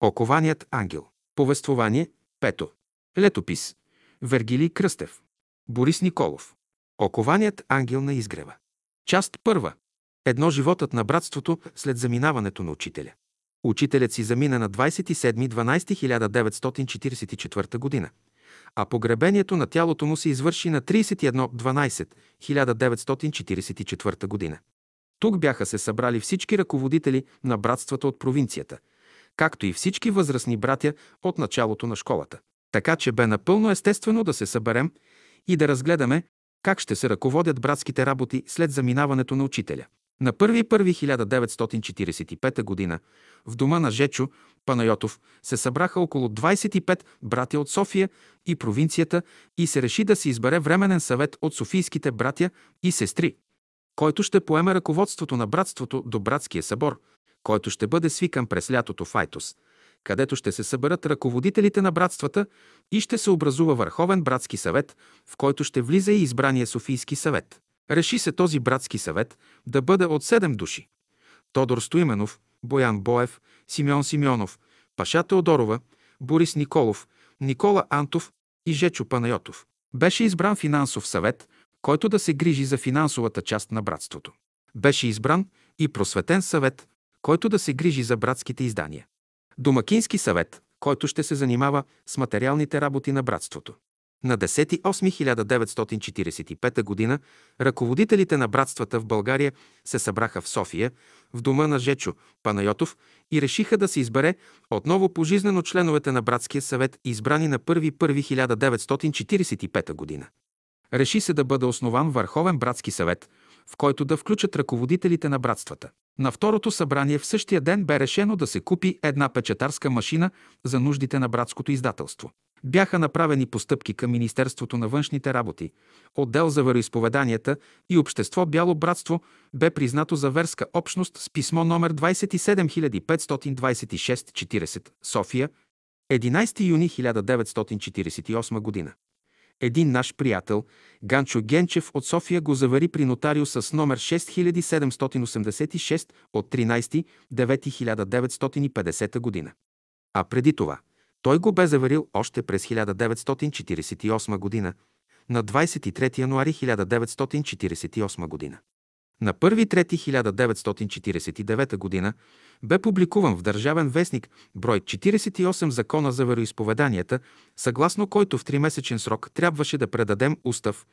Окованият ангел. Повествование. Пето. Летопис. Вергилий Кръстев. Борис Николов. Окованият ангел на изгрева. Част първа. Едно животът на братството след заминаването на учителя. Учителят си замина на 27.12.1944 година, а погребението на тялото му се извърши на 31.12.1944 година. Тук бяха се събрали всички ръководители на братствата от провинцията, както и всички възрастни братя от началото на школата. Така че бе напълно естествено да се съберем и да разгледаме как ще се ръководят братските работи след заминаването на учителя. На 1.1.1945 г. в дома на Жечо Панайотов се събраха около 25 братя от София и провинцията и се реши да се избере временен съвет от софийските братя и сестри, който ще поеме ръководството на братството до братския събор, който ще бъде свикан през лятото в Айтос, където ще се съберат ръководителите на братствата и ще се образува Върховен братски съвет, в който ще влиза и избрания Софийски съвет. Реши се този братски съвет да бъде от седем души. Тодор Стоименов, Боян Боев, Симеон Симеонов, Паша Теодорова, Борис Николов, Никола Антов и Жечо Панайотов. Беше избран финансов съвет, който да се грижи за финансовата част на братството. Беше избран и просветен съвет, който да се грижи за братските издания. Домакински съвет, който ще се занимава с материалните работи на братството. На 10.8.1945 г. ръководителите на братствата в България се събраха в София, в дома на Жечо Панайотов и решиха да се избере отново пожизнено членовете на братския съвет, избрани на 1.1.1945 г. Реши се да бъде основан Върховен братски съвет, в който да включат ръководителите на братствата. На второто събрание в същия ден бе решено да се купи една печатарска машина за нуждите на братското издателство. Бяха направени постъпки към Министерството на външните работи. Отдел за вероисповеданията и Общество Бяло братство бе признато за верска общност с писмо номер 27526-40 София, 11 юни 1948 година. Един наш приятел, Ганчо Генчев от София, го завери при нотариуса с номер 6786 от 13.9.1950 година. А преди това – той го бе заверил още през 1948 година, на 23 януари 1948 година. На 1.3.1949 година бе публикуван в Държавен вестник брой 48 Закона за вероисповеданията, съгласно който в тримесечен срок трябваше да предадем устав,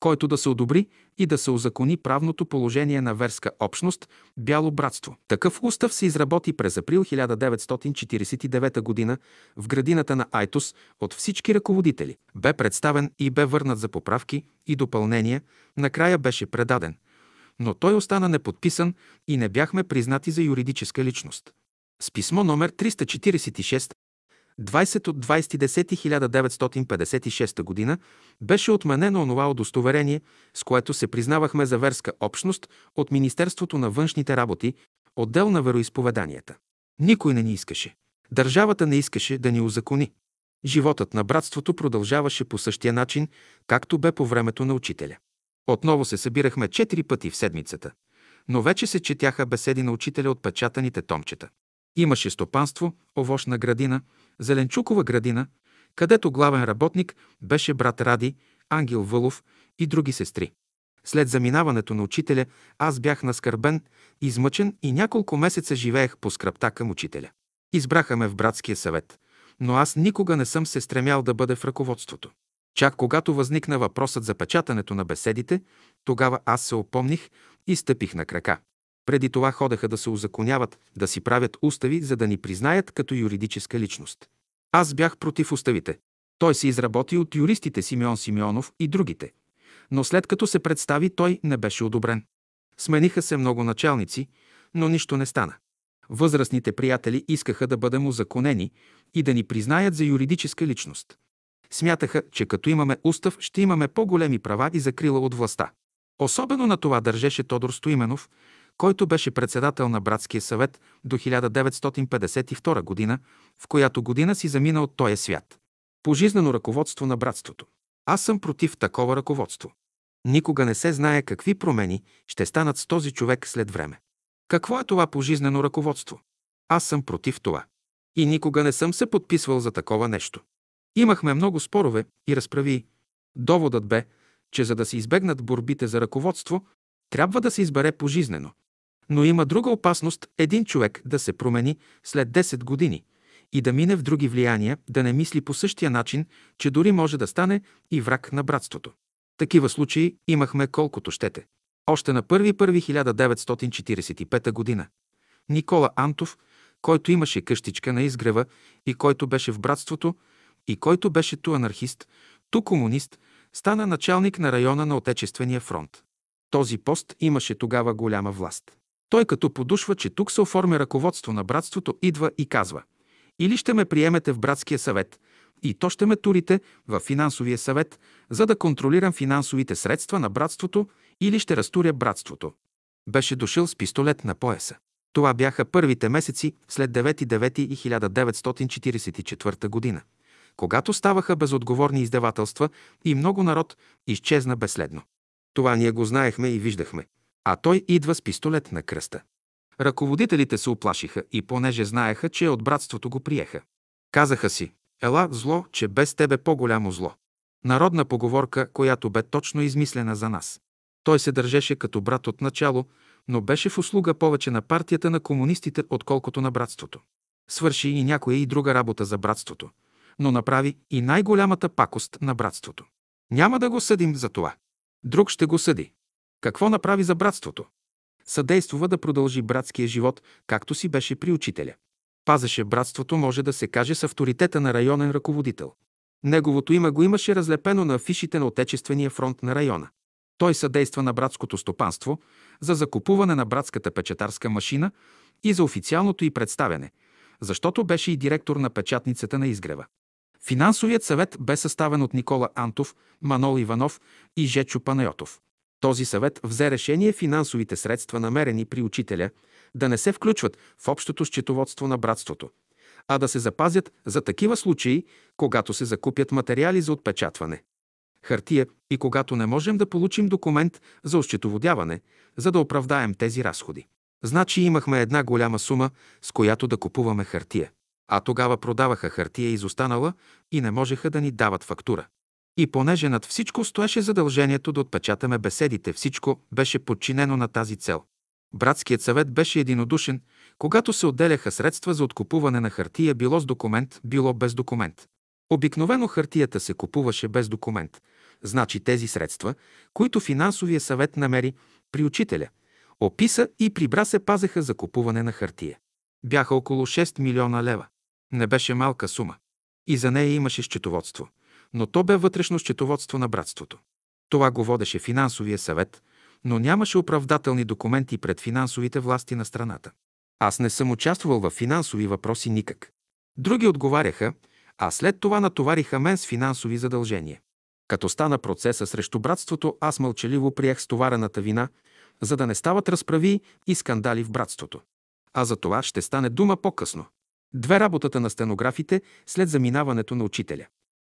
който да се одобри и да се озакони правното положение на верска общност Бяло братство. Такъв устав се изработи през април 1949 г. в градината на Айтос от всички ръководители. Бе представен и бе върнат за поправки и допълнения, накрая беше предаден. Но той остана неподписан и не бяхме признати за юридическа личност. С писмо номер 346 20 от 20.10.1956 г. беше отменено онова удостоверение, с което се признавахме за верска общност от Министерството на външните работи, отдел на вероисповеданията. Никой не ни искаше. Държавата не искаше да ни узакони. Животът на братството продължаваше по същия начин, както бе по времето на учителя. Отново се събирахме четири пъти в седмицата, но вече се четяха беседи на учителя от печатаните томчета. Имаше стопанство, овощна градина, Зеленчукова градина, където главен работник беше брат Ради, Ангел Вълов и други сестри. След заминаването на учителя аз бях наскърбен, измъчен и няколко месеца живеех по скръпта към учителя. Избраха ме в братския съвет, но аз никога не съм се стремял да бъда в ръководството. Чак когато възникна въпросът за печатането на беседите, тогава аз се опомних и стъпих на крака. Преди това ходеха да се узаконяват, да си правят устави, за да ни признаят като юридическа личност. Аз бях против уставите. Той се изработи от юристите Симеон Симеонов и другите. Но след като се представи, той не беше одобрен. Смениха се много началници, но нищо не стана. Възрастните приятели искаха да бъдем узаконени и да ни признаят за юридическа личност. Смятаха, че като имаме устав, ще имаме по-големи права и закрила от властта. Особено на това държеше Тодор Стоименов, който беше председател на Братския съвет до 1952 година, в която година си замина от този свят. Пожизнено ръководство на братството. Аз съм против такова ръководство. Никога не се знае какви промени ще станат с този човек след време. Какво е това пожизнено ръководство? Аз съм против това. И никога не съм се подписвал за такова нещо. Имахме много спорове и разправи. Доводът бе, че за да се избегнат борбите за ръководство, трябва да се избере пожизнено. Но има друга опасност един човек да се промени след 10 години и да мине в други влияния, да не мисли по същия начин, че дори може да стане и враг на братството. Такива случаи имахме колкото щете. Още на 1.1.1945 година Никола Антов, който имаше къщичка на изгрева и който беше в братството, и който беше ту анархист, ту комунист, стана началник на района на Отечествения фронт. Този пост имаше тогава голяма власт. Той като подушва, че тук се оформя ръководство на братството, идва и казва или ще ме приемете в братския съвет, и то ще ме турите в финансовия съвет, за да контролирам финансовите средства на братството, или ще разтуря братството. Беше дошъл с пистолет на пояса. Това бяха първите месеци след 9-9-1944 година, когато ставаха безотговорни издевателства и много народ изчезна безследно. Това ние го знаехме и виждахме. А той идва с пистолет на кръста. Ръководителите се оплашиха и понеже знаеха, че от братството го приеха. Казаха си, ела зло, че без тебе по-голямо зло. Народна поговорка, която бе точно измислена за нас. Той се държеше като брат от начало, но беше в услуга повече на партията на комунистите, отколкото на братството. Свърши и някоя и друга работа за братството, но направи и най-голямата пакост на братството. Няма да го съдим за това. Друг ще го съди. Какво направи за братството? Съдействува да продължи братския живот, както си беше при учителя. Пазеше братството, може да се каже, с авторитета на районен ръководител. Неговото име го имаше разлепено на афишите на Отечествения фронт на района. Той съдейства на братското стопанство за закупуване на братската печатарска машина и за официалното й представяне, защото беше и директор на печатницата на изгрева. Финансовият съвет бе съставен от Никола Антов, Манол Иванов и Жечо Панайотов. Този съвет взе решение финансовите средства, намерени при учителя, да не се включват в общото счетоводство на братството, а да се запазят за такива случаи, когато се закупят материали за отпечатване хартия и когато не можем да получим документ за осчетоводяване, за да оправдаем тези разходи. Значи имахме една голяма сума, с която да купуваме хартия. А тогава продаваха хартия изостанала и не можеха да ни дават фактура. И понеже над всичко стоеше задължението да отпечатаме беседите, всичко беше подчинено на тази цел. Братският съвет беше единодушен, когато се отделяха средства за откупуване на хартия, било с документ, било без документ. Обикновено хартията се купуваше без документ, Значи тези средства, които финансовия съвет намери при учителя, описа и прибра се пазеха за купуване на хартия. Бяха около 6 милиона лева. Не беше малка сума. И за нея имаше счетоводство. Но то бе вътрешно счетоводство на братството. Това го водеше финансовия съвет, но нямаше оправдателни документи пред финансовите власти на страната. Аз не съм участвал в финансови въпроси никак. Други отговаряха, а след това натовариха мен с финансови задължения. Като стана процеса срещу братството, аз мълчаливо приех стоварената вина, за да не стават разправи и скандали в братството. А за това ще стане дума по-късно. Две работата на стенографите след заминаването на учителя.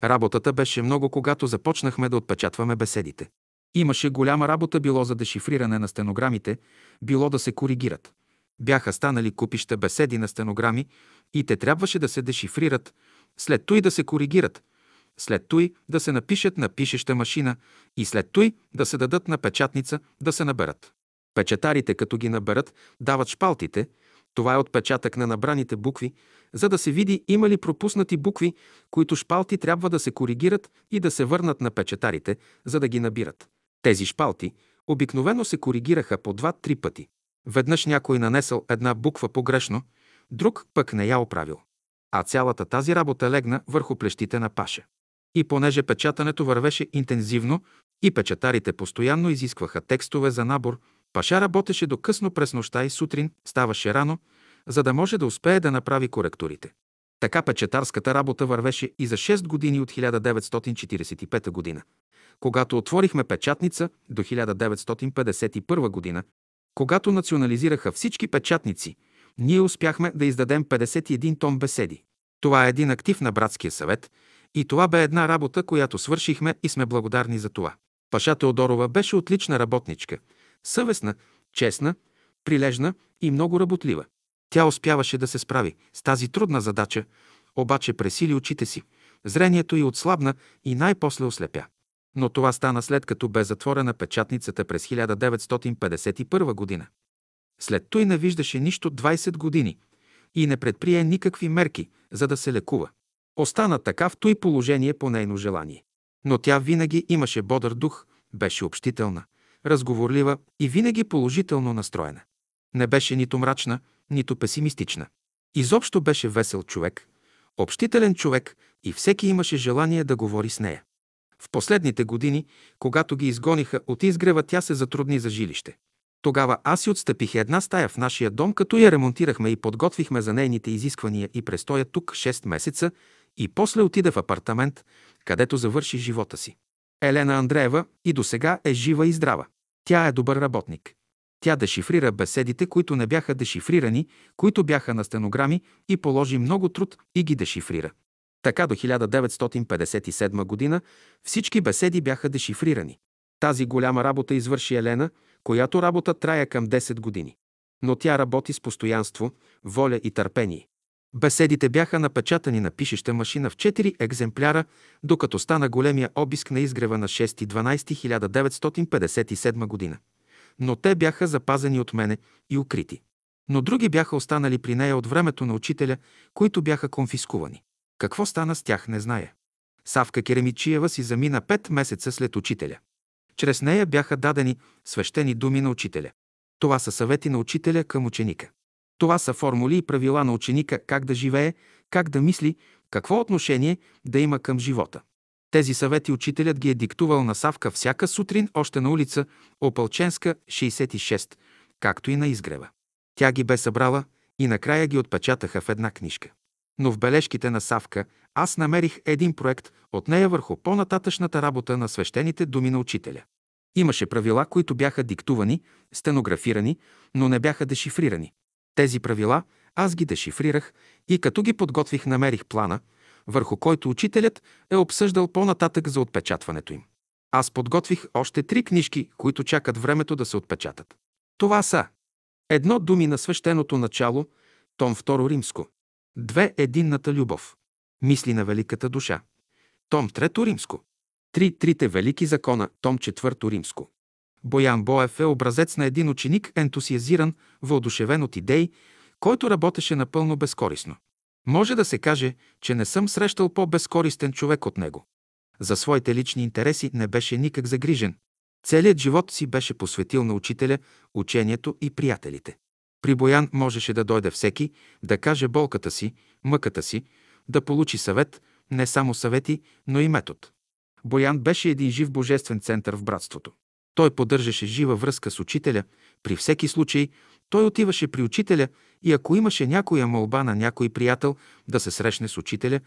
Работата беше много, когато започнахме да отпечатваме беседите. Имаше голяма работа било за дешифриране на стенограмите, било да се коригират. Бяха станали купища беседи на стенограми и те трябваше да се дешифрират, след той да се коригират, след той да се напишат на пишеща машина и след той да се дадат на печатница да се наберат. Печатарите, като ги наберат, дават шпалтите, това е отпечатък на набраните букви, за да се види има ли пропуснати букви, които шпалти трябва да се коригират и да се върнат на печатарите, за да ги набират. Тези шпалти обикновено се коригираха по два-три пъти. Веднъж някой нанесъл една буква погрешно, друг пък не я оправил. А цялата тази работа легна върху плещите на Паша. И понеже печатането вървеше интензивно и печатарите постоянно изискваха текстове за набор, Паша работеше до късно през нощта и сутрин ставаше рано, за да може да успее да направи коректурите. Така печатарската работа вървеше и за 6 години от 1945 година. Когато отворихме печатница до 1951 година, когато национализираха всички печатници, ние успяхме да издадем 51 том беседи. Това е един актив на Братския съвет – и това бе една работа, която свършихме и сме благодарни за това. Паша Теодорова беше отлична работничка, съвестна, честна, прилежна и много работлива. Тя успяваше да се справи с тази трудна задача, обаче пресили очите си. Зрението й отслабна и най-после ослепя. Но това стана след като бе затворена печатницата през 1951 година. След той не виждаше нищо 20 години и не предприе никакви мерки, за да се лекува. Остана така в той положение по нейно желание. Но тя винаги имаше бодър дух, беше общителна, разговорлива и винаги положително настроена. Не беше нито мрачна, нито песимистична. Изобщо беше весел човек, общителен човек и всеки имаше желание да говори с нея. В последните години, когато ги изгониха от изгрева, тя се затрудни за жилище. Тогава аз си отстъпих една стая в нашия дом, като я ремонтирахме и подготвихме за нейните изисквания и престоя тук 6 месеца и после отида в апартамент, където завърши живота си. Елена Андреева и до сега е жива и здрава. Тя е добър работник. Тя дешифрира беседите, които не бяха дешифрирани, които бяха на стенограми и положи много труд и ги дешифрира. Така до 1957 година всички беседи бяха дешифрирани. Тази голяма работа извърши Елена, която работа трая към 10 години. Но тя работи с постоянство, воля и търпение. Беседите бяха напечатани на пишеща машина в 4 екземпляра, докато стана големия обиск на изгрева на 6.12.1957 година. Но те бяха запазени от мене и укрити. Но други бяха останали при нея от времето на учителя, които бяха конфискувани. Какво стана с тях, не зная. Савка Керемичиева си замина пет месеца след учителя. Чрез нея бяха дадени свещени думи на учителя. Това са съвети на учителя към ученика. Това са формули и правила на ученика как да живее, как да мисли, какво отношение да има към живота. Тези съвети учителят ги е диктувал на Савка всяка сутрин още на улица Опълченска, 66, както и на изгрева. Тя ги бе събрала и накрая ги отпечатаха в една книжка. Но в бележките на Савка аз намерих един проект от нея върху по-нататъчната работа на свещените думи на учителя. Имаше правила, които бяха диктувани, стенографирани, но не бяха дешифрирани. Тези правила аз ги дешифрирах и като ги подготвих, намерих плана, върху който учителят е обсъждал по-нататък за отпечатването им. Аз подготвих още три книжки, които чакат времето да се отпечатат. Това са Едно думи на свещеното начало, том 2 римско. Две единната любов. Мисли на великата душа. Том 3 римско. Три трите велики закона, том 4 римско. Боян Боев е образец на един ученик, ентусиазиран, въодушевен от идеи, който работеше напълно безкорисно. Може да се каже, че не съм срещал по-безкористен човек от него. За своите лични интереси не беше никак загрижен. Целият живот си беше посветил на учителя, учението и приятелите. При Боян можеше да дойде всеки, да каже болката си, мъката си, да получи съвет, не само съвети, но и метод. Боян беше един жив божествен център в братството. Той поддържаше жива връзка с учителя. При всеки случай той отиваше при учителя и ако имаше някоя молба на някой приятел да се срещне с учителя,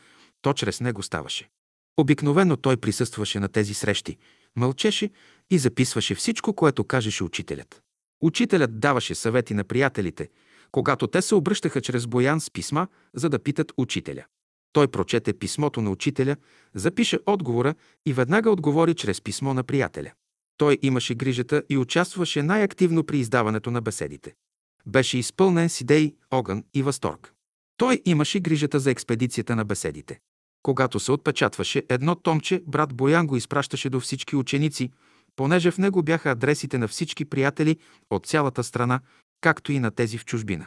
то чрез него ставаше. Обикновено той присъстваше на тези срещи, мълчеше и записваше всичко, което кажеше учителят. Учителят даваше съвети на приятелите, когато те се обръщаха чрез Боян с писма, за да питат учителя. Той прочете писмото на учителя, запише отговора и веднага отговори чрез писмо на приятеля. Той имаше грижата и участваше най-активно при издаването на беседите. Беше изпълнен с идеи, огън и възторг. Той имаше грижата за експедицията на беседите. Когато се отпечатваше едно томче, брат Боян го изпращаше до всички ученици, понеже в него бяха адресите на всички приятели от цялата страна, както и на тези в чужбина.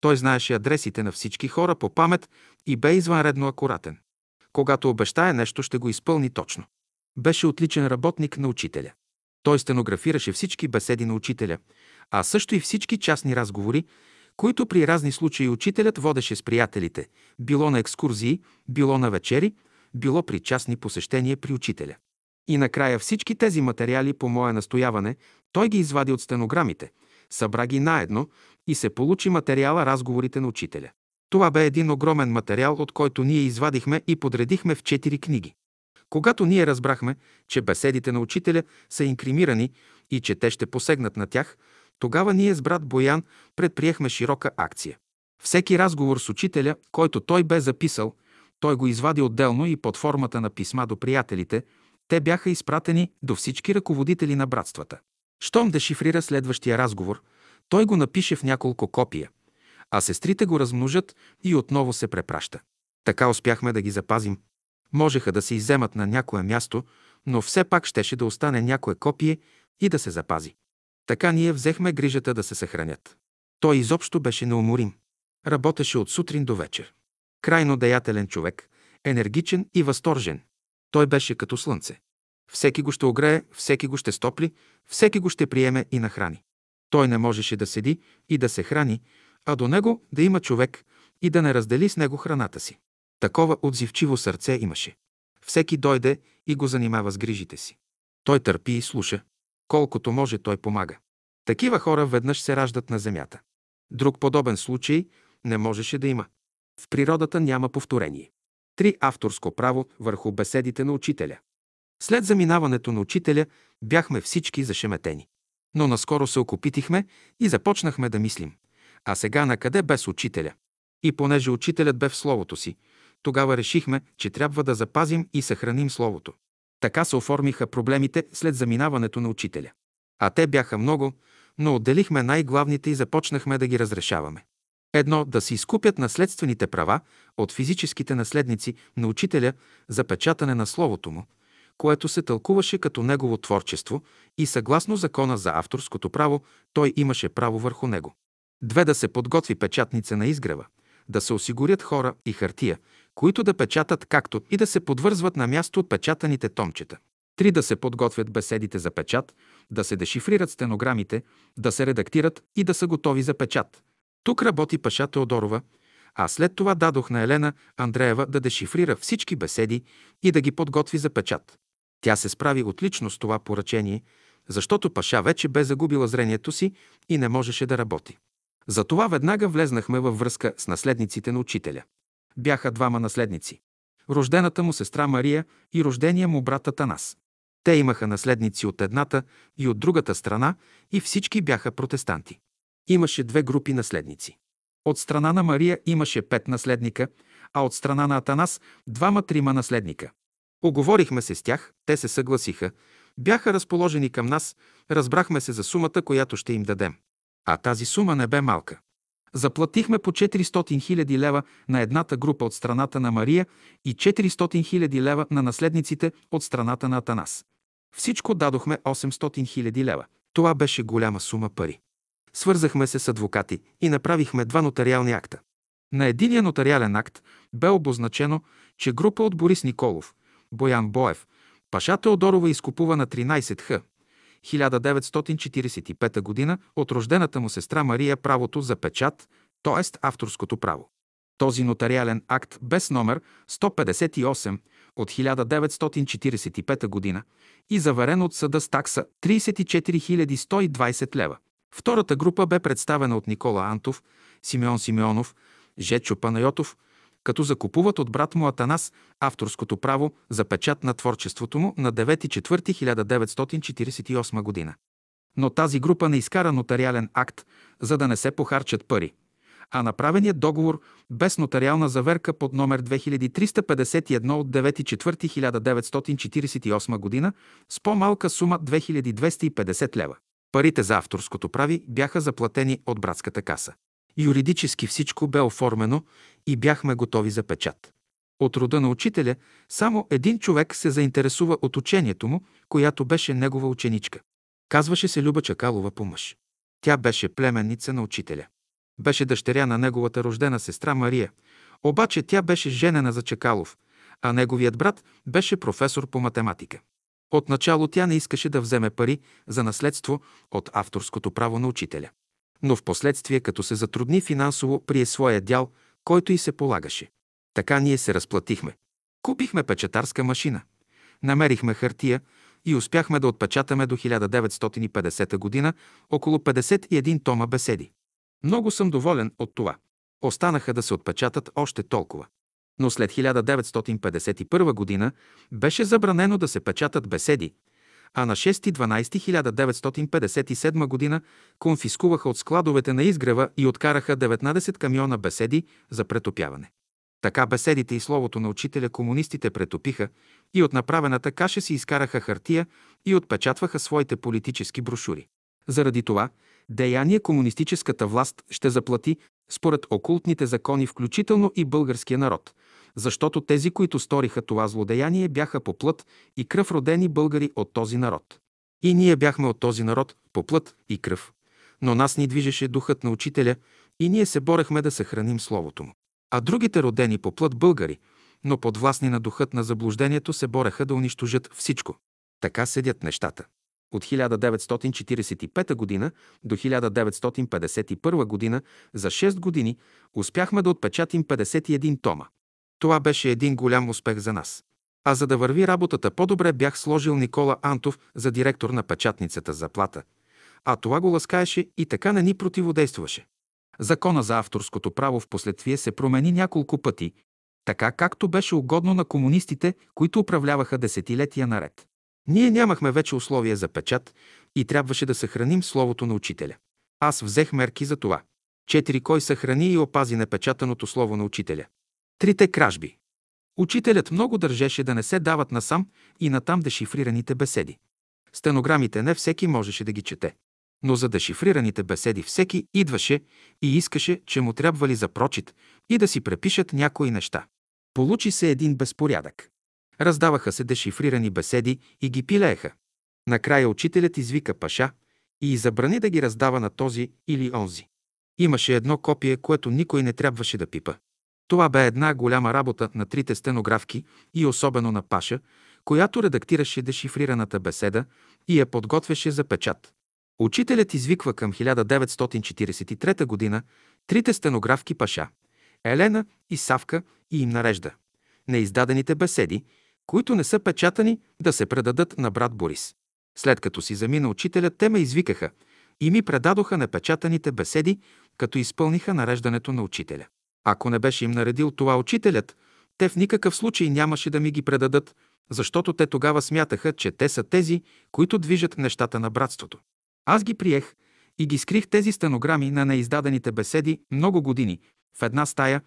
Той знаеше адресите на всички хора по памет и бе извънредно акуратен. Когато обещае нещо, ще го изпълни точно. Беше отличен работник на учителя. Той стенографираше всички беседи на учителя, а също и всички частни разговори, които при разни случаи учителят водеше с приятелите, било на екскурзии, било на вечери, било при частни посещения при учителя. И накрая всички тези материали по мое настояване той ги извади от стенограмите, събра ги наедно и се получи материала разговорите на учителя. Това бе един огромен материал, от който ние извадихме и подредихме в четири книги. Когато ние разбрахме, че беседите на учителя са инкримирани и че те ще посегнат на тях, тогава ние с брат Боян предприехме широка акция. Всеки разговор с учителя, който той бе записал, той го извади отделно и под формата на писма до приятелите, те бяха изпратени до всички ръководители на братствата. Щом дешифрира следващия разговор, той го напише в няколко копия, а сестрите го размножат и отново се препраща. Така успяхме да ги запазим. Можеха да се изземат на някое място, но все пак щеше да остане някое копие и да се запази. Така ние взехме грижата да се съхранят. Той изобщо беше неуморим. Работеше от сутрин до вечер. Крайно деятелен човек, енергичен и възторжен. Той беше като слънце. Всеки го ще огрее, всеки го ще стопли, всеки го ще приеме и нахрани. Той не можеше да седи и да се храни, а до него да има човек и да не раздели с него храната си. Такова отзивчиво сърце имаше. Всеки дойде и го занимава с грижите си. Той търпи и слуша. Колкото може, той помага. Такива хора веднъж се раждат на земята. Друг подобен случай не можеше да има. В природата няма повторение. Три авторско право върху беседите на учителя. След заминаването на учителя бяхме всички зашеметени. Но наскоро се окупитихме и започнахме да мислим. А сега на къде без учителя? И понеже учителят бе в словото си, тогава решихме, че трябва да запазим и съхраним словото. Така се оформиха проблемите след заминаването на учителя. А те бяха много, но отделихме най-главните и започнахме да ги разрешаваме. Едно да се изкупят наследствените права от физическите наследници на учителя за печатане на словото му, което се тълкуваше като негово творчество и съгласно закона за авторското право, той имаше право върху него. Две да се подготви печатница на изгрева, да се осигурят хора и хартия, които да печатат както и да се подвързват на място от печатаните томчета. Три да се подготвят беседите за печат, да се дешифрират стенограмите, да се редактират и да са готови за печат. Тук работи Паша Теодорова, а след това дадох на Елена Андреева да дешифрира всички беседи и да ги подготви за печат. Тя се справи отлично с това поръчение, защото Паша вече бе загубила зрението си и не можеше да работи. Затова веднага влезнахме във връзка с наследниците на учителя. Бяха двама наследници. Рождената му сестра Мария и рождения му брат Атанас. Те имаха наследници от едната и от другата страна и всички бяха протестанти. Имаше две групи наследници. От страна на Мария имаше пет наследника, а от страна на Атанас двама-трима наследника. Оговорихме се с тях, те се съгласиха, бяха разположени към нас, разбрахме се за сумата, която ще им дадем. А тази сума не бе малка. Заплатихме по 400 000 лева на едната група от страната на Мария и 400 000 лева на наследниците от страната на Атанас. Всичко дадохме 800 000 лева. Това беше голяма сума пари. Свързахме се с адвокати и направихме два нотариални акта. На единия нотариален акт бе обозначено, че група от Борис Николов, Боян Боев, Паша Теодорова изкупува на 13 х. 1945 г. от рождената му сестра Мария правото за печат, т.е. авторското право. Този нотариален акт без номер 158 от 1945 г. и заверен от съда с такса 34 120 лева. Втората група бе представена от Никола Антов, Симеон Симеонов, Жечо Панайотов, като закупуват от брат му Атанас авторското право за печат на творчеството му на 9.4.1948 година. Но тази група не изкара нотариален акт, за да не се похарчат пари, а направеният договор без нотариална заверка под номер 2351 от 9.4.1948 година с по-малка сума 2250 лева. Парите за авторското прави бяха заплатени от братската каса. Юридически всичко бе оформено и бяхме готови за печат. От рода на учителя само един човек се заинтересува от учението му, която беше негова ученичка. Казваше се Люба Чакалова по мъж. Тя беше племенница на учителя. Беше дъщеря на неговата рождена сестра Мария, обаче тя беше женена за Чакалов, а неговият брат беше професор по математика. Отначало тя не искаше да вземе пари за наследство от авторското право на учителя но в последствие, като се затрудни финансово, прие своя дял, който и се полагаше. Така ние се разплатихме. Купихме печатарска машина, намерихме хартия и успяхме да отпечатаме до 1950 година около 51 тома беседи. Много съм доволен от това. Останаха да се отпечатат още толкова. Но след 1951 година беше забранено да се печатат беседи, а на 6.12.1957 г. конфискуваха от складовете на изгрева и откараха 19 камиона беседи за претопяване. Така беседите и словото на учителя комунистите претопиха и от направената каша си изкараха хартия и отпечатваха своите политически брошури. Заради това деяние комунистическата власт ще заплати според окултните закони, включително и българския народ, защото тези, които сториха това злодеяние, бяха по плът и кръв родени българи от този народ. И ние бяхме от този народ по плът и кръв. Но нас ни движеше духът на учителя и ние се борехме да съхраним Словото му. А другите родени по плът българи, но подвластни на духът на заблуждението, се бореха да унищожат всичко. Така седят нещата. От 1945 г. до 1951 г. за 6 години успяхме да отпечатим 51 тома. Това беше един голям успех за нас. А за да върви работата по-добре, бях сложил Никола Антов за директор на печатницата за плата. А това го ласкаеше и така не ни противодействаше. Закона за авторското право в последствие се промени няколко пъти, така както беше угодно на комунистите, които управляваха десетилетия наред. Ние нямахме вече условия за печат и трябваше да съхраним словото на учителя. Аз взех мерки за това. Четири кой съхрани и опази непечатаното слово на учителя. Трите кражби. Учителят много държеше да не се дават насам и натам дешифрираните беседи. Стенограмите не всеки можеше да ги чете. Но за дешифрираните беседи всеки идваше и искаше, че му трябва ли за прочит и да си препишат някои неща. Получи се един безпорядък. Раздаваха се дешифрирани беседи и ги пилееха. Накрая учителят извика Паша и забрани да ги раздава на този или онзи. Имаше едно копие, което никой не трябваше да пипа. Това бе една голяма работа на трите стенографки и особено на Паша, която редактираше дешифрираната беседа и я подготвяше за печат. Учителят извиква към 1943 г. трите стенографки Паша, Елена и Савка и им нарежда. Неиздадените беседи, които не са печатани, да се предадат на брат Борис. След като си замина учителят, те ме извикаха и ми предадоха непечатаните беседи, като изпълниха нареждането на учителя. Ако не беше им наредил това учителят, те в никакъв случай нямаше да ми ги предадат, защото те тогава смятаха, че те са тези, които движат нещата на братството. Аз ги приех и ги скрих тези стенограми на неиздадените беседи много години в една стая,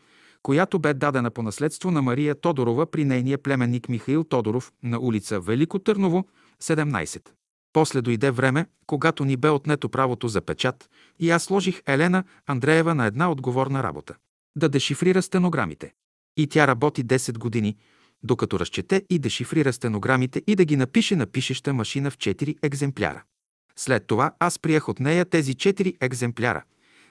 която бе дадена по наследство на Мария Тодорова при нейния племенник Михаил Тодоров на улица Велико Търново, 17. После дойде време, когато ни бе отнето правото за печат и аз сложих Елена Андреева на една отговорна работа – да дешифрира стенограмите. И тя работи 10 години, докато разчете и дешифрира стенограмите и да ги напише на пишеща машина в 4 екземпляра. След това аз приех от нея тези 4 екземпляра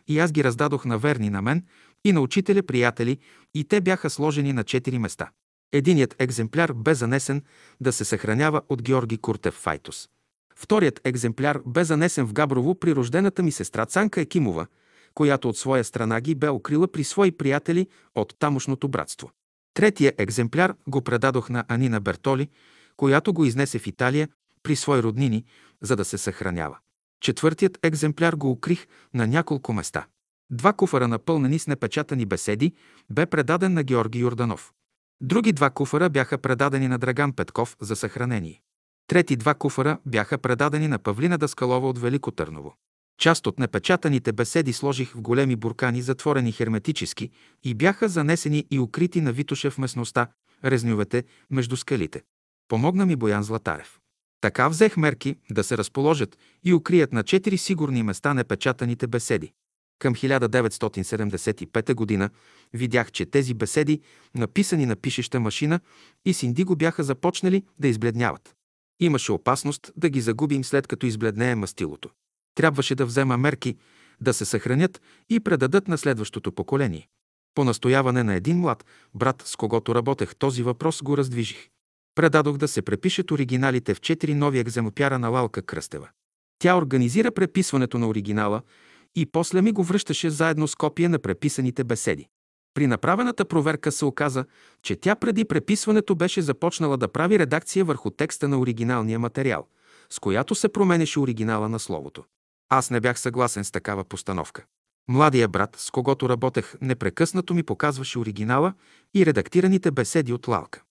и аз ги раздадох на верни на мен и на учителя приятели и те бяха сложени на 4 места. Единият екземпляр бе занесен да се съхранява от Георги Куртев Файтус. Вторият екземпляр бе занесен в Габрово при рождената ми сестра Цанка Екимова, която от своя страна ги бе укрила при свои приятели от тамошното братство. Третия екземпляр го предадох на Анина Бертоли, която го изнесе в Италия при свои роднини, за да се съхранява. Четвъртият екземпляр го укрих на няколко места. Два куфара напълнени с непечатани беседи бе предаден на Георги Йорданов. Други два куфара бяха предадени на Драган Петков за съхранение. Трети два куфара бяха предадени на Павлина Даскалова от Велико Търново. Част от непечатаните беседи сложих в големи буркани, затворени херметически, и бяха занесени и укрити на Витоша в местността, резнювете между скалите. Помогна ми Боян Златарев. Така взех мерки да се разположат и укрият на четири сигурни места непечатаните беседи. Към 1975 г. видях, че тези беседи, написани на пишеща машина и с индиго бяха започнали да избледняват. Имаше опасност да ги загубим след като избледнее мастилото. Трябваше да взема мерки да се съхранят и предадат на следващото поколение. По настояване на един млад брат, с когото работех, този въпрос го раздвижих. Предадох да се препишат оригиналите в четири нови екземпляра на Лалка Кръстева. Тя организира преписването на оригинала и после ми го връщаше заедно с копия на преписаните беседи. При направената проверка се оказа, че тя преди преписването беше започнала да прави редакция върху текста на оригиналния материал, с която се променеше оригинала на словото. Аз не бях съгласен с такава постановка. Младия брат, с когото работех, непрекъснато ми показваше оригинала и редактираните беседи от Лалка.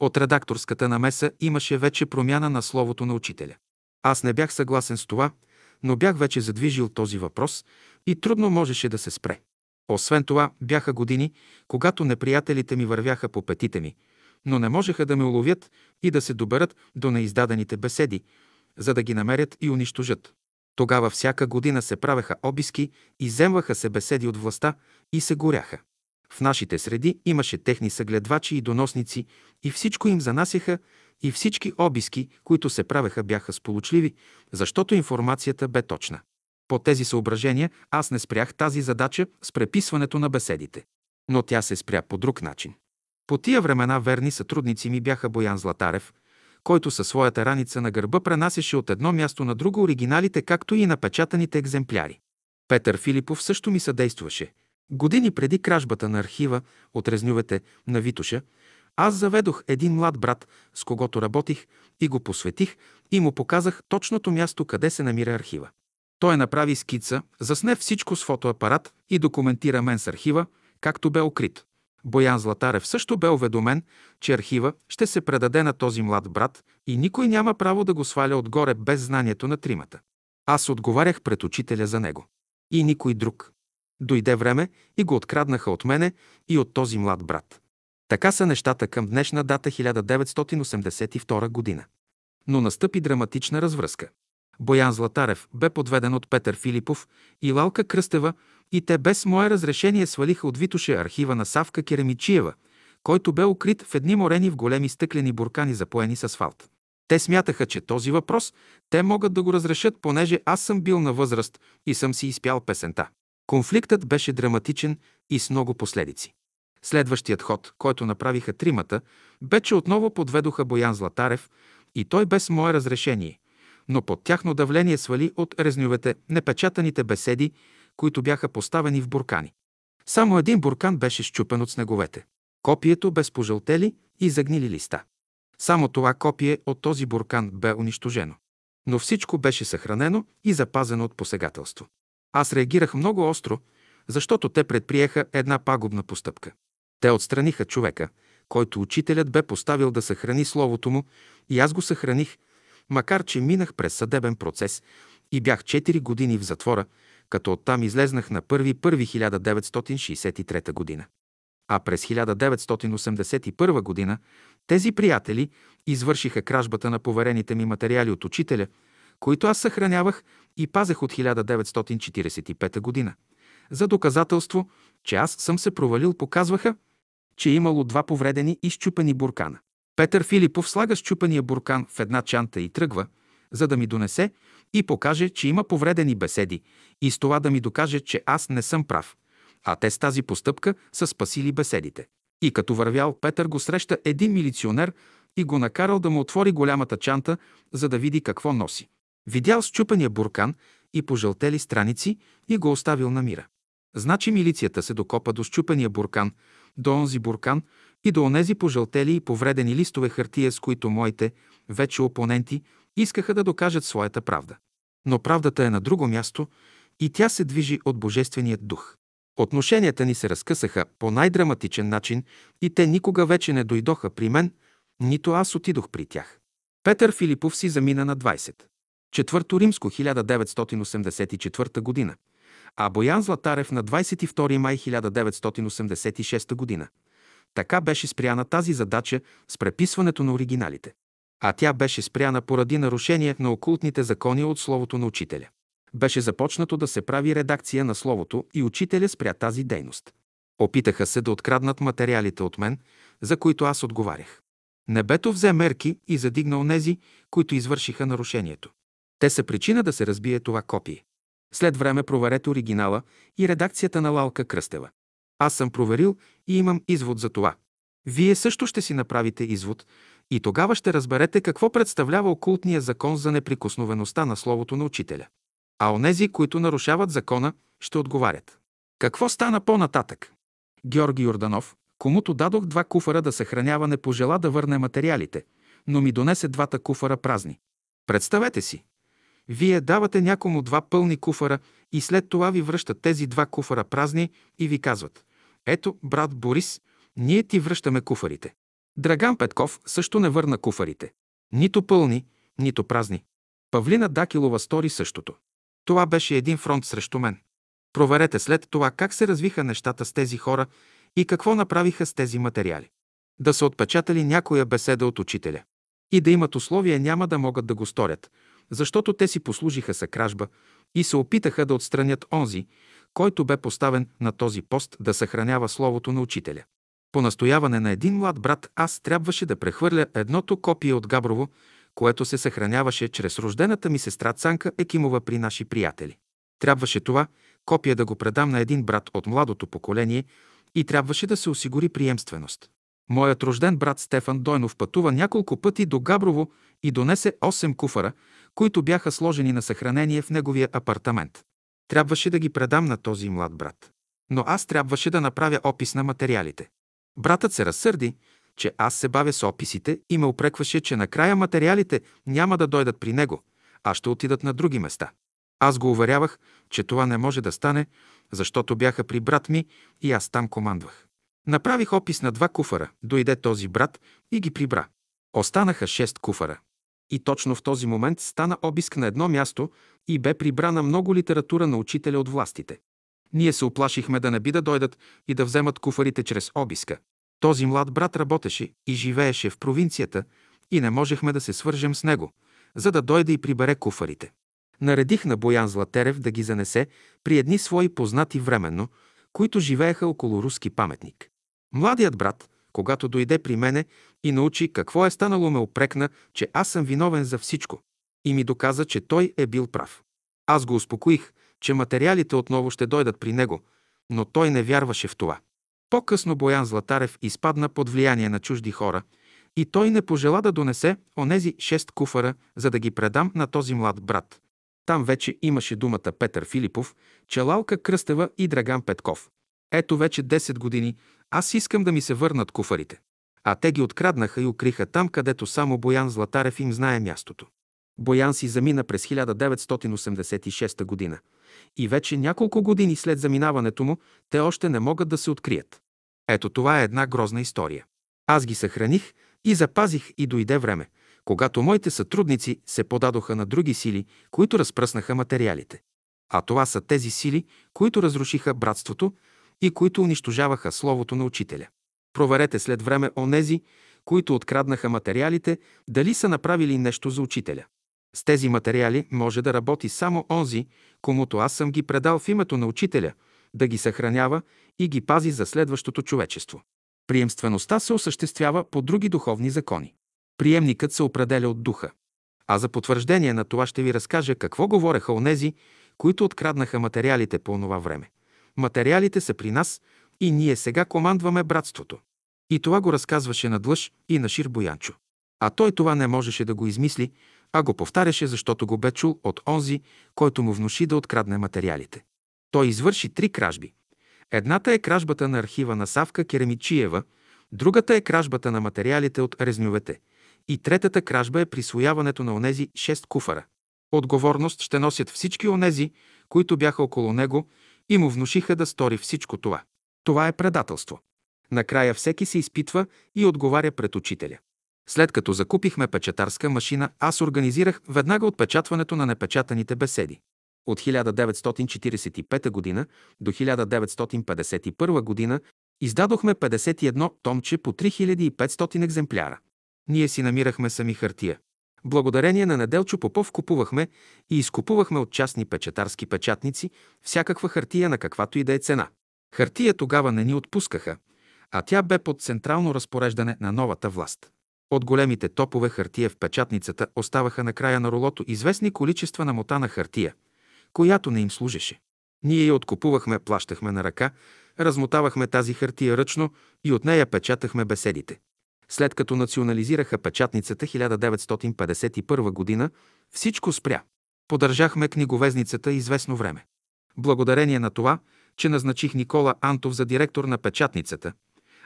От редакторската намеса имаше вече промяна на словото на учителя. Аз не бях съгласен с това, но бях вече задвижил този въпрос и трудно можеше да се спре. Освен това, бяха години, когато неприятелите ми вървяха по петите ми, но не можеха да ме уловят и да се доберат до неиздадените беседи, за да ги намерят и унищожат. Тогава всяка година се правеха обиски, иземваха се беседи от властта и се горяха. В нашите среди имаше техни съгледвачи и доносници и всичко им занасяха и всички обиски, които се правеха, бяха сполучливи, защото информацията бе точна. По тези съображения аз не спрях тази задача с преписването на беседите. Но тя се спря по друг начин. По тия времена верни сътрудници ми бяха Боян Златарев, който със своята раница на гърба пренасяше от едно място на друго оригиналите, както и напечатаните екземпляри. Петър Филипов също ми съдействаше. Години преди кражбата на архива от резнювете на Витуша, аз заведох един млад брат, с когото работих и го посветих и му показах точното място, къде се намира архива. Той направи скица, засне всичко с фотоапарат и документира мен с архива, както бе укрит. Боян Златарев също бе уведомен, че архива ще се предаде на този млад брат и никой няма право да го сваля отгоре без знанието на тримата. Аз отговарях пред учителя за него. И никой друг. Дойде време и го откраднаха от мене и от този млад брат. Така са нещата към днешна дата 1982 година. Но настъпи драматична развръзка. Боян Златарев бе подведен от Петър Филипов и Лалка Кръстева и те без мое разрешение свалиха от Витоше архива на Савка Керемичиева, който бе укрит в едни морени в големи стъклени буркани, запоени с асфалт. Те смятаха, че този въпрос те могат да го разрешат, понеже аз съм бил на възраст и съм си изпял песента. Конфликтът беше драматичен и с много последици. Следващият ход, който направиха тримата, бе, че отново подведоха Боян Златарев и той без мое разрешение, но под тяхно давление свали от резнювете непечатаните беседи, които бяха поставени в буркани. Само един буркан беше щупен от снеговете. Копието без пожълтели и загнили листа. Само това копие от този буркан бе унищожено. Но всичко беше съхранено и запазено от посегателство. Аз реагирах много остро, защото те предприеха една пагубна постъпка. Те отстраниха човека, който учителят бе поставил да съхрани словото му, и аз го съхраних, макар че минах през съдебен процес и бях 4 години в затвора, като оттам излезнах на 1.1.1963 година. А през 1981 година тези приятели извършиха кражбата на поверените ми материали от учителя, които аз съхранявах и пазех от 1945 година. За доказателство, че аз съм се провалил, показваха, че имало два повредени и щупени буркана. Петър Филипов слага щупения буркан в една чанта и тръгва, за да ми донесе и покаже, че има повредени беседи и с това да ми докаже, че аз не съм прав. А те с тази постъпка са спасили беседите. И като вървял, Петър го среща един милиционер и го накарал да му отвори голямата чанта, за да види какво носи. Видял счупения буркан и пожълтели страници и го оставил на мира. Значи милицията се докопа до щупения буркан, до онзи буркан и до онези пожълтели и повредени листове хартия, с които моите, вече опоненти, искаха да докажат своята правда. Но правдата е на друго място и тя се движи от Божественият дух. Отношенията ни се разкъсаха по най-драматичен начин и те никога вече не дойдоха при мен, нито аз отидох при тях. Петър Филипов си замина на 20. Четвърто Римско 1984 година, а Боян Златарев на 22 май 1986 година. Така беше спряна тази задача с преписването на оригиналите. А тя беше спряна поради нарушение на окултните закони от Словото на учителя. Беше започнато да се прави редакция на Словото и учителя спря тази дейност. Опитаха се да откраднат материалите от мен, за които аз отговарях. Небето взе мерки и задигна онези, които извършиха нарушението. Те са причина да се разбие това копие. След време проверете оригинала и редакцията на Лалка Кръстева. Аз съм проверил и имам извод за това. Вие също ще си направите извод и тогава ще разберете какво представлява окултния закон за неприкосновеността на Словото на Учителя. А онези, които нарушават закона, ще отговарят. Какво стана по-нататък? Георги Йорданов, комуто дадох два куфара да съхранява, не пожела да върне материалите, но ми донесе двата куфара празни. Представете си, вие давате някому два пълни куфара и след това ви връщат тези два куфара празни и ви казват «Ето, брат Борис, ние ти връщаме куфарите». Драган Петков също не върна куфарите. Нито пълни, нито празни. Павлина Дакилова стори същото. Това беше един фронт срещу мен. Проверете след това как се развиха нещата с тези хора и какво направиха с тези материали. Да са отпечатали някоя беседа от учителя. И да имат условия няма да могат да го сторят, защото те си послужиха са кражба и се опитаха да отстранят онзи, който бе поставен на този пост да съхранява словото на учителя. По настояване на един млад брат аз трябваше да прехвърля едното копие от Габрово, което се съхраняваше чрез рождената ми сестра Цанка Екимова при наши приятели. Трябваше това копие да го предам на един брат от младото поколение и трябваше да се осигури приемственост. Моят рожден брат Стефан Дойнов пътува няколко пъти до Габрово и донесе 8 куфара, които бяха сложени на съхранение в неговия апартамент. Трябваше да ги предам на този млад брат. Но аз трябваше да направя опис на материалите. Братът се разсърди, че аз се бавя с описите и ме опрекваше, че накрая материалите няма да дойдат при него, а ще отидат на други места. Аз го уверявах, че това не може да стане, защото бяха при брат ми и аз там командвах. Направих опис на два куфара, дойде този брат и ги прибра. Останаха шест куфара. И точно в този момент стана обиск на едно място и бе прибрана много литература на учителя от властите. Ние се оплашихме да не би да дойдат и да вземат куфарите чрез обиска. Този млад брат работеше и живееше в провинцията и не можехме да се свържем с него, за да дойде и прибере куфарите. Наредих на Боян Златерев да ги занесе при едни свои познати временно, които живееха около руски паметник. Младият брат, когато дойде при мене и научи какво е станало, ме опрекна, че аз съм виновен за всичко. И ми доказа, че той е бил прав. Аз го успокоих, че материалите отново ще дойдат при него, но той не вярваше в това. По-късно Боян Златарев изпадна под влияние на чужди хора и той не пожела да донесе онези шест куфара, за да ги предам на този млад брат. Там вече имаше думата Петър Филипов, Челалка Кръстева и Драган Петков. Ето вече 10 години аз искам да ми се върнат куфарите. А те ги откраднаха и укриха там, където само Боян Златарев им знае мястото. Боян си замина през 1986 година и вече няколко години след заминаването му те още не могат да се открият. Ето това е една грозна история. Аз ги съхраних и запазих и дойде време, когато моите сътрудници се подадоха на други сили, които разпръснаха материалите. А това са тези сили, които разрушиха братството и които унищожаваха Словото на Учителя. Проверете след време онези, които откраднаха материалите, дали са направили нещо за Учителя. С тези материали може да работи само онзи, комуто аз съм ги предал в името на Учителя, да ги съхранява и ги пази за следващото човечество. Приемствеността се осъществява по други духовни закони. Приемникът се определя от духа. А за потвърждение на това ще ви разкажа какво говореха онези, които откраднаха материалите по онова време. Материалите са при нас и ние сега командваме братството. И това го разказваше на Длъж и на Шир Боянчо. А той това не можеше да го измисли, а го повтаряше, защото го бе чул от онзи, който му внуши да открадне материалите. Той извърши три кражби. Едната е кражбата на архива на Савка Керемичиева, другата е кражбата на материалите от резньовете и третата кражба е присвояването на онези шест куфара. Отговорност ще носят всички онези, които бяха около него и му внушиха да стори всичко това. Това е предателство. Накрая всеки се изпитва и отговаря пред учителя. След като закупихме печатарска машина, аз организирах веднага отпечатването на непечатаните беседи. От 1945 г. до 1951 г. издадохме 51 томче по 3500 екземпляра. Ние си намирахме сами хартия. Благодарение на Неделчо Попов купувахме и изкупувахме от частни печатарски печатници всякаква хартия на каквато и да е цена. Хартия тогава не ни отпускаха, а тя бе под централно разпореждане на новата власт. От големите топове хартия в печатницата оставаха на края на ролото известни количества на мотана хартия, която не им служеше. Ние я откупувахме, плащахме на ръка, размотавахме тази хартия ръчно и от нея печатахме беседите. След като национализираха печатницата 1951 година, всичко спря. Подържахме книговезницата известно време. Благодарение на това, че назначих Никола Антов за директор на печатницата,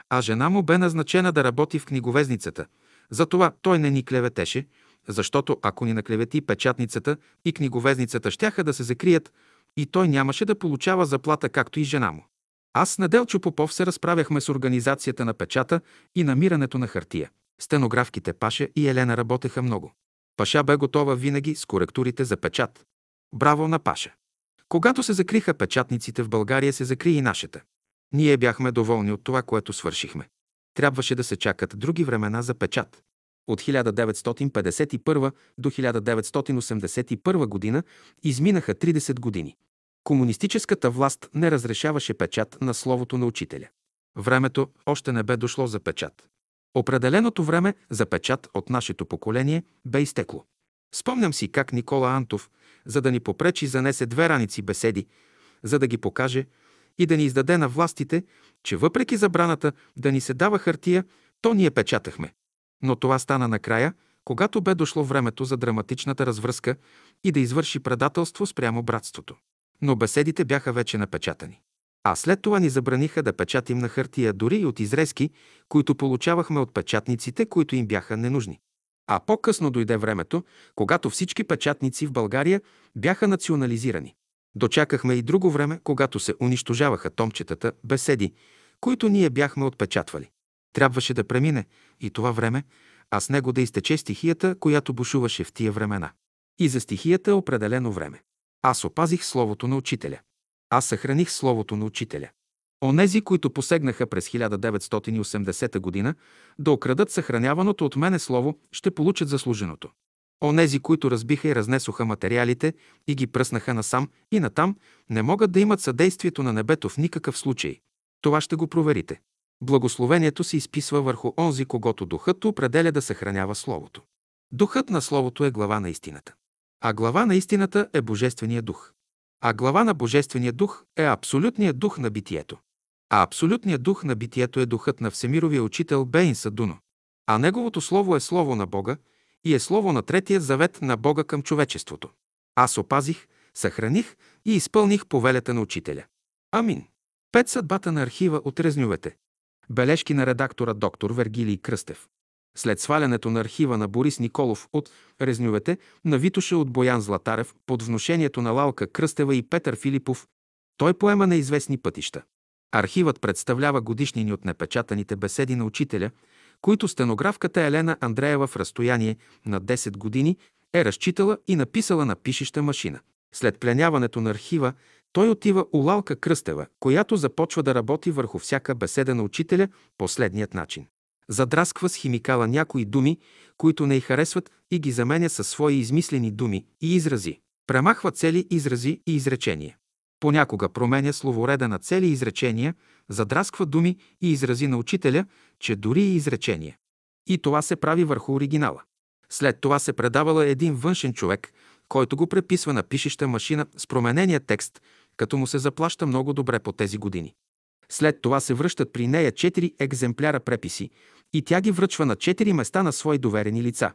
а жена му бе назначена да работи в книговезницата. Затова той не ни клеветеше, защото ако ни наклевети печатницата и книговезницата щяха да се закрият и той нямаше да получава заплата, както и жена му. Аз с Неделчо Попов се разправяхме с организацията на печата и намирането на хартия. Стенографките Паша и Елена работеха много. Паша бе готова винаги с коректурите за печат. Браво на Паша! Когато се закриха печатниците в България, се закри и нашата. Ние бяхме доволни от това, което свършихме. Трябваше да се чакат други времена за печат. От 1951 до 1981 година изминаха 30 години. Комунистическата власт не разрешаваше печат на словото на учителя. Времето още не бе дошло за печат. Определеното време за печат от нашето поколение бе изтекло. Спомням си как Никола Антов, за да ни попречи, занесе две раници беседи, за да ги покаже и да ни издаде на властите, че въпреки забраната да ни се дава хартия, то ние печатахме. Но това стана накрая, когато бе дошло времето за драматичната развръзка и да извърши предателство спрямо братството. Но беседите бяха вече напечатани. А след това ни забраниха да печатим на хартия дори и от изрезки, които получавахме от печатниците, които им бяха ненужни. А по-късно дойде времето, когато всички печатници в България бяха национализирани. Дочакахме и друго време, когато се унищожаваха томчетата, беседи, които ние бяхме отпечатвали. Трябваше да премине и това време, а с него да изтече стихията, която бушуваше в тия времена. И за стихията е определено време. Аз опазих словото на учителя. Аз съхраних словото на учителя. Онези, които посегнаха през 1980 година да окрадат съхраняваното от мене слово, ще получат заслуженото. Онези, които разбиха и разнесоха материалите и ги пръснаха насам и натам, не могат да имат съдействието на небето в никакъв случай. Това ще го проверите. Благословението се изписва върху онзи, когато духът определя да съхранява Словото. Духът на Словото е глава на истината. А глава на истината е Божествения дух. А глава на Божествения дух е абсолютният дух на битието. А абсолютният дух на битието е духът на Всемировия учител Бейн Садуно. А неговото слово е слово на Бога и е слово на третия завет на Бога към човечеството. Аз опазих, съхраних и изпълних повелята на учителя. Амин. Пет съдбата на архива от Резнювете. Бележки на редактора доктор Вергилий Кръстев. След свалянето на архива на Борис Николов от Резнювете на Витоша от Боян Златарев под вношението на Лалка Кръстева и Петър Филипов, той поема неизвестни пътища. Архивът представлява годишнини от непечатаните беседи на учителя, които стенографката Елена Андреева в разстояние на 10 години е разчитала и написала на пишеща машина. След пленяването на архива, той отива у Лалка Кръстева, която започва да работи върху всяка беседа на учителя последният начин. Задрасква с химикала някои думи, които не й харесват и ги заменя със свои измислени думи и изрази. Премахва цели изрази и изречения. Понякога променя словореда на цели изречения, задрасква думи и изрази на учителя, че дори и изречения. И това се прави върху оригинала. След това се предавала един външен човек, който го преписва на пишеща машина с променения текст, като му се заплаща много добре по тези години. След това се връщат при нея четири екземпляра преписи и тя ги връчва на четири места на свои доверени лица.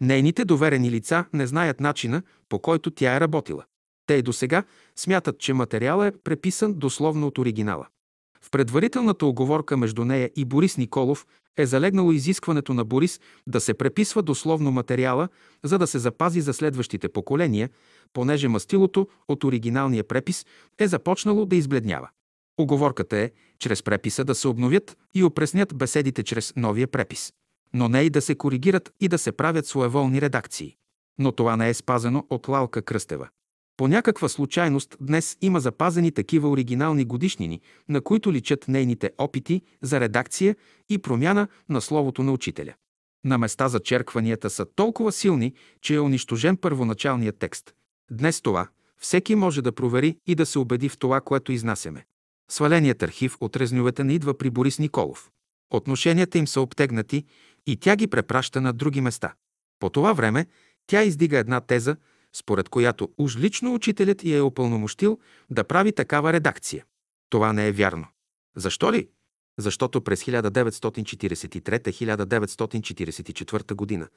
Нейните доверени лица не знаят начина, по който тя е работила. Те и до сега смятат, че материалът е преписан дословно от оригинала. В предварителната оговорка между нея и Борис Николов е залегнало изискването на Борис да се преписва дословно материала, за да се запази за следващите поколения, понеже мастилото от оригиналния препис е започнало да избледнява. Оговорката е, чрез преписа да се обновят и опреснят беседите чрез новия препис, но не и да се коригират и да се правят своеволни редакции. Но това не е спазено от Лалка Кръстева. По някаква случайност днес има запазени такива оригинални годишнини, на които личат нейните опити за редакция и промяна на словото на учителя. На места зачеркванията са толкова силни, че е унищожен първоначалният текст. Днес това всеки може да провери и да се убеди в това, което изнасяме. Сваленият архив от резнювете не идва при Борис Николов. Отношенията им са обтегнати и тя ги препраща на други места. По това време тя издига една теза, според която уж лично учителят я е опълномощил да прави такава редакция. Това не е вярно. Защо ли? Защото през 1943-1944 година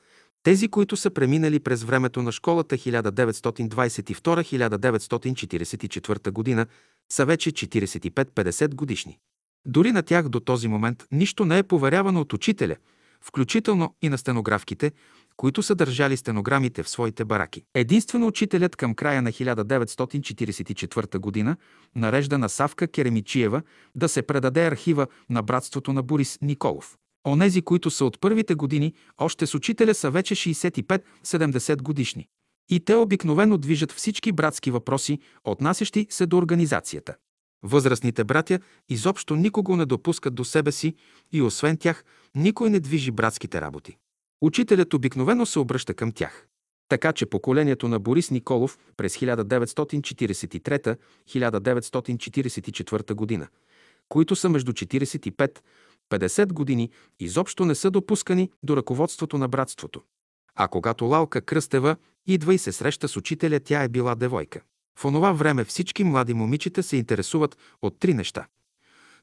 тези, които са преминали през времето на школата 1922-1944 година, са вече 45-50 годишни. Дори на тях до този момент нищо не е поверявано от учителя, включително и на стенографките, които са държали стенограмите в своите бараки. Единствено учителят към края на 1944 година нарежда на Савка Керемичиева да се предаде архива на братството на Борис Николов. Онези, които са от първите години, още с учителя са вече 65-70 годишни. И те обикновено движат всички братски въпроси, отнасящи се до организацията. Възрастните братя изобщо никого не допускат до себе си и освен тях никой не движи братските работи. Учителят обикновено се обръща към тях. Така че поколението на Борис Николов през 1943-1944 година, които са между 45-50 години, изобщо не са допускани до ръководството на братството. А когато Лалка Кръстева идва и се среща с учителя, тя е била девойка. В онова време всички млади момичета се интересуват от три неща.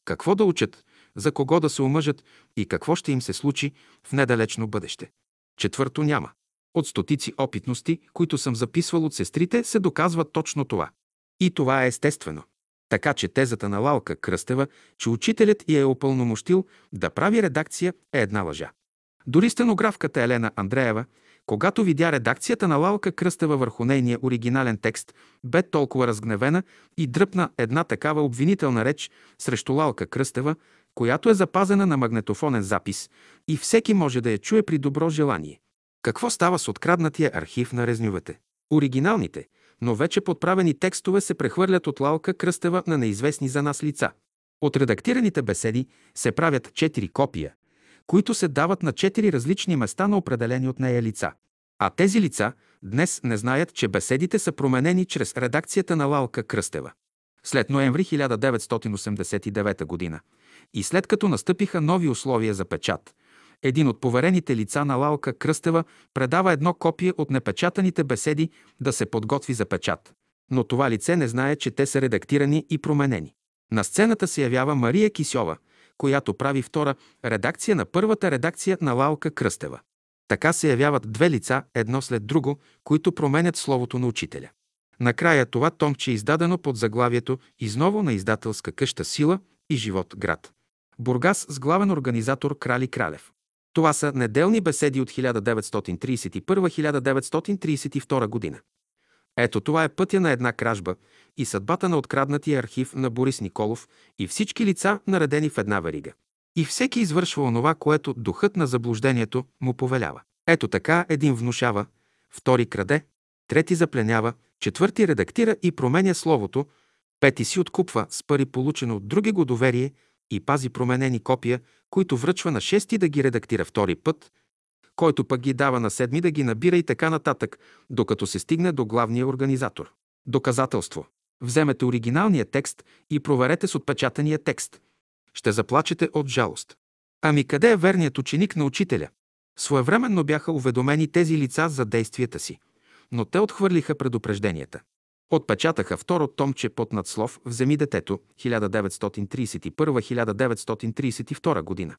Какво да учат, за кого да се омъжат и какво ще им се случи в недалечно бъдеще. Четвърто няма. От стотици опитности, които съм записвал от сестрите, се доказва точно това. И това е естествено. Така че тезата на Лалка Кръстева, че учителят я е опълномощил да прави редакция, е една лъжа. Дори стенографката Елена Андреева, когато видя редакцията на Лалка Кръстева върху нейния оригинален текст, бе толкова разгневена и дръпна една такава обвинителна реч срещу Лалка Кръстева, която е запазена на магнетофонен запис и всеки може да я чуе при добро желание. Какво става с откраднатия архив на резнювете? Оригиналните, но вече подправени текстове се прехвърлят от Лалка Кръстева на неизвестни за нас лица. От редактираните беседи се правят четири копия, които се дават на четири различни места на определени от нея лица. А тези лица днес не знаят, че беседите са променени чрез редакцията на Лалка Кръстева. След ноември 1989 г. и след като настъпиха нови условия за печат, един от поверените лица на Лалка Кръстева предава едно копие от непечатаните беседи да се подготви за печат. Но това лице не знае, че те са редактирани и променени. На сцената се явява Мария Кисьова, която прави втора редакция на първата редакция на Лалка Кръстева. Така се явяват две лица, едно след друго, които променят словото на учителя. Накрая това томче е издадено под заглавието «Изново на издателска къща Сила и живот град». Бургас с главен организатор Крали Кралев. Това са неделни беседи от 1931-1932 година. Ето това е пътя на една кражба и съдбата на откраднатия архив на Борис Николов и всички лица, наредени в една верига. И всеки извършва онова, което духът на заблуждението му повелява. Ето така един внушава, втори краде, трети запленява, четвърти редактира и променя словото, пети си откупва с пари получено от други го доверие и пази променени копия, които връчва на шести да ги редактира втори път, който пък ги дава на седми да ги набира и така нататък, докато се стигне до главния организатор. Доказателство. Вземете оригиналния текст и проверете с отпечатания текст. Ще заплачете от жалост. Ами къде е верният ученик на учителя? Своевременно бяха уведомени тези лица за действията си, но те отхвърлиха предупрежденията. Отпечатаха второ томче под надслов «Вземи детето» 1931-1932 година.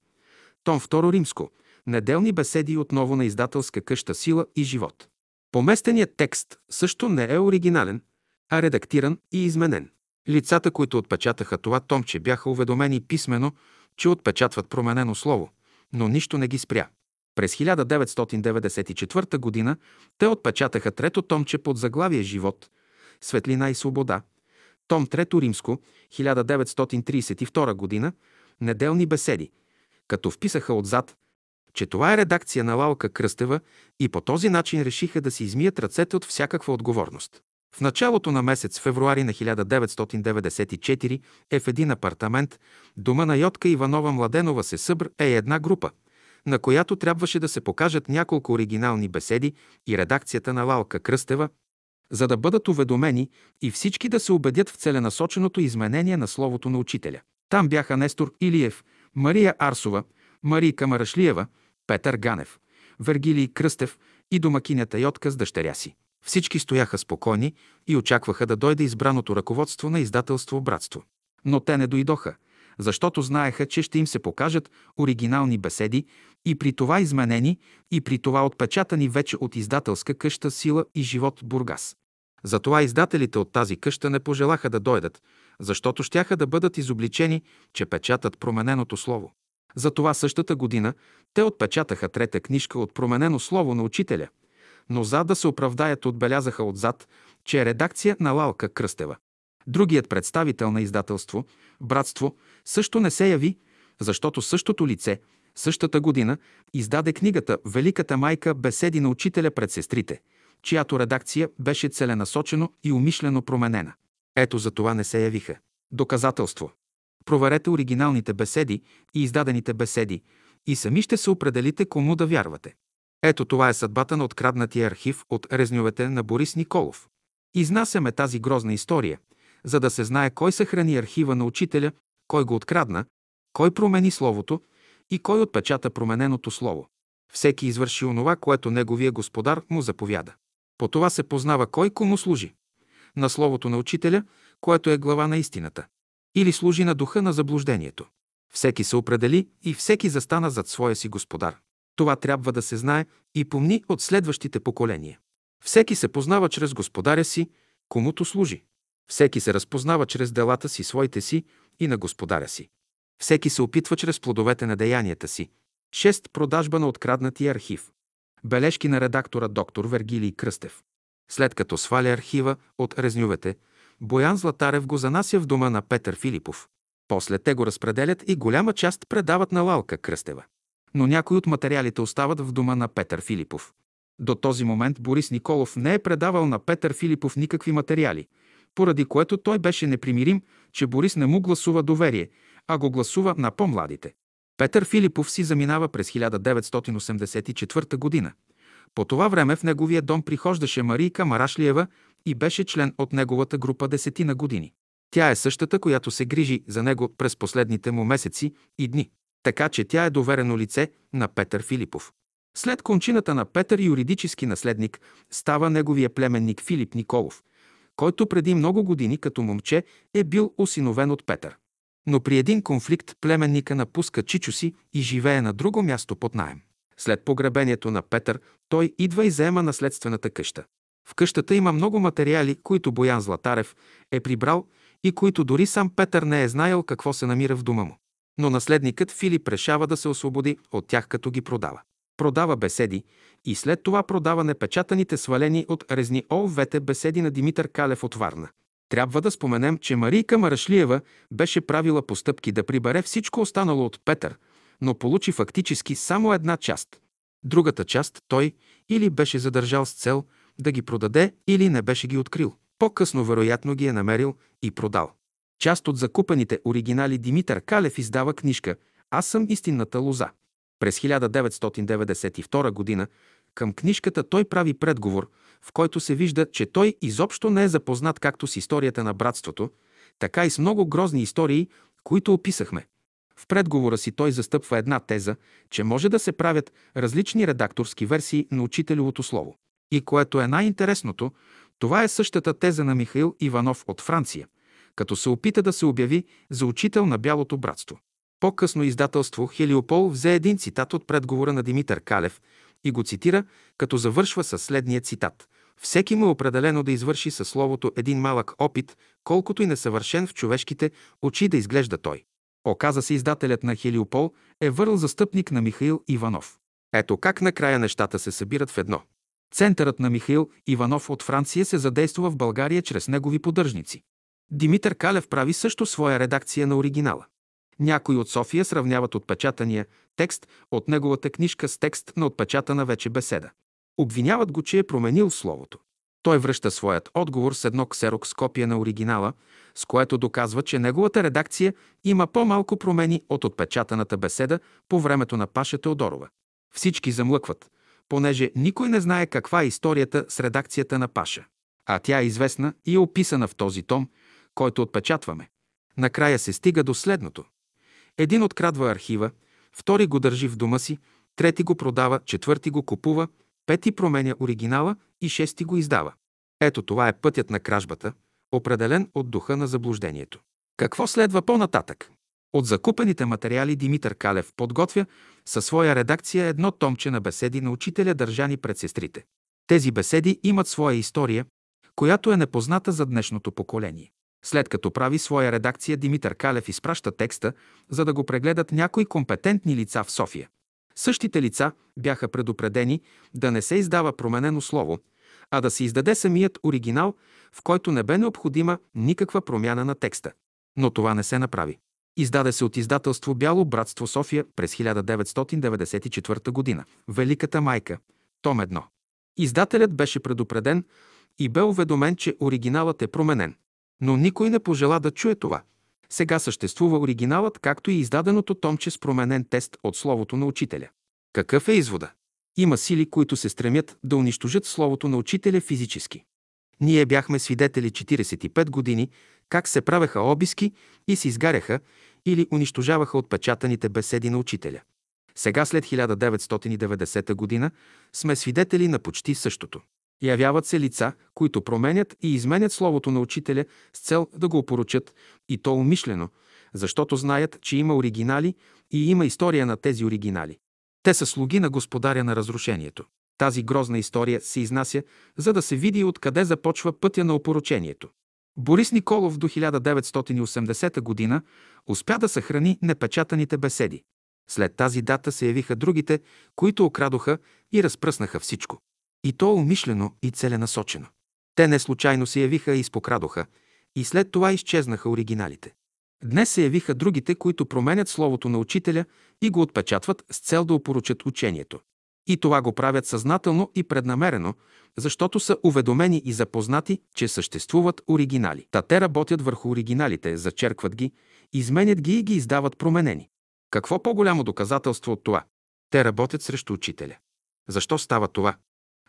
Том второ римско. Неделни беседи отново на издателска къща «Сила и живот». Поместеният текст също не е оригинален, а редактиран и изменен. Лицата, които отпечатаха това томче, бяха уведомени писменно, че отпечатват променено слово, но нищо не ги спря. През 1994 г. те отпечатаха трето томче под заглавие «Живот», Светлина и свобода. Том 3 Римско, 1932 г. Неделни беседи, като вписаха отзад, че това е редакция на Лалка Кръстева и по този начин решиха да си измият ръцете от всякаква отговорност. В началото на месец февруари на 1994 е в един апартамент дома на Йотка Иванова Младенова се събр е една група, на която трябваше да се покажат няколко оригинални беседи и редакцията на Лалка Кръстева, за да бъдат уведомени и всички да се убедят в целенасоченото изменение на словото на учителя. Там бяха Нестор Илиев, Мария Арсова, Марийка Марашлиева, Петър Ганев, Вергилий Кръстев и домакинята Йотка с дъщеря си. Всички стояха спокойни и очакваха да дойде избраното ръководство на издателство Братство. Но те не дойдоха, защото знаеха, че ще им се покажат оригинални беседи и при това изменени, и при това отпечатани вече от издателска къща Сила и живот Бургас. Затова издателите от тази къща не пожелаха да дойдат, защото щяха да бъдат изобличени, че печатат промененото слово. Затова същата година те отпечатаха трета книжка от променено слово на учителя, но за да се оправдаят отбелязаха отзад, че е редакция на Лалка Кръстева. Другият представител на издателство, Братство, също не се яви, защото същото лице, същата година, издаде книгата Великата майка беседи на учителя пред сестрите, чиято редакция беше целенасочено и умишлено променена. Ето за това не се явиха. Доказателство. Проверете оригиналните беседи и издадените беседи и сами ще се определите кому да вярвате. Ето това е съдбата на откраднатия архив от резньовете на Борис Николов. Изнасяме тази грозна история, за да се знае кой съхрани архива на учителя, кой го открадна, кой промени словото и кой отпечата промененото слово. Всеки извърши онова, което неговия господар му заповяда. По това се познава кой кому служи. На словото на учителя, което е глава на истината. Или служи на духа на заблуждението. Всеки се определи и всеки застана зад своя си господар. Това трябва да се знае и помни от следващите поколения. Всеки се познава чрез господаря си, комуто служи. Всеки се разпознава чрез делата си, своите си и на господаря си. Всеки се опитва чрез плодовете на деянията си. Шест Продажба на откраднатия архив. Бележки на редактора доктор Вергилий Кръстев. След като сваля архива от резнювете, Боян Златарев го занася в дома на Петър Филипов. После те го разпределят и голяма част предават на Лалка Кръстева. Но някои от материалите остават в дома на Петър Филипов. До този момент Борис Николов не е предавал на Петър Филипов никакви материали, поради което той беше непримирим, че Борис не му гласува доверие, а го гласува на по-младите. Петър Филипов си заминава през 1984 година. По това време в неговия дом прихождаше Марийка Марашлиева и беше член от неговата група десетина години. Тя е същата, която се грижи за него през последните му месеци и дни. Така че тя е доверено лице на Петър Филипов. След кончината на Петър юридически наследник става неговия племенник Филип Николов, който преди много години като момче е бил осиновен от Петър. Но при един конфликт племенника напуска Чичо си и живее на друго място под найем. След погребението на Петър, той идва и заема наследствената къща. В къщата има много материали, които Боян Златарев е прибрал и които дори сам Петър не е знаел какво се намира в дома му. Но наследникът Филип решава да се освободи от тях, като ги продава. Продава беседи и след това продава непечатаните свалени от резни ОВ-те беседи на Димитър Калев от Варна. Трябва да споменем, че Марийка Марашлиева беше правила постъпки да прибере всичко останало от Петър, но получи фактически само една част. Другата част той или беше задържал с цел да ги продаде, или не беше ги открил. По-късно вероятно ги е намерил и продал. Част от закупените оригинали Димитър Калев издава книжка «Аз съм истинната лоза». През 1992 г. към книжката той прави предговор, в който се вижда, че той изобщо не е запознат както с историята на братството, така и с много грозни истории, които описахме. В предговора си той застъпва една теза, че може да се правят различни редакторски версии на учителевото слово. И което е най-интересното, това е същата теза на Михаил Иванов от Франция, като се опита да се обяви за учител на Бялото братство. По-късно издателство Хелиопол взе един цитат от предговора на Димитър Калев и го цитира, като завършва със следния цитат. Всеки му е определено да извърши със словото един малък опит, колкото и несъвършен в човешките очи да изглежда той. Оказа се издателят на Хелиопол е върл застъпник на Михаил Иванов. Ето как накрая нещата се събират в едно. Центърът на Михаил Иванов от Франция се задейства в България чрез негови поддръжници. Димитър Калев прави също своя редакция на оригинала. Някои от София сравняват отпечатания текст от неговата книжка с текст на отпечатана вече беседа. Обвиняват го, че е променил словото. Той връща своят отговор с едно ксерокс копия на оригинала, с което доказва, че неговата редакция има по-малко промени от отпечатаната беседа по времето на Паша Теодорова. Всички замлъкват, понеже никой не знае каква е историята с редакцията на Паша. А тя е известна и е описана в този том, който отпечатваме. Накрая се стига до следното. Един открадва архива, втори го държи в дома си, трети го продава, четвърти го купува, пети променя оригинала и шести го издава. Ето това е пътят на кражбата, определен от духа на заблуждението. Какво следва по-нататък? От закупените материали Димитър Калев подготвя със своя редакция едно томче на беседи на учителя, държани пред сестрите. Тези беседи имат своя история, която е непозната за днешното поколение. След като прави своя редакция, Димитър Калев изпраща текста, за да го прегледат някои компетентни лица в София. Същите лица бяха предупредени да не се издава променено слово, а да се издаде самият оригинал, в който не бе необходима никаква промяна на текста. Но това не се направи. Издаде се от издателство Бяло братство София през 1994 г. Великата майка, том 1. Издателят беше предупреден и бе уведомен, че оригиналът е променен. Но никой не пожела да чуе това. Сега съществува оригиналът, както и издаденото томче с променен тест от словото на учителя. Какъв е извода? Има сили, които се стремят да унищожат Словото на учителя физически. Ние бяхме свидетели 45 години как се правеха обиски и се изгаряха или унищожаваха отпечатаните беседи на учителя. Сега, след 1990 година, сме свидетели на почти същото. Явяват се лица, които променят и изменят Словото на учителя с цел да го опоручат, и то умишлено, защото знаят, че има оригинали и има история на тези оригинали. Те са слуги на господаря на разрушението. Тази грозна история се изнася, за да се види откъде започва пътя на опоручението. Борис Николов до 1980 година успя да съхрани непечатаните беседи. След тази дата се явиха другите, които окрадоха и разпръснаха всичко. И то умишлено и целенасочено. Те не случайно се явиха и изпокрадоха, и след това изчезнаха оригиналите. Днес се явиха другите, които променят словото на учителя и го отпечатват с цел да опоручат учението. И това го правят съзнателно и преднамерено, защото са уведомени и запознати, че съществуват оригинали. Та те работят върху оригиналите, зачеркват ги, изменят ги и ги издават променени. Какво по-голямо доказателство от това? Те работят срещу учителя. Защо става това?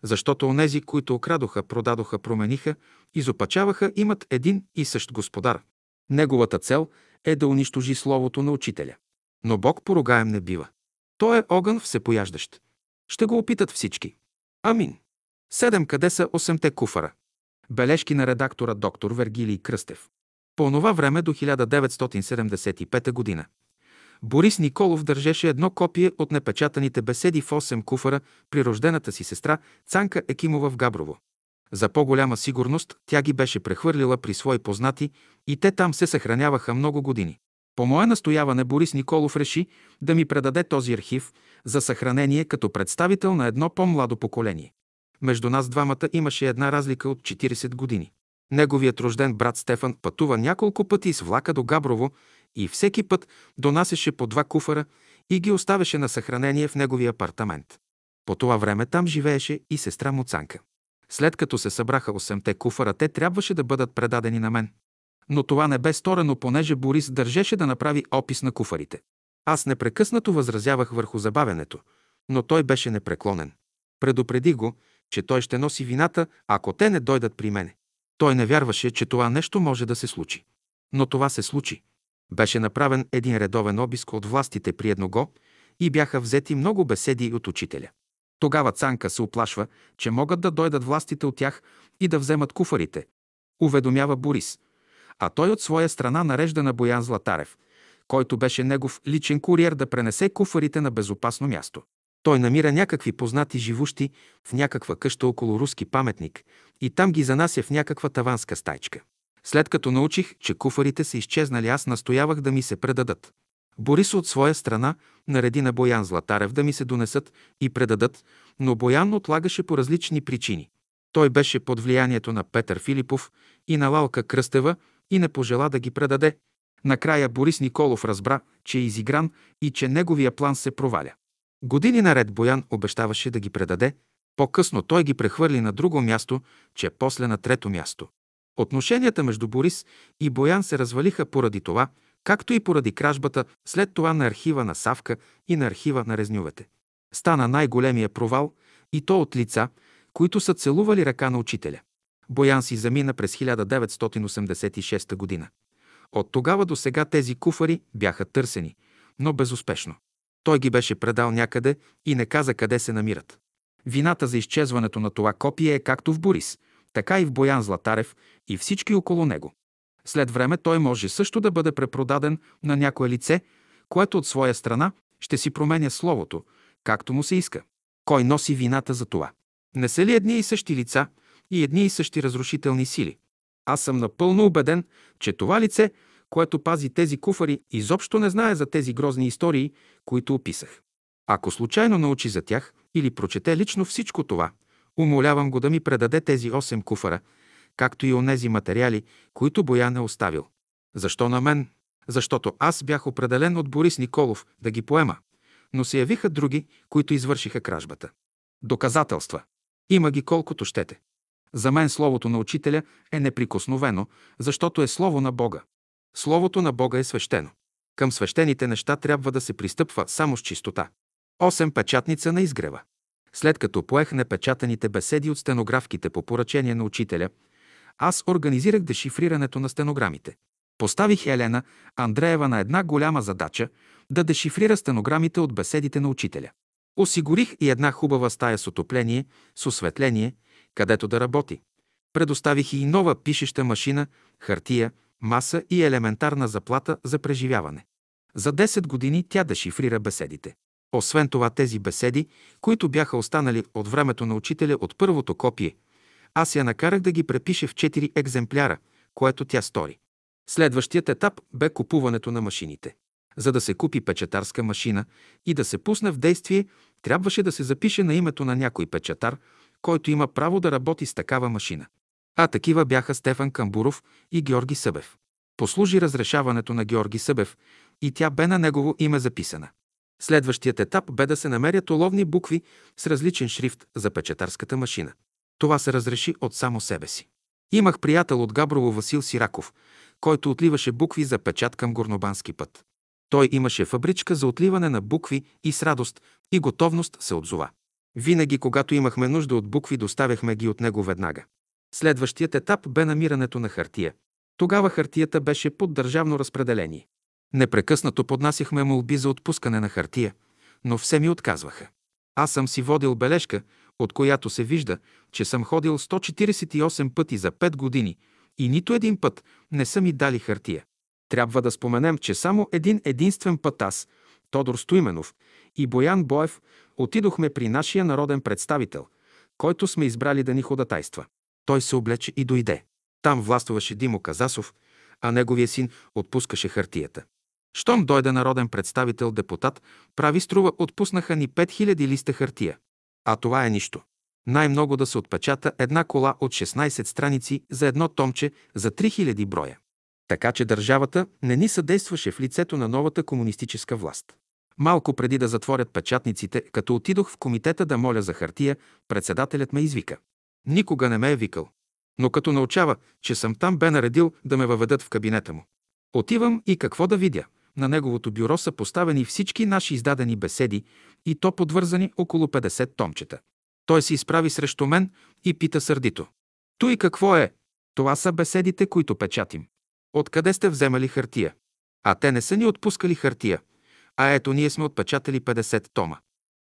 Защото онези, които окрадоха, продадоха, промениха, изопачаваха, имат един и същ господар. Неговата цел е да унищожи словото на учителя. Но Бог поругаем не бива. Той е огън всепояждащ. Ще го опитат всички. Амин. Седем къде са осемте куфара? Бележки на редактора доктор Вергилий Кръстев. По това време до 1975 година Борис Николов държеше едно копие от непечатаните беседи в 8 куфара при рождената си сестра Цанка Екимова в Габрово. За по-голяма сигурност тя ги беше прехвърлила при свои познати и те там се съхраняваха много години. По мое настояване Борис Николов реши да ми предаде този архив за съхранение като представител на едно по-младо поколение. Между нас двамата имаше една разлика от 40 години. Неговият рожден брат Стефан пътува няколко пъти с влака до Габрово и всеки път донасяше по два куфара и ги оставяше на съхранение в неговия апартамент. По това време там живееше и сестра му Цанка. След като се събраха 8-те куфара, те трябваше да бъдат предадени на мен. Но това не бе сторено, понеже Борис държеше да направи опис на куфарите. Аз непрекъснато възразявах върху забавенето, но той беше непреклонен. Предупреди го, че той ще носи вината, ако те не дойдат при мене. Той не вярваше, че това нещо може да се случи. Но това се случи. Беше направен един редовен обиск от властите при едного и бяха взети много беседи от учителя. Тогава Цанка се оплашва, че могат да дойдат властите от тях и да вземат куфарите. Уведомява Борис. А той от своя страна нарежда на Боян Златарев, който беше негов личен куриер да пренесе куфарите на безопасно място. Той намира някакви познати живущи в някаква къща около руски паметник и там ги занася в някаква таванска стайчка. След като научих, че куфарите са изчезнали, аз настоявах да ми се предадат. Борис от своя страна нареди на Боян Златарев да ми се донесат и предадат, но Боян отлагаше по различни причини. Той беше под влиянието на Петър Филипов и на Лалка Кръстева и не пожела да ги предаде. Накрая Борис Николов разбра, че е изигран и че неговия план се проваля. Години наред Боян обещаваше да ги предаде, по-късно той ги прехвърли на друго място, че после на трето място. Отношенията между Борис и Боян се развалиха поради това, както и поради кражбата след това на архива на Савка и на архива на Резнювете. Стана най-големия провал и то от лица, които са целували ръка на учителя. Боян си замина през 1986 година. От тогава до сега тези куфари бяха търсени, но безуспешно. Той ги беше предал някъде и не каза къде се намират. Вината за изчезването на това копие е както в Борис, така и в Боян Златарев и всички около него. След време той може също да бъде препродаден на някое лице, което от своя страна ще си променя словото, както му се иска. Кой носи вината за това? Не са ли едни и същи лица и едни и същи разрушителни сили? Аз съм напълно убеден, че това лице, което пази тези куфари, изобщо не знае за тези грозни истории, които описах. Ако случайно научи за тях или прочете лично всичко това, умолявам го да ми предаде тези 8 куфара, както и онези материали, които Боян е оставил. Защо на мен? Защото аз бях определен от Борис Николов да ги поема, но се явиха други, които извършиха кражбата. Доказателства. Има ги колкото щете. За мен словото на учителя е неприкосновено, защото е слово на Бога. Словото на Бога е свещено. Към свещените неща трябва да се пристъпва само с чистота. Осем печатница на изгрева. След като поех непечатаните беседи от стенографките по поръчение на учителя, аз организирах дешифрирането на стенограмите. Поставих Елена Андреева на една голяма задача да дешифрира стенограмите от беседите на учителя. Осигурих и една хубава стая с отопление, с осветление, където да работи. Предоставих и нова пишеща машина, хартия, маса и елементарна заплата за преживяване. За 10 години тя дешифрира беседите. Освен това, тези беседи, които бяха останали от времето на учителя от първото копие, аз я накарах да ги препише в 4 екземпляра, което тя стори. Следващият етап бе купуването на машините. За да се купи печатарска машина и да се пусне в действие, трябваше да се запише на името на някой печатар, който има право да работи с такава машина. А такива бяха Стефан Камбуров и Георги Събев. Послужи разрешаването на Георги Събев и тя бе на негово име записана. Следващият етап бе да се намерят оловни букви с различен шрифт за печатарската машина. Това се разреши от само себе си. Имах приятел от Габрово Васил Сираков, който отливаше букви за печат към Горнобански път. Той имаше фабричка за отливане на букви и с радост и готовност се отзова. Винаги, когато имахме нужда от букви, доставяхме ги от него веднага. Следващият етап бе намирането на хартия. Тогава хартията беше под държавно разпределение. Непрекъснато поднасяхме молби за отпускане на хартия, но все ми отказваха. Аз съм си водил бележка, от която се вижда, че съм ходил 148 пъти за 5 години и нито един път не са ми дали хартия. Трябва да споменем, че само един единствен път аз, Тодор Стойменов и Боян Боев отидохме при нашия народен представител, който сме избрали да ни ходатайства. Той се облече и дойде. Там властвуваше Димо Казасов, а неговия син отпускаше хартията. Щом дойде народен представител, депутат, прави струва, отпуснаха ни 5000 листа хартия. А това е нищо. Най-много да се отпечата една кола от 16 страници за едно томче за 3000 броя. Така че държавата не ни съдействаше в лицето на новата комунистическа власт. Малко преди да затворят печатниците, като отидох в комитета да моля за хартия, председателят ме извика. Никога не ме е викал. Но като научава, че съм там, бе наредил да ме въведат в кабинета му. Отивам и какво да видя. На неговото бюро са поставени всички наши издадени беседи и то подвързани около 50 томчета. Той се изправи срещу мен и пита сърдито. Той какво е? Това са беседите, които печатим. Откъде сте вземали хартия? А те не са ни отпускали хартия. А ето ние сме отпечатали 50 тома.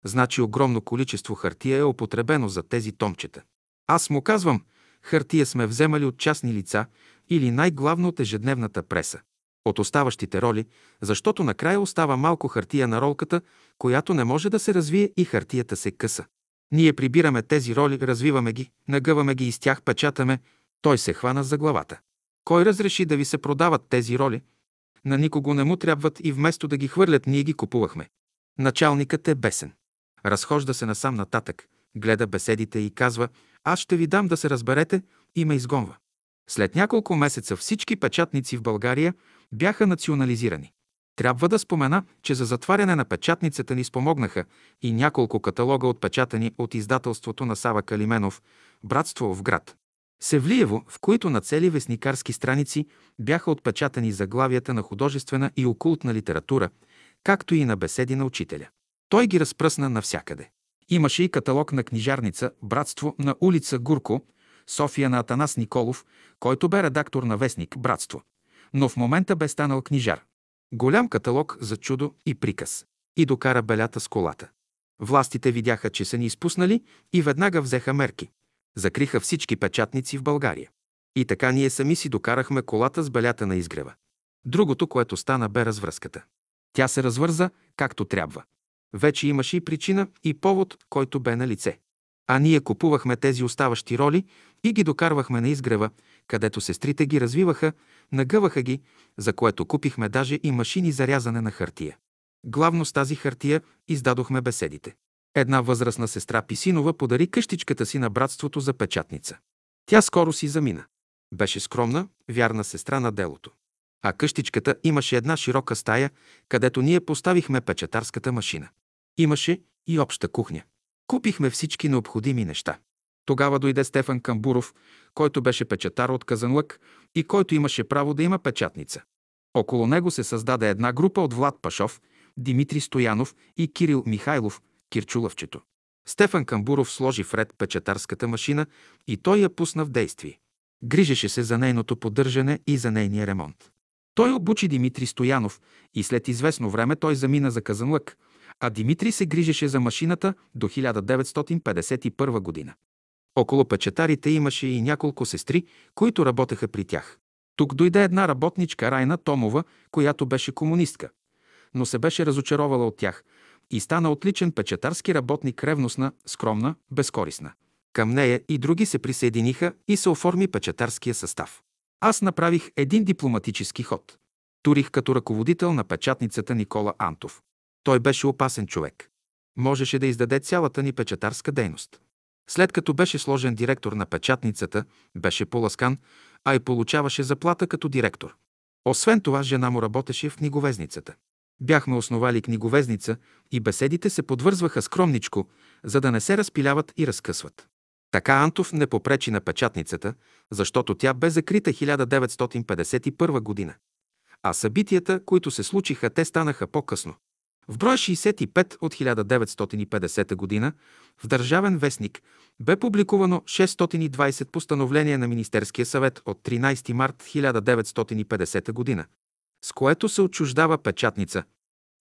Значи огромно количество хартия е употребено за тези томчета. Аз му казвам, хартия сме вземали от частни лица или най-главно от ежедневната преса. От оставащите роли, защото накрая остава малко хартия на ролката, която не може да се развие и хартията се къса. Ние прибираме тези роли, развиваме ги, нагъваме ги и с тях печатаме. Той се хвана за главата. Кой разреши да ви се продават тези роли? На никого не му трябват и вместо да ги хвърлят, ние ги купувахме. Началникът е бесен. Разхожда се насам нататък, гледа беседите и казва, аз ще ви дам да се разберете и ме изгонва. След няколко месеца всички печатници в България бяха национализирани. Трябва да спомена, че за затваряне на печатницата ни спомогнаха и няколко каталога отпечатани от издателството на Сава Калименов «Братство в град». Севлиево, в които на цели вестникарски страници бяха отпечатани заглавията на художествена и окултна литература, както и на беседи на учителя. Той ги разпръсна навсякъде. Имаше и каталог на книжарница «Братство» на улица Гурко, София на Атанас Николов, който бе редактор на вестник «Братство», но в момента бе станал книжар. Голям каталог за чудо и приказ. И докара белята с колата. Властите видяха, че са ни изпуснали и веднага взеха мерки. Закриха всички печатници в България. И така ние сами си докарахме колата с белята на изгрева. Другото, което стана, бе развръзката. Тя се развърза както трябва. Вече имаше и причина и повод, който бе на лице. А ние купувахме тези оставащи роли и ги докарвахме на изгрева, където сестрите ги развиваха, нагъваха ги, за което купихме даже и машини за рязане на хартия. Главно с тази хартия издадохме беседите. Една възрастна сестра Писинова подари къщичката си на братството за печатница. Тя скоро си замина. Беше скромна, вярна сестра на делото. А къщичката имаше една широка стая, където ние поставихме печатарската машина. Имаше и обща кухня. Купихме всички необходими неща. Тогава дойде Стефан Камбуров, който беше печатар от Казанлък и който имаше право да има печатница. Около него се създаде една група от Влад Пашов, Димитри Стоянов и Кирил Михайлов, Кирчулъвчето. Стефан Камбуров сложи в ред печатарската машина и той я пусна в действие. Грижеше се за нейното поддържане и за нейния ремонт. Той обучи Димитри Стоянов и след известно време той замина за Казанлък, а Димитри се грижеше за машината до 1951 година. Около печатарите имаше и няколко сестри, които работеха при тях. Тук дойде една работничка Райна Томова, която беше комунистка, но се беше разочаровала от тях и стана отличен печатарски работник, ревностна, скромна, безкорисна. Към нея и други се присъединиха и се оформи печатарския състав. Аз направих един дипломатически ход. Турих като ръководител на печатницата Никола Антов. Той беше опасен човек. Можеше да издаде цялата ни печатарска дейност. След като беше сложен директор на печатницата, беше поласкан, а и получаваше заплата като директор. Освен това, жена му работеше в книговезницата. Бяхме основали книговезница и беседите се подвързваха скромничко, за да не се разпиляват и разкъсват. Така Антов не попречи на печатницата, защото тя бе закрита 1951 година. А събитията, които се случиха, те станаха по-късно. В брой 65 от 1950 година в Държавен вестник бе публикувано 620 постановление на Министерския съвет от 13 март 1950 година, с което се отчуждава печатница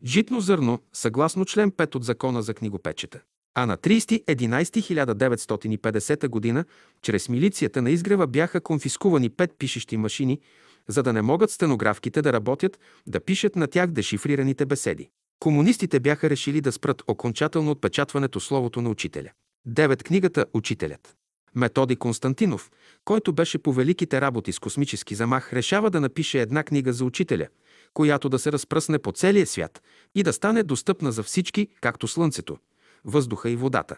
Житно зърно, съгласно член 5 от Закона за книгопечета. А на 30.11.1950 г. чрез милицията на изгрева бяха конфискувани пет пишещи машини, за да не могат стенографките да работят, да пишат на тях дешифрираните беседи. Комунистите бяха решили да спрат окончателно отпечатването словото на учителя. Девет книгата «Учителят». Методи Константинов, който беше по великите работи с космически замах, решава да напише една книга за учителя, която да се разпръсне по целия свят и да стане достъпна за всички, както слънцето, въздуха и водата.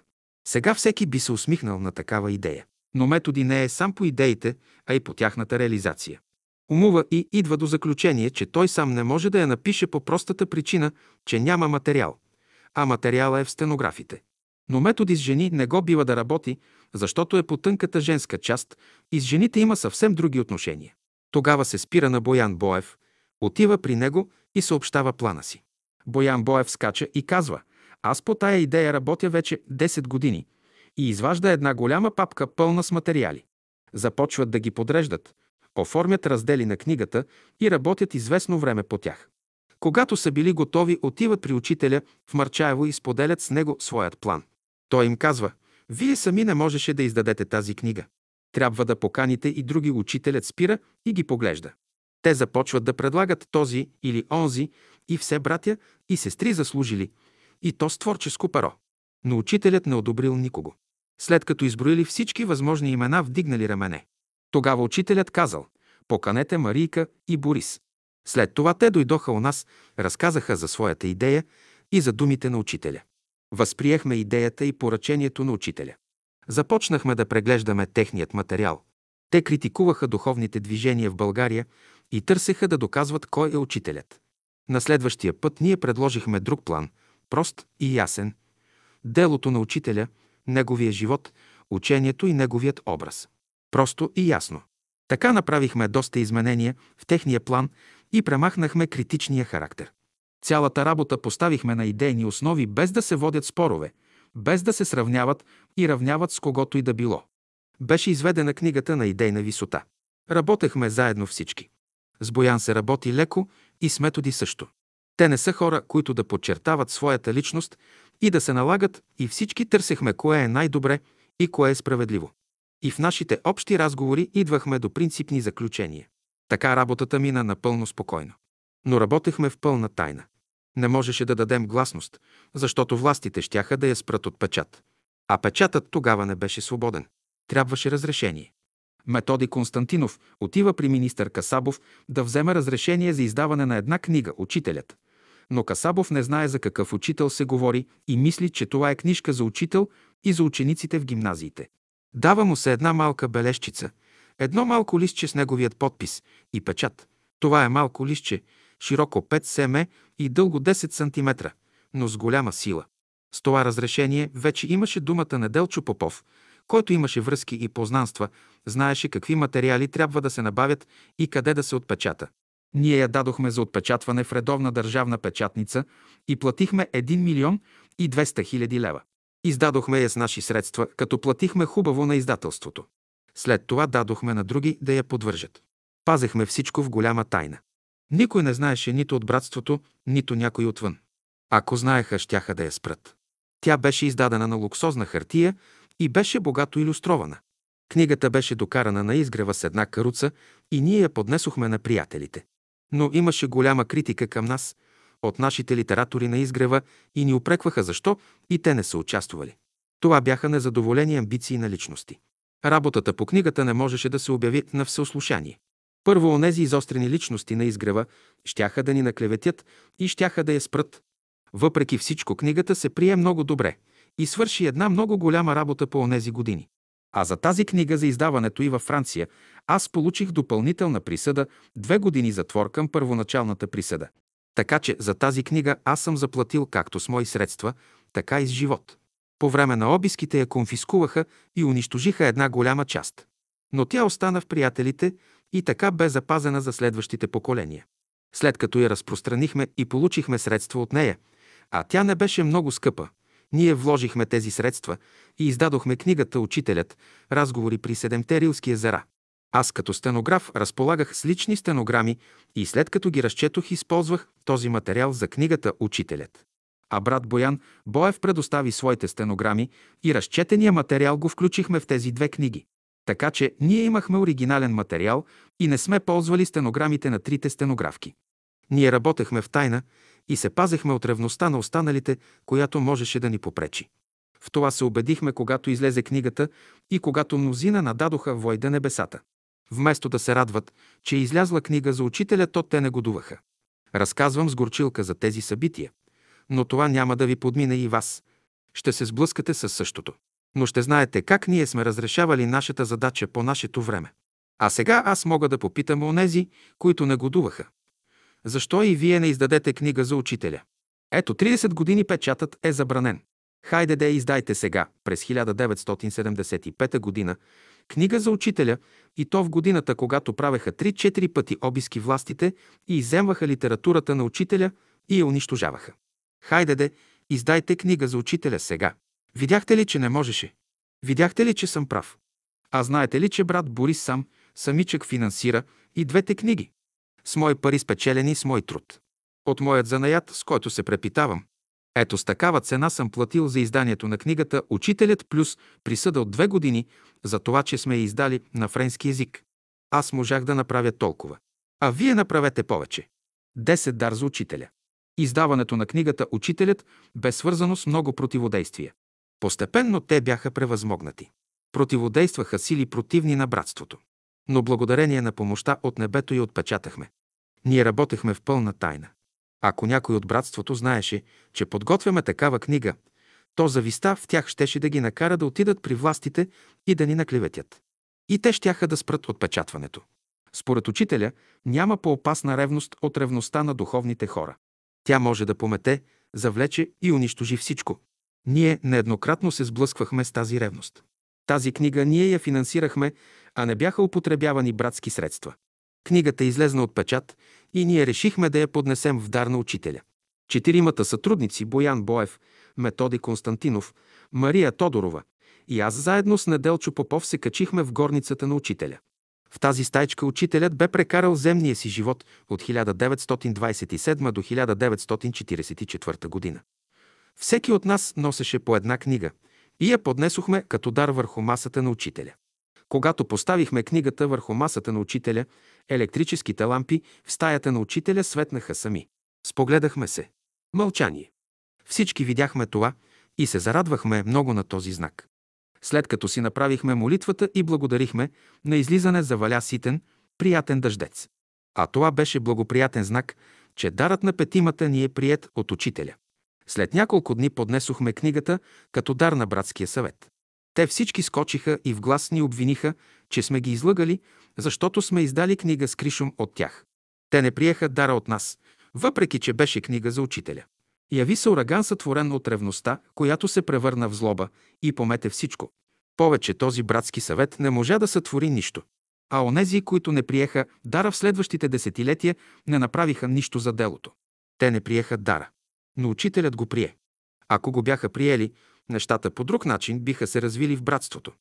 Сега всеки би се усмихнал на такава идея. Но методи не е сам по идеите, а и по тяхната реализация. Умува и идва до заключение, че той сам не може да я напише по простата причина, че няма материал, а материала е в стенографите. Но методи с жени не го бива да работи, защото е по тънката женска част и с жените има съвсем други отношения. Тогава се спира на Боян Боев, отива при него и съобщава плана си. Боян Боев скача и казва «Аз по тая идея работя вече 10 години» и изважда една голяма папка пълна с материали. Започват да ги подреждат, оформят раздели на книгата и работят известно време по тях. Когато са били готови, отиват при учителя в Марчаево и споделят с него своят план. Той им казва, вие сами не можеше да издадете тази книга. Трябва да поканите и други учителят спира и ги поглежда. Те започват да предлагат този или онзи и все братя и сестри заслужили, и то с творческо перо. Но учителят не одобрил никого. След като изброили всички възможни имена, вдигнали рамене. Тогава учителят казал, поканете Марийка и Борис. След това те дойдоха у нас, разказаха за своята идея и за думите на учителя. Възприехме идеята и поръчението на учителя. Започнахме да преглеждаме техният материал. Те критикуваха духовните движения в България и търсеха да доказват кой е учителят. На следващия път ние предложихме друг план, прост и ясен. Делото на учителя, неговия живот, учението и неговият образ. Просто и ясно. Така направихме доста изменения в техния план и премахнахме критичния характер. Цялата работа поставихме на идейни основи, без да се водят спорове, без да се сравняват и равняват с когото и да било. Беше изведена книгата на идейна висота. Работехме заедно всички. С Боян се работи леко и с методи също. Те не са хора, които да подчертават своята личност и да се налагат и всички търсехме кое е най-добре и кое е справедливо. И в нашите общи разговори идвахме до принципни заключения. Така работата мина напълно спокойно. Но работехме в пълна тайна. Не можеше да дадем гласност, защото властите щяха да я спрат от печат. А печатът тогава не беше свободен. Трябваше разрешение. Методи Константинов отива при министър Касабов да вземе разрешение за издаване на една книга «Учителят». Но Касабов не знае за какъв учител се говори и мисли, че това е книжка за учител и за учениците в гимназиите. Дава му се една малка бележчица, едно малко листче с неговият подпис и печат. Това е малко листче, широко 5 см и дълго 10 см, но с голяма сила. С това разрешение вече имаше думата на Делчо Попов, който имаше връзки и познанства, знаеше какви материали трябва да се набавят и къде да се отпечата. Ние я дадохме за отпечатване в редовна държавна печатница и платихме 1 милион и 200 хиляди лева. Издадохме я с наши средства, като платихме хубаво на издателството. След това дадохме на други да я подвържат. Пазехме всичко в голяма тайна. Никой не знаеше нито от братството, нито някой отвън. Ако знаеха, щяха да я спрат. Тя беше издадена на луксозна хартия и беше богато иллюстрована. Книгата беше докарана на изгрева с една каруца и ние я поднесохме на приятелите. Но имаше голяма критика към нас от нашите литератори на изгрева и ни упрекваха защо и те не са участвали. Това бяха незадоволени амбиции на личности. Работата по книгата не можеше да се обяви на всеослушание. Първо, онези изострени личности на изгрева щяха да ни наклеветят и щяха да я спрат. Въпреки всичко, книгата се прие много добре и свърши една много голяма работа по онези години. А за тази книга за издаването и във Франция аз получих допълнителна присъда две години затвор към първоначалната присъда. Така че за тази книга аз съм заплатил както с мои средства, така и с живот. По време на обиските я конфискуваха и унищожиха една голяма част. Но тя остана в приятелите и така бе запазена за следващите поколения. След като я разпространихме и получихме средства от нея, а тя не беше много скъпа, ние вложихме тези средства и издадохме книгата «Учителят. Разговори при седемте Рилски езера». Аз като стенограф разполагах с лични стенограми и след като ги разчетох, използвах този материал за книгата «Учителят». А брат Боян Боев предостави своите стенограми и разчетения материал го включихме в тези две книги. Така че ние имахме оригинален материал и не сме ползвали стенограмите на трите стенографки. Ние работехме в тайна и се пазехме от ревността на останалите, която можеше да ни попречи. В това се убедихме, когато излезе книгата и когато мнозина нададоха войда небесата. Вместо да се радват, че излязла книга за учителя, то те негодуваха. Разказвам с горчилка за тези събития, но това няма да ви подмине и вас. Ще се сблъскате с същото. Но ще знаете как ние сме разрешавали нашата задача по нашето време. А сега аз мога да попитам онези, които негодуваха. Защо и вие не издадете книга за учителя? Ето, 30 години печатът е забранен. Хайде да издайте сега, през 1975 година, книга за учителя и то в годината, когато правеха 3-4 пъти обиски властите и иземваха литературата на учителя и я унищожаваха. Хайде де, издайте книга за учителя сега. Видяхте ли, че не можеше? Видяхте ли, че съм прав? А знаете ли, че брат Борис сам, самичък финансира и двете книги? С мои пари спечелени с мой труд. От моят занаят, с който се препитавам. Ето с такава цена съм платил за изданието на книгата «Учителят плюс присъда от две години» за това, че сме я издали на френски язик. Аз можах да направя толкова. А вие направете повече. Десет дар за учителя. Издаването на книгата «Учителят» бе свързано с много противодействия. Постепенно те бяха превъзмогнати. Противодействаха сили противни на братството. Но благодарение на помощта от небето и отпечатахме. Ние работехме в пълна тайна. Ако някой от братството знаеше, че подготвяме такава книга, то зависта в тях щеше да ги накара да отидат при властите и да ни наклеветят. И те щяха да спрат отпечатването. Според учителя няма по-опасна ревност от ревността на духовните хора. Тя може да помете, завлече и унищожи всичко. Ние нееднократно се сблъсквахме с тази ревност. Тази книга ние я финансирахме, а не бяха употребявани братски средства. Книгата излезна от печат и ние решихме да я поднесем в дар на учителя. Четиримата сътрудници Боян Боев, Методи Константинов, Мария Тодорова и аз заедно с Неделчо Попов се качихме в горницата на учителя. В тази стайчка учителят бе прекарал земния си живот от 1927 до 1944 година. Всеки от нас носеше по една книга и я поднесохме като дар върху масата на учителя. Когато поставихме книгата върху масата на учителя, електрическите лампи в стаята на учителя светнаха сами. Спогледахме се. Мълчание. Всички видяхме това и се зарадвахме много на този знак. След като си направихме молитвата и благодарихме, на излизане заваля ситен, приятен дъждец. А това беше благоприятен знак, че дарът на петимата ни е прият от учителя. След няколко дни поднесохме книгата като дар на братския съвет. Те всички скочиха и в глас ни обвиниха, че сме ги излъгали, защото сме издали книга с кришум от тях. Те не приеха дара от нас, въпреки че беше книга за учителя. Яви се ураган сътворен от ревността, която се превърна в злоба и помете всичко. Повече този братски съвет не можа да сътвори нищо. А онези, които не приеха дара в следващите десетилетия, не направиха нищо за делото. Те не приеха дара. Но учителят го прие. Ако го бяха приели, Нещата по друг начин биха се развили в братството.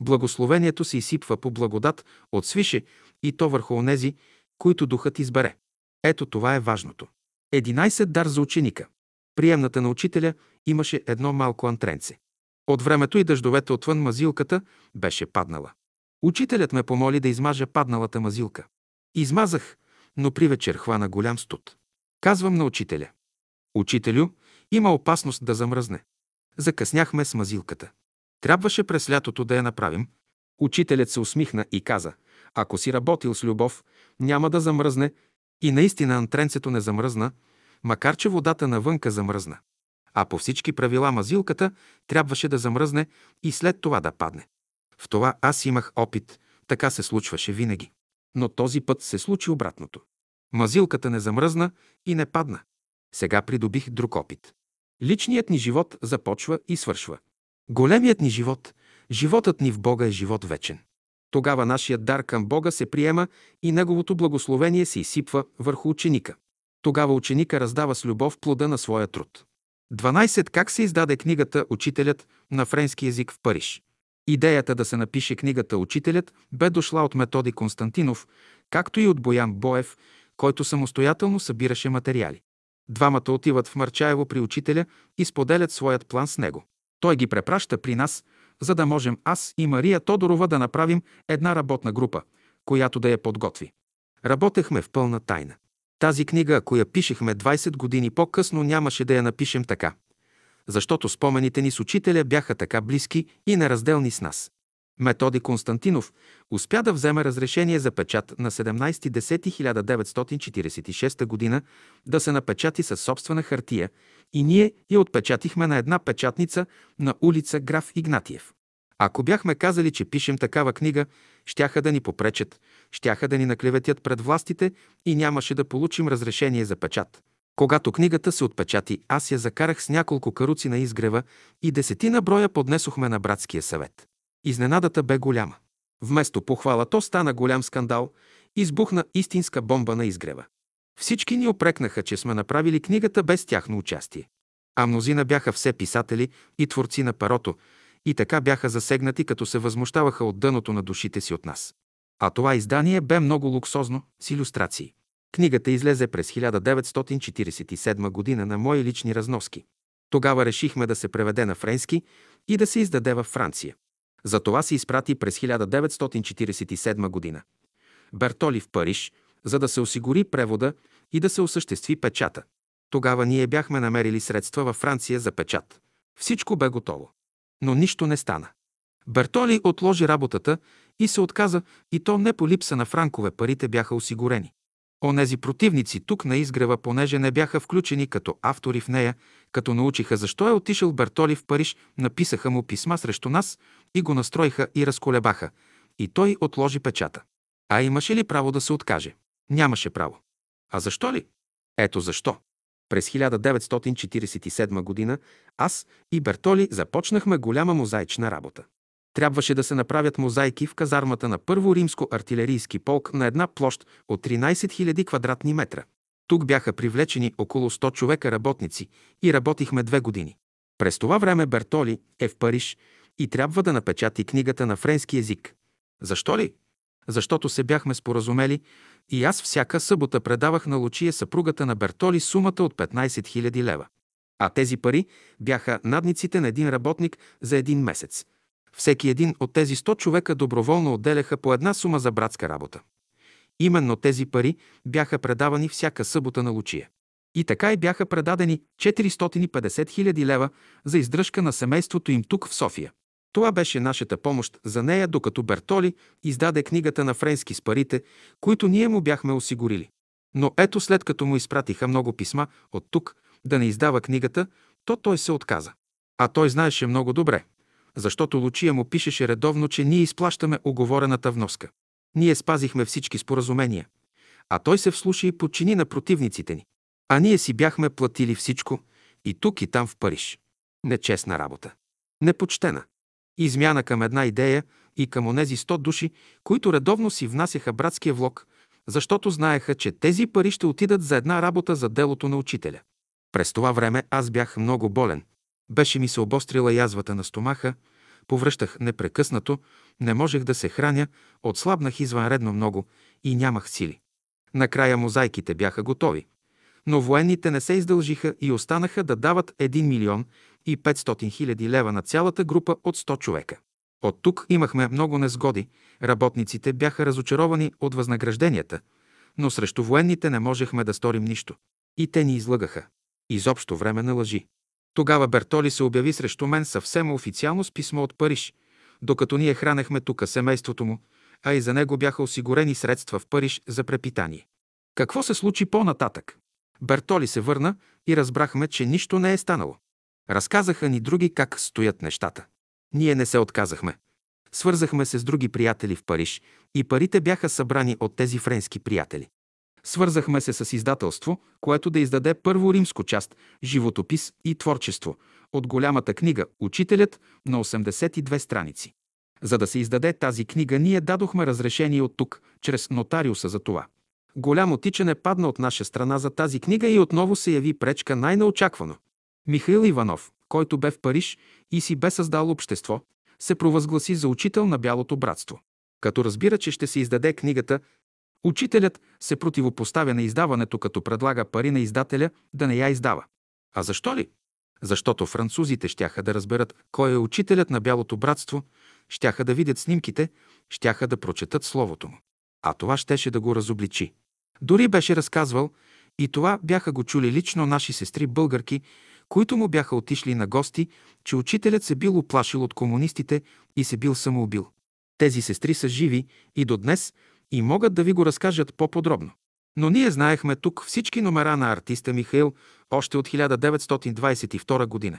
Благословението се изсипва по благодат от свише и то върху онези, които духът избере. Ето това е важното. 11 дар за ученика. Приемната на учителя имаше едно малко антренце. От времето и дъждовете отвън мазилката беше паднала. Учителят ме помоли да измажа падналата мазилка. Измазах, но при вечер хвана голям студ. Казвам на учителя. Учителю, има опасност да замръзне. Закъсняхме с мазилката. Трябваше през лятото да я направим. Учителят се усмихна и каза, ако си работил с любов, няма да замръзне. И наистина антренцето не замръзна, макар че водата навънка замръзна. А по всички правила мазилката трябваше да замръзне и след това да падне. В това аз имах опит, така се случваше винаги. Но този път се случи обратното. Мазилката не замръзна и не падна. Сега придобих друг опит. Личният ни живот започва и свършва. Големият ни живот, животът ни в Бога е живот вечен. Тогава нашият дар към Бога се приема и неговото благословение се изсипва върху ученика. Тогава ученика раздава с любов плода на своя труд. 12. Как се издаде книгата Учителят на френски язик в Париж? Идеята да се напише книгата Учителят бе дошла от Методи Константинов, както и от Боян Боев, който самостоятелно събираше материали. Двамата отиват в Марчаево при учителя и споделят своят план с него. Той ги препраща при нас, за да можем аз и Мария Тодорова да направим една работна група, която да я подготви. Работехме в пълна тайна. Тази книга, ако я пишехме 20 години по-късно, нямаше да я напишем така. Защото спомените ни с учителя бяха така близки и неразделни с нас. Методи Константинов успя да вземе разрешение за печат на 17.10.1946 г. да се напечати със собствена хартия и ние я отпечатихме на една печатница на улица Граф Игнатиев. Ако бяхме казали, че пишем такава книга, щяха да ни попречат, щяха да ни наклеветят пред властите и нямаше да получим разрешение за печат. Когато книгата се отпечати, аз я закарах с няколко каруци на изгрева и десетина броя поднесохме на братския съвет. Изненадата бе голяма. Вместо похвала, то стана голям скандал, избухна истинска бомба на изгрева. Всички ни опрекнаха, че сме направили книгата без тяхно участие. А мнозина бяха все писатели и творци на парото, и така бяха засегнати, като се възмущаваха от дъното на душите си от нас. А това издание бе много луксозно, с иллюстрации. Книгата излезе през 1947 година на мои лични разноски. Тогава решихме да се преведе на френски и да се издаде във Франция. За това се изпрати през 1947 година. Бертоли в Париж, за да се осигури превода и да се осъществи печата. Тогава ние бяхме намерили средства във Франция за печат. Всичко бе готово. Но нищо не стана. Бертоли отложи работата и се отказа, и то не по липса на франкове, парите бяха осигурени. Онези противници тук на изгрева, понеже не бяха включени като автори в нея, като научиха защо е отишъл Бертоли в Париж, написаха му писма срещу нас и го настроиха и разколебаха. И той отложи печата. А имаше ли право да се откаже? Нямаше право. А защо ли? Ето защо. През 1947 година аз и Бертоли започнахме голяма мозаична работа. Трябваше да се направят мозайки в казармата на първо римско артилерийски полк на една площ от 13 000 квадратни метра. Тук бяха привлечени около 100 човека работници и работихме две години. През това време Бертоли е в Париж и трябва да напечати книгата на френски език. Защо ли? Защото се бяхме споразумели и аз всяка събота предавах на Лучия съпругата на Бертоли сумата от 15 000 лева. А тези пари бяха надниците на един работник за един месец. Всеки един от тези 100 човека доброволно отделяха по една сума за братска работа. Именно тези пари бяха предавани всяка събота на Лучия. И така и бяха предадени 450 хиляди лева за издръжка на семейството им тук в София. Това беше нашата помощ за нея, докато Бертоли издаде книгата на френски с парите, които ние му бяхме осигурили. Но ето след като му изпратиха много писма от тук да не издава книгата, то той се отказа. А той знаеше много добре, защото Лучия му пишеше редовно, че ние изплащаме оговорената вноска. Ние спазихме всички споразумения, а той се вслуша и подчини на противниците ни. А ние си бяхме платили всичко и тук и там в Париж. Нечестна работа. Непочтена. Измяна към една идея и към онези 100 души, които редовно си внасяха братския влог, защото знаеха, че тези пари ще отидат за една работа за делото на учителя. През това време аз бях много болен. Беше ми се обострила язвата на стомаха, повръщах непрекъснато, не можех да се храня, отслабнах извънредно много и нямах сили. Накрая мозайките бяха готови. Но военните не се издължиха и останаха да дават 1 милион и 500 хиляди лева на цялата група от 100 човека. От тук имахме много незгоди, работниците бяха разочаровани от възнагражденията, но срещу военните не можехме да сторим нищо. И те ни излъгаха. Изобщо време на лъжи. Тогава Бертоли се обяви срещу мен съвсем официално с писмо от Париж, докато ние хранехме тука семейството му, а и за него бяха осигурени средства в Париж за препитание. Какво се случи по-нататък? Бертоли се върна и разбрахме, че нищо не е станало. Разказаха ни други как стоят нещата. Ние не се отказахме. Свързахме се с други приятели в Париж и парите бяха събрани от тези френски приятели. Свързахме се с издателство, което да издаде първо римско част – животопис и творчество от голямата книга «Учителят» на 82 страници. За да се издаде тази книга, ние дадохме разрешение от тук, чрез нотариуса за това. Голямо тичане падна от наша страна за тази книга и отново се яви пречка най-неочаквано. Михаил Иванов, който бе в Париж и си бе създал общество, се провъзгласи за учител на Бялото братство. Като разбира, че ще се издаде книгата, учителят се противопоставя на издаването, като предлага пари на издателя да не я издава. А защо ли? Защото французите щяха да разберат кой е учителят на Бялото братство, щяха да видят снимките, щяха да прочетат словото му. А това щеше да го разобличи. Дори беше разказвал, и това бяха го чули лично наши сестри българки, които му бяха отишли на гости, че учителят се бил оплашил от комунистите и се бил самоубил. Тези сестри са живи и до днес и могат да ви го разкажат по-подробно. Но ние знаехме тук всички номера на артиста Михаил още от 1922 година.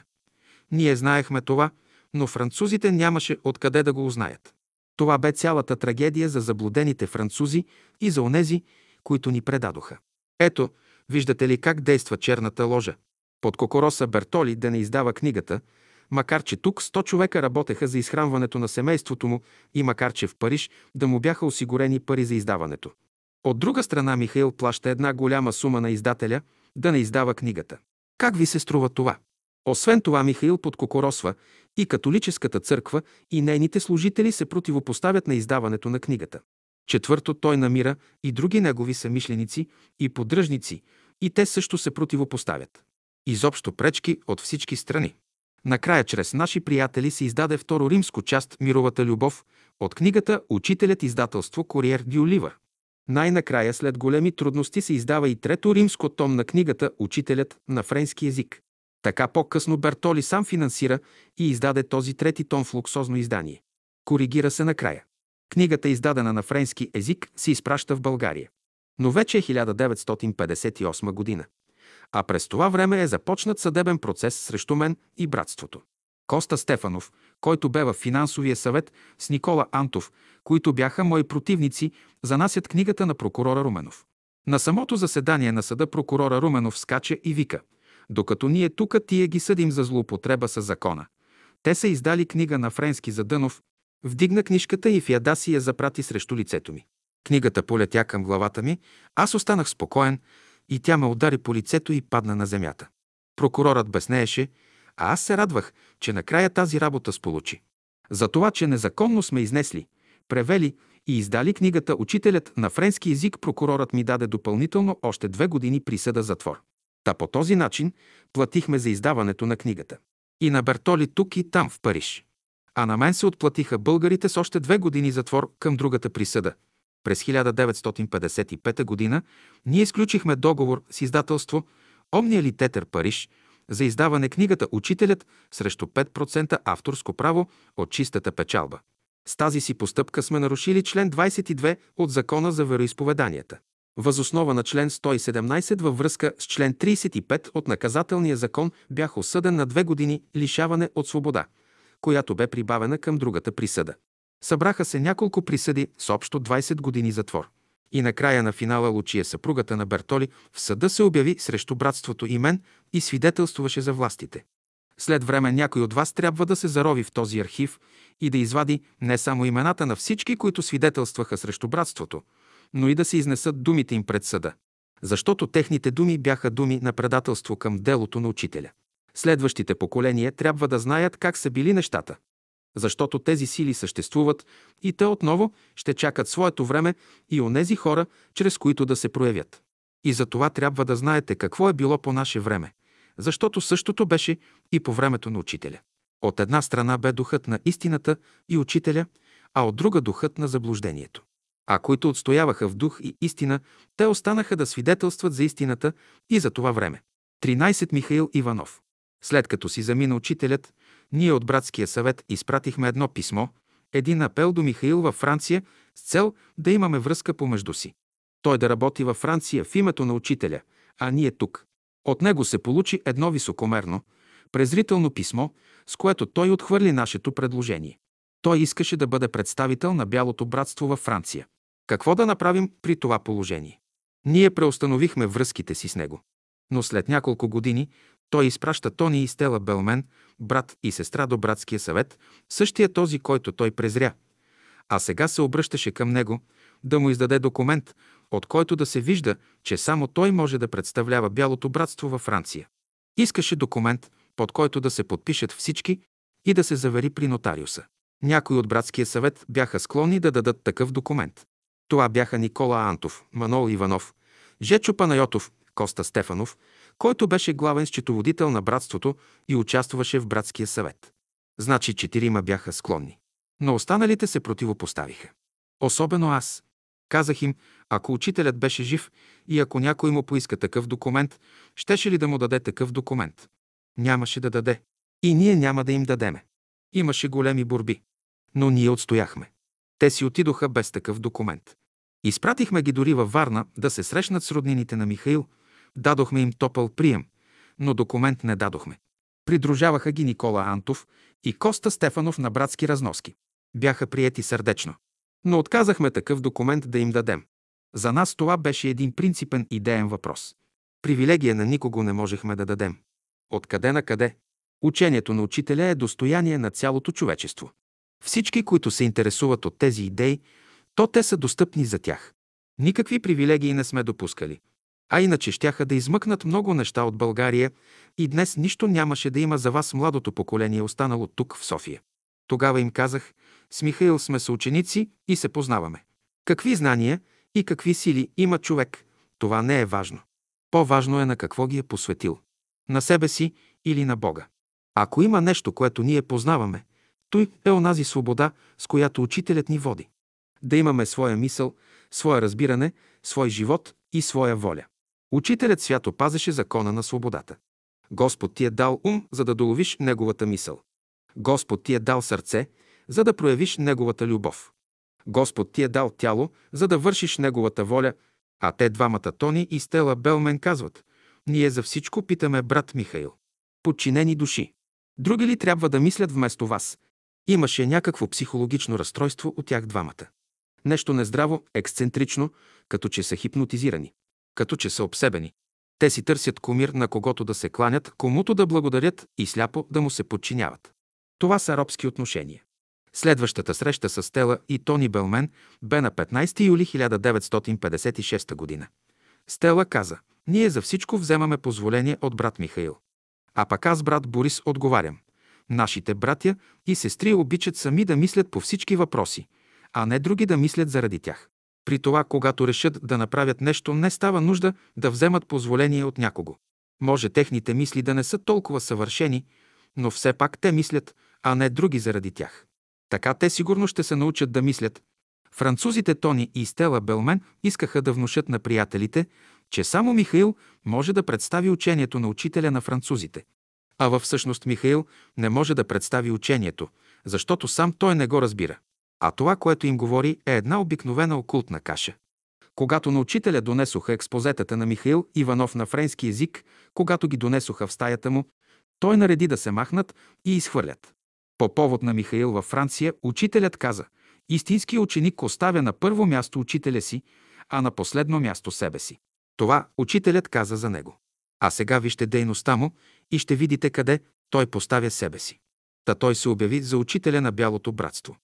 Ние знаехме това, но французите нямаше откъде да го узнаят. Това бе цялата трагедия за заблудените французи и за онези, които ни предадоха. Ето, виждате ли как действа черната ложа. Под кокороса Бертоли да не издава книгата, макар че тук 100 човека работеха за изхранването на семейството му и макар че в Париж да му бяха осигурени пари за издаването. От друга страна Михаил плаща една голяма сума на издателя да не издава книгата. Как ви се струва това? Освен това Михаил подкокоросва и католическата църква и нейните служители се противопоставят на издаването на книгата. Четвърто, той намира и други негови самишленици и поддръжници, и те също се противопоставят. Изобщо пречки от всички страни. Накрая чрез наши приятели се издаде второ римско част «Мировата любов» от книгата «Учителят издателство Кориер Ди Оливър». Най-накрая след големи трудности се издава и трето римско том на книгата «Учителят» на френски язик. Така по-късно Бертоли сам финансира и издаде този трети том в луксозно издание. Коригира се накрая. Книгата, издадена на френски език, се изпраща в България. Но вече е 1958 година. А през това време е започнат съдебен процес срещу мен и братството. Коста Стефанов, който бе в финансовия съвет с Никола Антов, които бяха мои противници, занасят книгата на прокурора Руменов. На самото заседание на съда прокурора Руменов скача и вика «Докато ние тука тия ги съдим за злоупотреба с закона. Те са издали книга на френски за Дънов, вдигна книжката и в яда си я запрати срещу лицето ми. Книгата полетя към главата ми, аз останах спокоен и тя ме удари по лицето и падна на земята. Прокурорът безнееше, а аз се радвах, че накрая тази работа сполучи. За това, че незаконно сме изнесли, превели и издали книгата «Учителят» на френски язик, прокурорът ми даде допълнително още две години присъда затвор. Та по този начин платихме за издаването на книгата. И на Бертоли тук и там в Париж. А на мен се отплатиха българите с още две години затвор към другата присъда. През 1955 г. ние изключихме договор с издателство Омния Литетер Париж за издаване книгата «Учителят» срещу 5% авторско право от чистата печалба. С тази си постъпка сме нарушили член 22 от Закона за вероисповеданията. Възоснова на член 117 във връзка с член 35 от наказателния закон бях осъден на две години лишаване от свобода, която бе прибавена към другата присъда. Събраха се няколко присъди с общо 20 години затвор. И накрая на финала Лучия, съпругата на Бертоли, в съда се обяви срещу братството и мен и свидетелствуваше за властите. След време някой от вас трябва да се зарови в този архив и да извади не само имената на всички, които свидетелстваха срещу братството, но и да се изнесат думите им пред съда. Защото техните думи бяха думи на предателство към делото на учителя. Следващите поколения трябва да знаят как са били нещата. Защото тези сили съществуват и те отново ще чакат своето време и онези хора, чрез които да се проявят. И за това трябва да знаете какво е било по наше време, защото същото беше и по времето на учителя. От една страна бе духът на истината и учителя, а от друга духът на заблуждението. А които отстояваха в дух и истина, те останаха да свидетелстват за истината и за това време. 13. Михаил Иванов След като си замина учителят, ние от Братския съвет изпратихме едно писмо, един апел до Михаил във Франция с цел да имаме връзка помежду си. Той да работи във Франция в името на учителя, а ние тук. От него се получи едно високомерно, презрително писмо, с което той отхвърли нашето предложение. Той искаше да бъде представител на Бялото братство във Франция. Какво да направим при това положение? Ние преустановихме връзките си с него. Но след няколко години той изпраща Тони и Стела Белмен, брат и сестра до братския съвет, същия този, който той презря. А сега се обръщаше към него да му издаде документ, от който да се вижда, че само той може да представлява Бялото братство във Франция. Искаше документ, под който да се подпишат всички и да се завери при нотариуса. Някои от братския съвет бяха склонни да дадат такъв документ. Това бяха Никола Антов, Манол Иванов, Жечо Панайотов, Коста Стефанов, който беше главен счетоводител на братството и участваше в братския съвет. Значи четирима бяха склонни. Но останалите се противопоставиха. Особено аз. Казах им, ако учителят беше жив и ако някой му поиска такъв документ, щеше ли да му даде такъв документ? Нямаше да даде. И ние няма да им дадеме. Имаше големи борби. Но ние отстояхме. Те си отидоха без такъв документ. Изпратихме ги дори във Варна да се срещнат с роднините на Михаил, дадохме им топъл прием, но документ не дадохме. Придружаваха ги Никола Антов и Коста Стефанов на братски разноски. Бяха приети сърдечно. Но отказахме такъв документ да им дадем. За нас това беше един принципен идеен въпрос. Привилегия на никого не можехме да дадем. Откъде на къде? Учението на учителя е достояние на цялото човечество. Всички, които се интересуват от тези идеи, то те са достъпни за тях. Никакви привилегии не сме допускали. А иначе щяха да измъкнат много неща от България и днес нищо нямаше да има за вас младото поколение, останало тук в София. Тогава им казах, с Михаил сме съученици и се познаваме. Какви знания и какви сили има човек, това не е важно. По-важно е на какво ги е посветил. На себе си или на Бога. Ако има нещо, което ние познаваме, той е онази свобода, с която учителят ни води. Да имаме своя мисъл, свое разбиране, свой живот и своя воля. Учителят свято пазеше закона на свободата. Господ ти е дал ум, за да доловиш Неговата мисъл. Господ ти е дал сърце, за да проявиш Неговата любов. Господ ти е дал тяло, за да вършиш Неговата воля, а те двамата Тони и Стела Белмен казват, ние за всичко питаме брат Михаил. Подчинени души. Други ли трябва да мислят вместо вас? Имаше някакво психологично разстройство от тях двамата. Нещо нездраво, ексцентрично, като че са хипнотизирани, като че са обсебени. Те си търсят комир, на когото да се кланят, комуто да благодарят и сляпо да му се подчиняват. Това са робски отношения. Следващата среща с Стела и Тони Белмен бе на 15 юли 1956 година. Стела каза, ние за всичко вземаме позволение от брат Михаил. А пък аз, брат Борис, отговарям. Нашите братя и сестри обичат сами да мислят по всички въпроси, а не други да мислят заради тях. При това, когато решат да направят нещо, не става нужда да вземат позволение от някого. Може техните мисли да не са толкова съвършени, но все пак те мислят, а не други заради тях. Така те сигурно ще се научат да мислят. Французите Тони и Стела Белмен искаха да внушат на приятелите, че само Михаил може да представи учението на учителя на французите. А във всъщност Михаил не може да представи учението, защото сам той не го разбира. А това, което им говори, е една обикновена окултна каша. Когато на учителя донесоха експозетата на Михаил Иванов на френски език, когато ги донесоха в стаята му, той нареди да се махнат и изхвърлят. По повод на Михаил във Франция, учителят каза, истински ученик оставя на първо място учителя си, а на последно място себе си. Това учителят каза за него. А сега вижте дейността му и ще видите къде той поставя себе си. Та той се обяви за учителя на Бялото братство.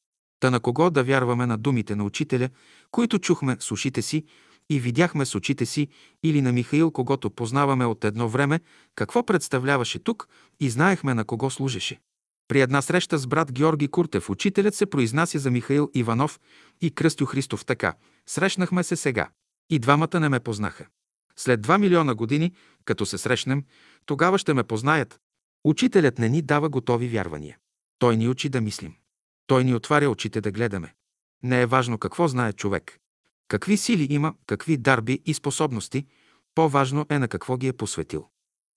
Та на кого да вярваме на думите на учителя, които чухме с ушите си, и видяхме с очите си или на Михаил, когато познаваме от едно време, какво представляваше тук и знаехме на кого служеше. При една среща с брат Георги Куртев, учителят се произнася за Михаил Иванов и Кръстю Христов така. Срещнахме се сега. И двамата не ме познаха. След два милиона години, като се срещнем, тогава ще ме познаят. Учителят не ни дава готови вярвания. Той ни учи да мислим. Той ни отваря очите да гледаме. Не е важно какво знае човек. Какви сили има, какви дарби и способности, по-важно е на какво ги е посветил.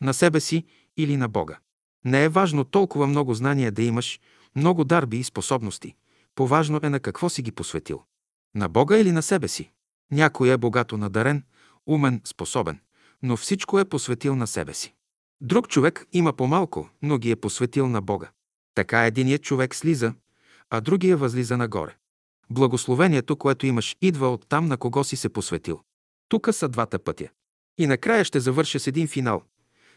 На себе си или на Бога. Не е важно толкова много знания да имаш, много дарби и способности. Поважно е на какво си ги посветил. На Бога или на себе си. Някой е богато надарен, умен, способен, но всичко е посветил на себе си. Друг човек има по-малко, но ги е посветил на Бога. Така единият човек слиза, а другия възлиза нагоре. Благословението, което имаш, идва от там, на кого си се посветил. Тука са двата пътя. И накрая ще завърша с един финал.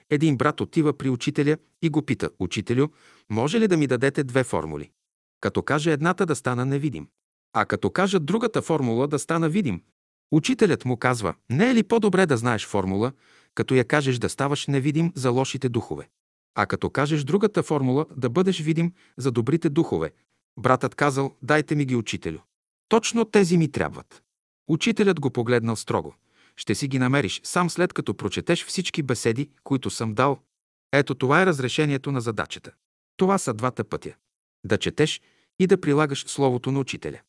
Един брат отива при учителя и го пита, «Учителю, може ли да ми дадете две формули?» Като каже едната да стана невидим, а като кажа другата формула да стана видим. Учителят му казва, не е ли по-добре да знаеш формула, като я кажеш да ставаш невидим за лошите духове? А като кажеш другата формула да бъдеш видим за добрите духове, братът казал, дайте ми ги, учителю. Точно тези ми трябват. Учителят го погледнал строго. Ще си ги намериш сам след като прочетеш всички беседи, които съм дал. Ето това е разрешението на задачата. Това са двата пътя. Да четеш и да прилагаш словото на учителя.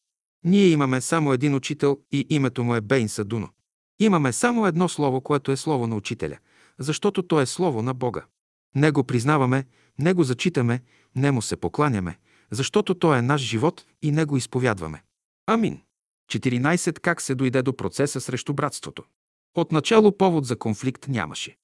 Ние имаме само един учител и името му е Бейн Садуно. Имаме само едно слово, което е слово на учителя, защото то е слово на Бога. Не го признаваме, не го зачитаме, не му се покланяме, защото то е наш живот и не го изповядваме. Амин. 14. Как се дойде до процеса срещу братството? Отначало повод за конфликт нямаше.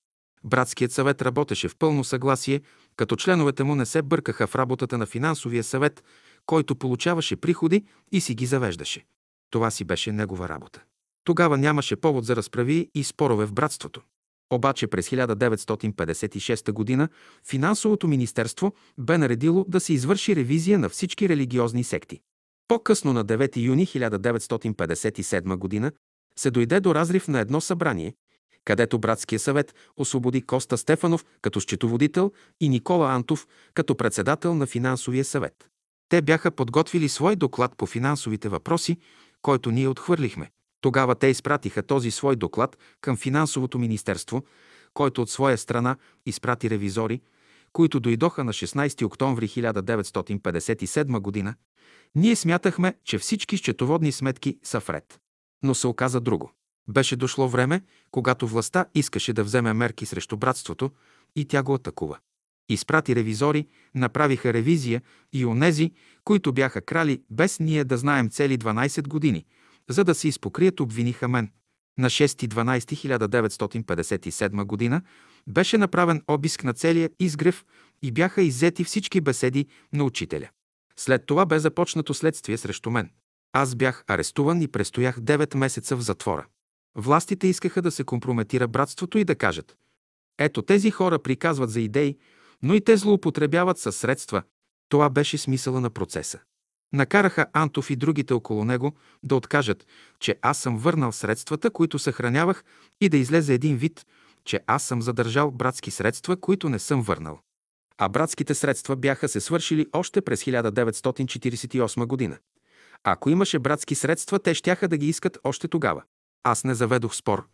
Братският съвет работеше в пълно съгласие, като членовете му не се бъркаха в работата на финансовия съвет, който получаваше приходи и си ги завеждаше. Това си беше негова работа. Тогава нямаше повод за разправи и спорове в братството. Обаче през 1956 г. финансовото министерство бе наредило да се извърши ревизия на всички религиозни секти. По-късно на 9 юни 1957 г. се дойде до разрив на едно събрание, където Братския съвет освободи Коста Стефанов като счетоводител и Никола Антов като председател на финансовия съвет. Те бяха подготвили свой доклад по финансовите въпроси, който ние отхвърлихме. Тогава те изпратиха този свой доклад към финансовото министерство, който от своя страна изпрати ревизори, които дойдоха на 16 октомври 1957 г. Ние смятахме, че всички счетоводни сметки са вред. Но се оказа друго. Беше дошло време, когато властта искаше да вземе мерки срещу братството и тя го атакува. Изпрати ревизори, направиха ревизия и онези, които бяха крали, без ние да знаем цели 12 години, за да се изпокрият, обвиниха мен. На 6.12.1957 г. беше направен обиск на целия изгрев и бяха иззети всички беседи на учителя. След това бе започнато следствие срещу мен. Аз бях арестуван и престоях 9 месеца в затвора. Властите искаха да се компрометира братството и да кажат ето тези хора приказват за идеи, но и те злоупотребяват със средства. Това беше смисъла на процеса. Накараха Антов и другите около него да откажат, че аз съм върнал средствата, които съхранявах и да излезе един вид, че аз съм задържал братски средства, които не съм върнал. А братските средства бяха се свършили още през 1948 година. Ако имаше братски средства, те щяха да ги искат още тогава. Аз не заведох спор,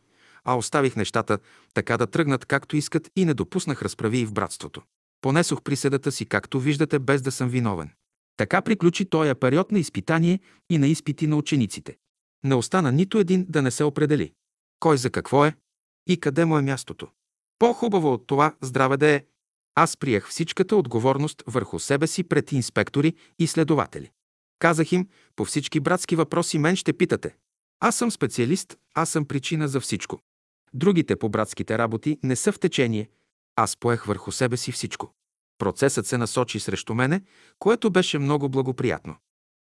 а оставих нещата така да тръгнат както искат и не допуснах разправи в братството. Понесох присъдата си, както виждате, без да съм виновен. Така приключи този период на изпитание и на изпити на учениците. Не остана нито един да не се определи. Кой за какво е и къде му е мястото. По-хубаво от това здраве да е. Аз приех всичката отговорност върху себе си пред инспектори и следователи. Казах им, по всички братски въпроси мен ще питате. Аз съм специалист, аз съм причина за всичко. Другите по братските работи не са в течение. Аз поех върху себе си всичко. Процесът се насочи срещу мене, което беше много благоприятно.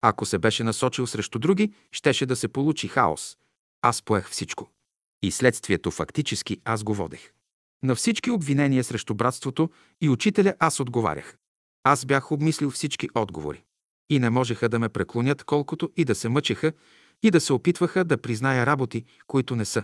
Ако се беше насочил срещу други, щеше да се получи хаос. Аз поех всичко. И следствието фактически аз го водех. На всички обвинения срещу братството и учителя аз отговарях. Аз бях обмислил всички отговори. И не можеха да ме преклонят колкото и да се мъчеха, и да се опитваха да призная работи, които не са.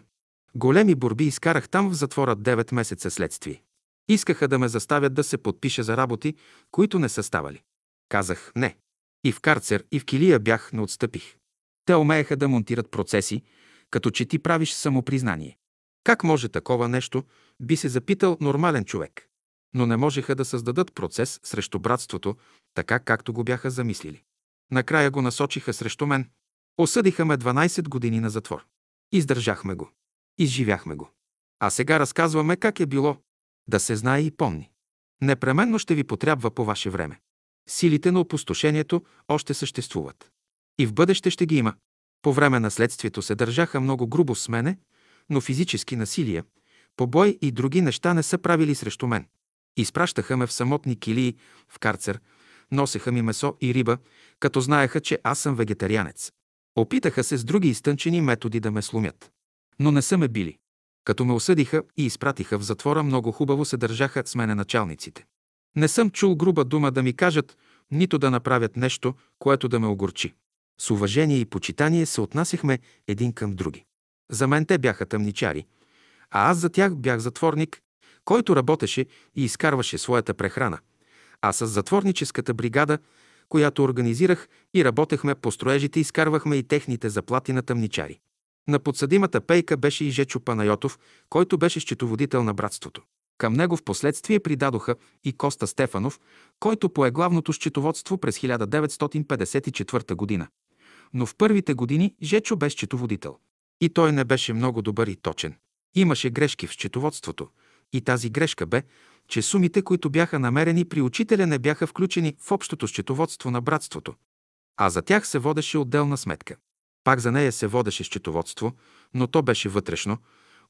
Големи борби изкарах там в затвора 9 месеца следствие. Искаха да ме заставят да се подпиша за работи, които не са ставали. Казах не. И в карцер, и в килия бях, не отстъпих. Те умееха да монтират процеси, като че ти правиш самопризнание. Как може такова нещо, би се запитал нормален човек. Но не можеха да създадат процес срещу братството, така както го бяха замислили. Накрая го насочиха срещу мен. Осъдиха ме 12 години на затвор. Издържахме го. Изживяхме го. А сега разказваме как е било. Да се знае и помни. Непременно ще ви потрябва по ваше време. Силите на опустошението още съществуват. И в бъдеще ще ги има. По време на следствието се държаха много грубо с мене, но физически насилие, побой и други неща не са правили срещу мен. Изпращаха ме в самотни килии, в карцер, носеха ми месо и риба, като знаеха, че аз съм вегетарианец. Опитаха се с други изтънчени методи да ме сломят. Но не са ме били. Като ме осъдиха и изпратиха в затвора, много хубаво се държаха с мене началниците. Не съм чул груба дума да ми кажат, нито да направят нещо, което да ме огорчи. С уважение и почитание се отнасяхме един към други. За мен те бяха тъмничари, а аз за тях бях затворник, който работеше и изкарваше своята прехрана. А с затворническата бригада, която организирах и работехме по строежите, изкарвахме и техните заплати на тъмничари. На подсъдимата пейка беше и Жечо Панайотов, който беше счетоводител на братството. Към него в последствие придадоха и Коста Стефанов, който пое главното счетоводство през 1954 година. Но в първите години Жечо беше счетоводител. И той не беше много добър и точен. Имаше грешки в счетоводството. И тази грешка бе, че сумите, които бяха намерени при учителя, не бяха включени в общото счетоводство на братството, а за тях се водеше отделна сметка. Пак за нея се водеше счетоводство, но то беше вътрешно,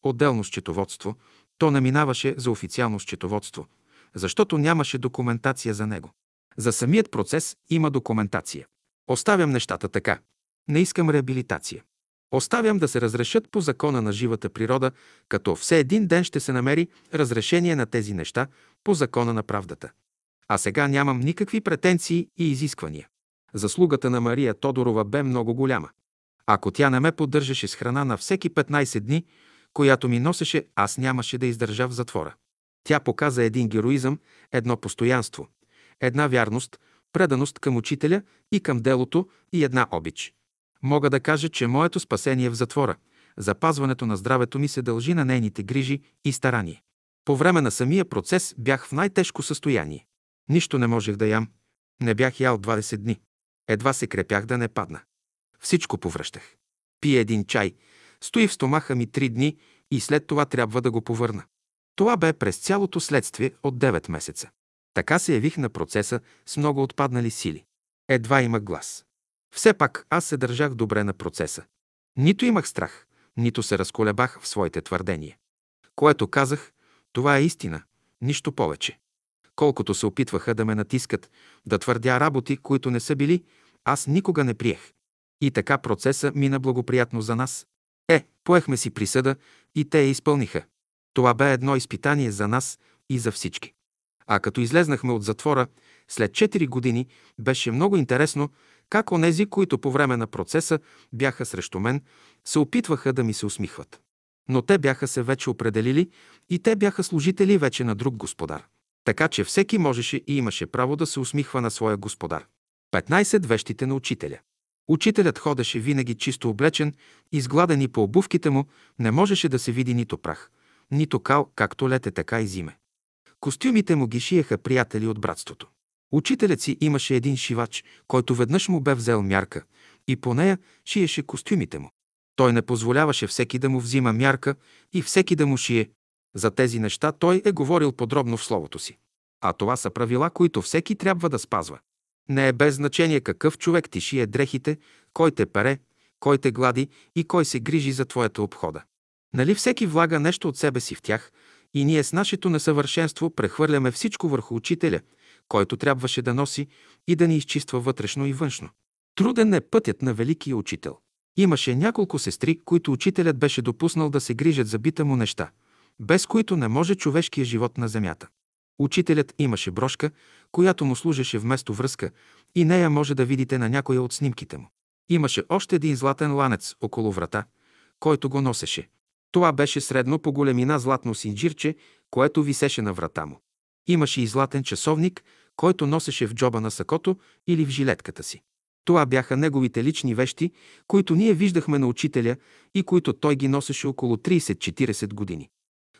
отделно счетоводство, то не минаваше за официално счетоводство, защото нямаше документация за него. За самият процес има документация. Оставям нещата така. Не искам реабилитация. Оставям да се разрешат по закона на живата природа, като все един ден ще се намери разрешение на тези неща по закона на правдата. А сега нямам никакви претенции и изисквания. Заслугата на Мария Тодорова бе много голяма. Ако тя не ме поддържаше с храна на всеки 15 дни, която ми носеше, аз нямаше да издържа в затвора. Тя показа един героизъм, едно постоянство, една вярност, преданост към учителя и към делото и една обич. Мога да кажа, че моето спасение в затвора, запазването на здравето ми се дължи на нейните грижи и старание. По време на самия процес бях в най-тежко състояние. Нищо не можех да ям. Не бях ял 20 дни. Едва се крепях да не падна. Всичко повръщах. Пие един чай, стои в стомаха ми три дни и след това трябва да го повърна. Това бе през цялото следствие от 9 месеца. Така се явих на процеса с много отпаднали сили. Едва има глас. Все пак аз се държах добре на процеса. Нито имах страх, нито се разколебах в своите твърдения. Което казах, това е истина, нищо повече. Колкото се опитваха да ме натискат, да твърдя работи, които не са били, аз никога не приех. И така процеса мина благоприятно за нас. Е, поехме си присъда и те я изпълниха. Това бе едно изпитание за нас и за всички. А като излезнахме от затвора, след 4 години, беше много интересно как онези, които по време на процеса бяха срещу мен, се опитваха да ми се усмихват. Но те бяха се вече определили и те бяха служители вече на друг господар. Така че всеки можеше и имаше право да се усмихва на своя господар. 15 вещите на учителя. Учителят ходеше винаги чисто облечен, изгладен и по обувките му не можеше да се види нито прах, нито кал, както лете, така и зиме. Костюмите му ги шиеха приятели от братството. Учителят си имаше един шивач, който веднъж му бе взел мярка и по нея шиеше костюмите му. Той не позволяваше всеки да му взима мярка и всеки да му шие. За тези неща той е говорил подробно в словото си. А това са правила, които всеки трябва да спазва. Не е без значение какъв човек ти шие дрехите, кой те пере, кой те глади и кой се грижи за твоята обхода. Нали всеки влага нещо от себе си в тях и ние с нашето несъвършенство прехвърляме всичко върху учителя – който трябваше да носи и да ни изчиства вътрешно и външно. Труден е пътят на великия учител. Имаше няколко сестри, които учителят беше допуснал да се грижат за бита му неща, без които не може човешкия живот на земята. Учителят имаше брошка, която му служеше вместо връзка и нея може да видите на някоя от снимките му. Имаше още един златен ланец около врата, който го носеше. Това беше средно по големина златно синджирче, което висеше на врата му. Имаше и златен часовник, който носеше в джоба на сакото или в жилетката си. Това бяха неговите лични вещи, които ние виждахме на учителя и които той ги носеше около 30-40 години.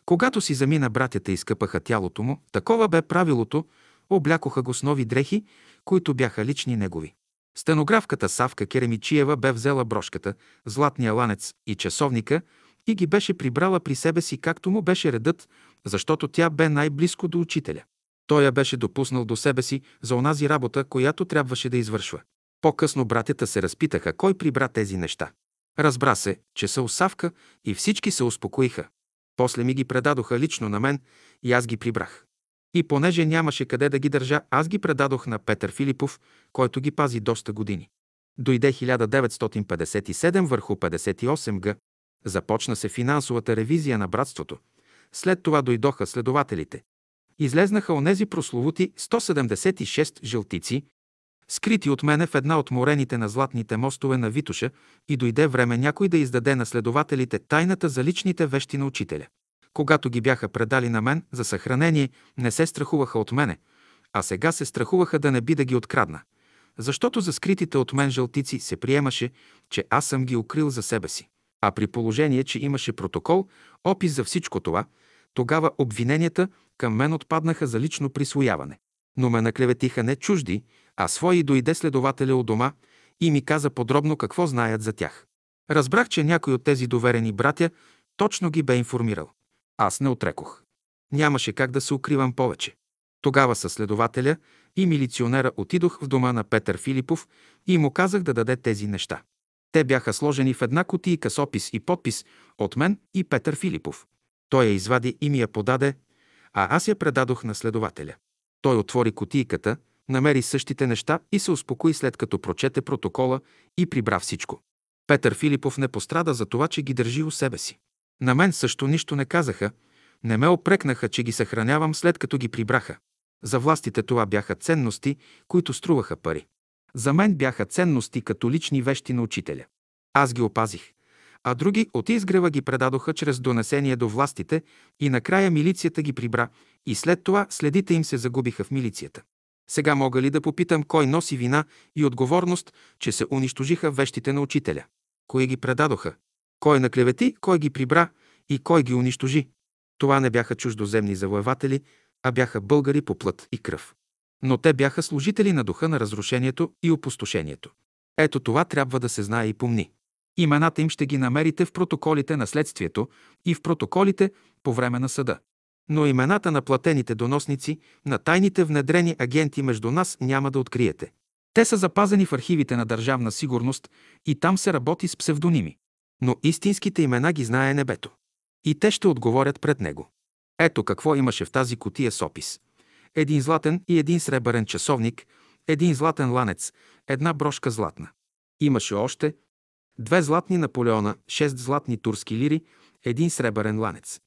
Когато си замина братята и скъпаха тялото му, такова бе правилото, облякоха го с нови дрехи, които бяха лични негови. Стенографката Савка Керемичиева бе взела брошката, златния ланец и часовника и ги беше прибрала при себе си, както му беше редът, защото тя бе най-близко до учителя. Той я беше допуснал до себе си за онази работа, която трябваше да извършва. По-късно братята се разпитаха кой прибра тези неща. Разбра се, че са усавка и всички се успокоиха. После ми ги предадоха лично на мен и аз ги прибрах. И понеже нямаше къде да ги държа, аз ги предадох на Петър Филипов, който ги пази доста години. Дойде 1957 върху 58 г. Започна се финансовата ревизия на братството. След това дойдоха следователите. Излезнаха онези прословути 176 жълтици, скрити от мене в една от морените на златните мостове на Витуша и дойде време някой да издаде на следователите тайната за личните вещи на учителя. Когато ги бяха предали на мен за съхранение, не се страхуваха от мене, а сега се страхуваха да не би да ги открадна. Защото за скритите от мен жълтици се приемаше, че аз съм ги укрил за себе си. А при положение, че имаше протокол, опис за всичко това, тогава обвиненията към мен отпаднаха за лично присвояване. Но ме наклеветиха не чужди, а свои дойде следователя от дома и ми каза подробно какво знаят за тях. Разбрах, че някой от тези доверени братя точно ги бе информирал. Аз не отрекох. Нямаше как да се укривам повече. Тогава със следователя и милиционера отидох в дома на Петър Филипов и му казах да даде тези неща. Те бяха сложени в една кутийка с опис и подпис от мен и Петър Филипов. Той я извади и ми я подаде, а аз я предадох на следователя. Той отвори кутийката, намери същите неща и се успокои след като прочете протокола и прибра всичко. Петър Филипов не пострада за това, че ги държи у себе си. На мен също нищо не казаха, не ме опрекнаха, че ги съхранявам след като ги прибраха. За властите това бяха ценности, които струваха пари. За мен бяха ценности като лични вещи на учителя. Аз ги опазих, а други от изгрева ги предадоха чрез донесение до властите и накрая милицията ги прибра и след това следите им се загубиха в милицията. Сега мога ли да попитам кой носи вина и отговорност, че се унищожиха вещите на учителя? Кои ги предадоха? Кой наклевети, кой ги прибра и кой ги унищожи? Това не бяха чуждоземни завоеватели, а бяха българи по плът и кръв. Но те бяха служители на духа на разрушението и опустошението. Ето това трябва да се знае и помни. Имената им ще ги намерите в протоколите на следствието и в протоколите по време на съда. Но имената на платените доносници, на тайните внедрени агенти между нас няма да откриете. Те са запазени в архивите на Държавна сигурност и там се работи с псевдоними. Но истинските имена ги знае небето. И те ще отговорят пред него. Ето какво имаше в тази котия с опис. Един златен и един сребърен часовник, един златен ланец, една брошка златна. Имаше още две златни Наполеона, шест златни турски лири, един сребърен ланец.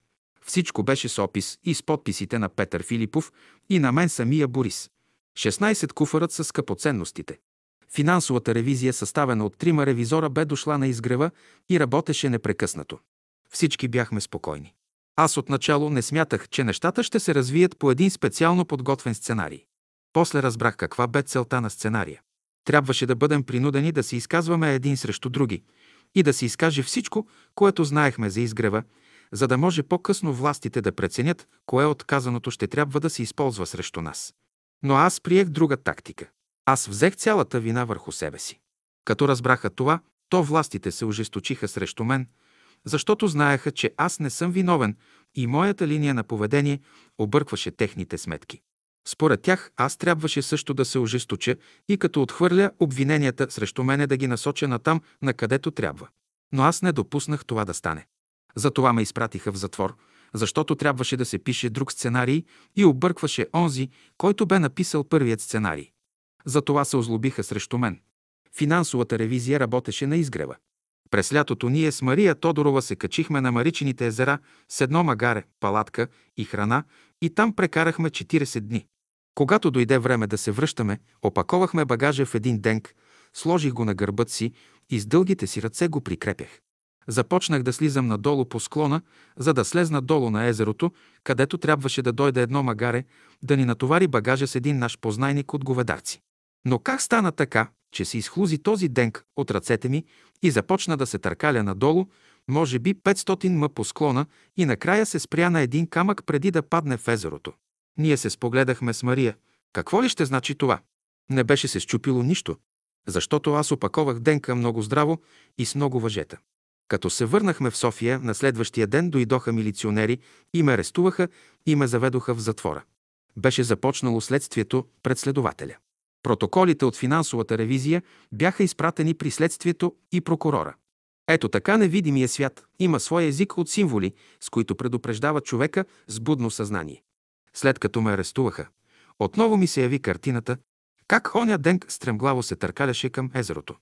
Всичко беше с опис и с подписите на Петър Филипов и на мен самия Борис. 16 куфарът с скъпоценностите. Финансовата ревизия, съставена от трима ревизора, бе дошла на изгрева и работеше непрекъснато. Всички бяхме спокойни. Аз отначало не смятах, че нещата ще се развият по един специално подготвен сценарий. После разбрах каква бе целта на сценария. Трябваше да бъдем принудени да се изказваме един срещу други и да се изкаже всичко, което знаехме за изгрева, за да може по-късно властите да преценят кое от казаното ще трябва да се използва срещу нас. Но аз приех друга тактика. Аз взех цялата вина върху себе си. Като разбраха това, то властите се ожесточиха срещу мен, защото знаеха, че аз не съм виновен и моята линия на поведение объркваше техните сметки. Според тях аз трябваше също да се ожесточа и като отхвърля обвиненията срещу мене да ги насоча на там, на където трябва. Но аз не допуснах това да стане. Затова ме изпратиха в затвор, защото трябваше да се пише друг сценарий и объркваше онзи, който бе написал първият сценарий. Затова се озлобиха срещу мен. Финансовата ревизия работеше на изгрева. През лятото ние с Мария Тодорова се качихме на Маричините езера с едно магаре, палатка и храна и там прекарахме 40 дни. Когато дойде време да се връщаме, опаковахме багажа в един денк, Сложих го на гърбът си и с дългите си ръце го прикрепях. Започнах да слизам надолу по склона, за да слезна долу на езерото, където трябваше да дойде едно магаре, да ни натовари багажа с един наш познайник от говедарци. Но как стана така, че се изхлузи този денк от ръцете ми и започна да се търкаля надолу, може би 500 м по склона и накрая се спря на един камък преди да падне в езерото. Ние се спогледахме с Мария. Какво ли ще значи това? Не беше се щупило нищо, защото аз опаковах денка много здраво и с много въжета. Като се върнахме в София, на следващия ден дойдоха милиционери и ме арестуваха и ме заведоха в затвора. Беше започнало следствието пред следователя. Протоколите от финансовата ревизия бяха изпратени при следствието и прокурора. Ето така невидимия свят има свой език от символи, с които предупреждава човека с будно съзнание. След като ме арестуваха, отново ми се яви картината, как оня ден стремглаво се търкаляше към езерото.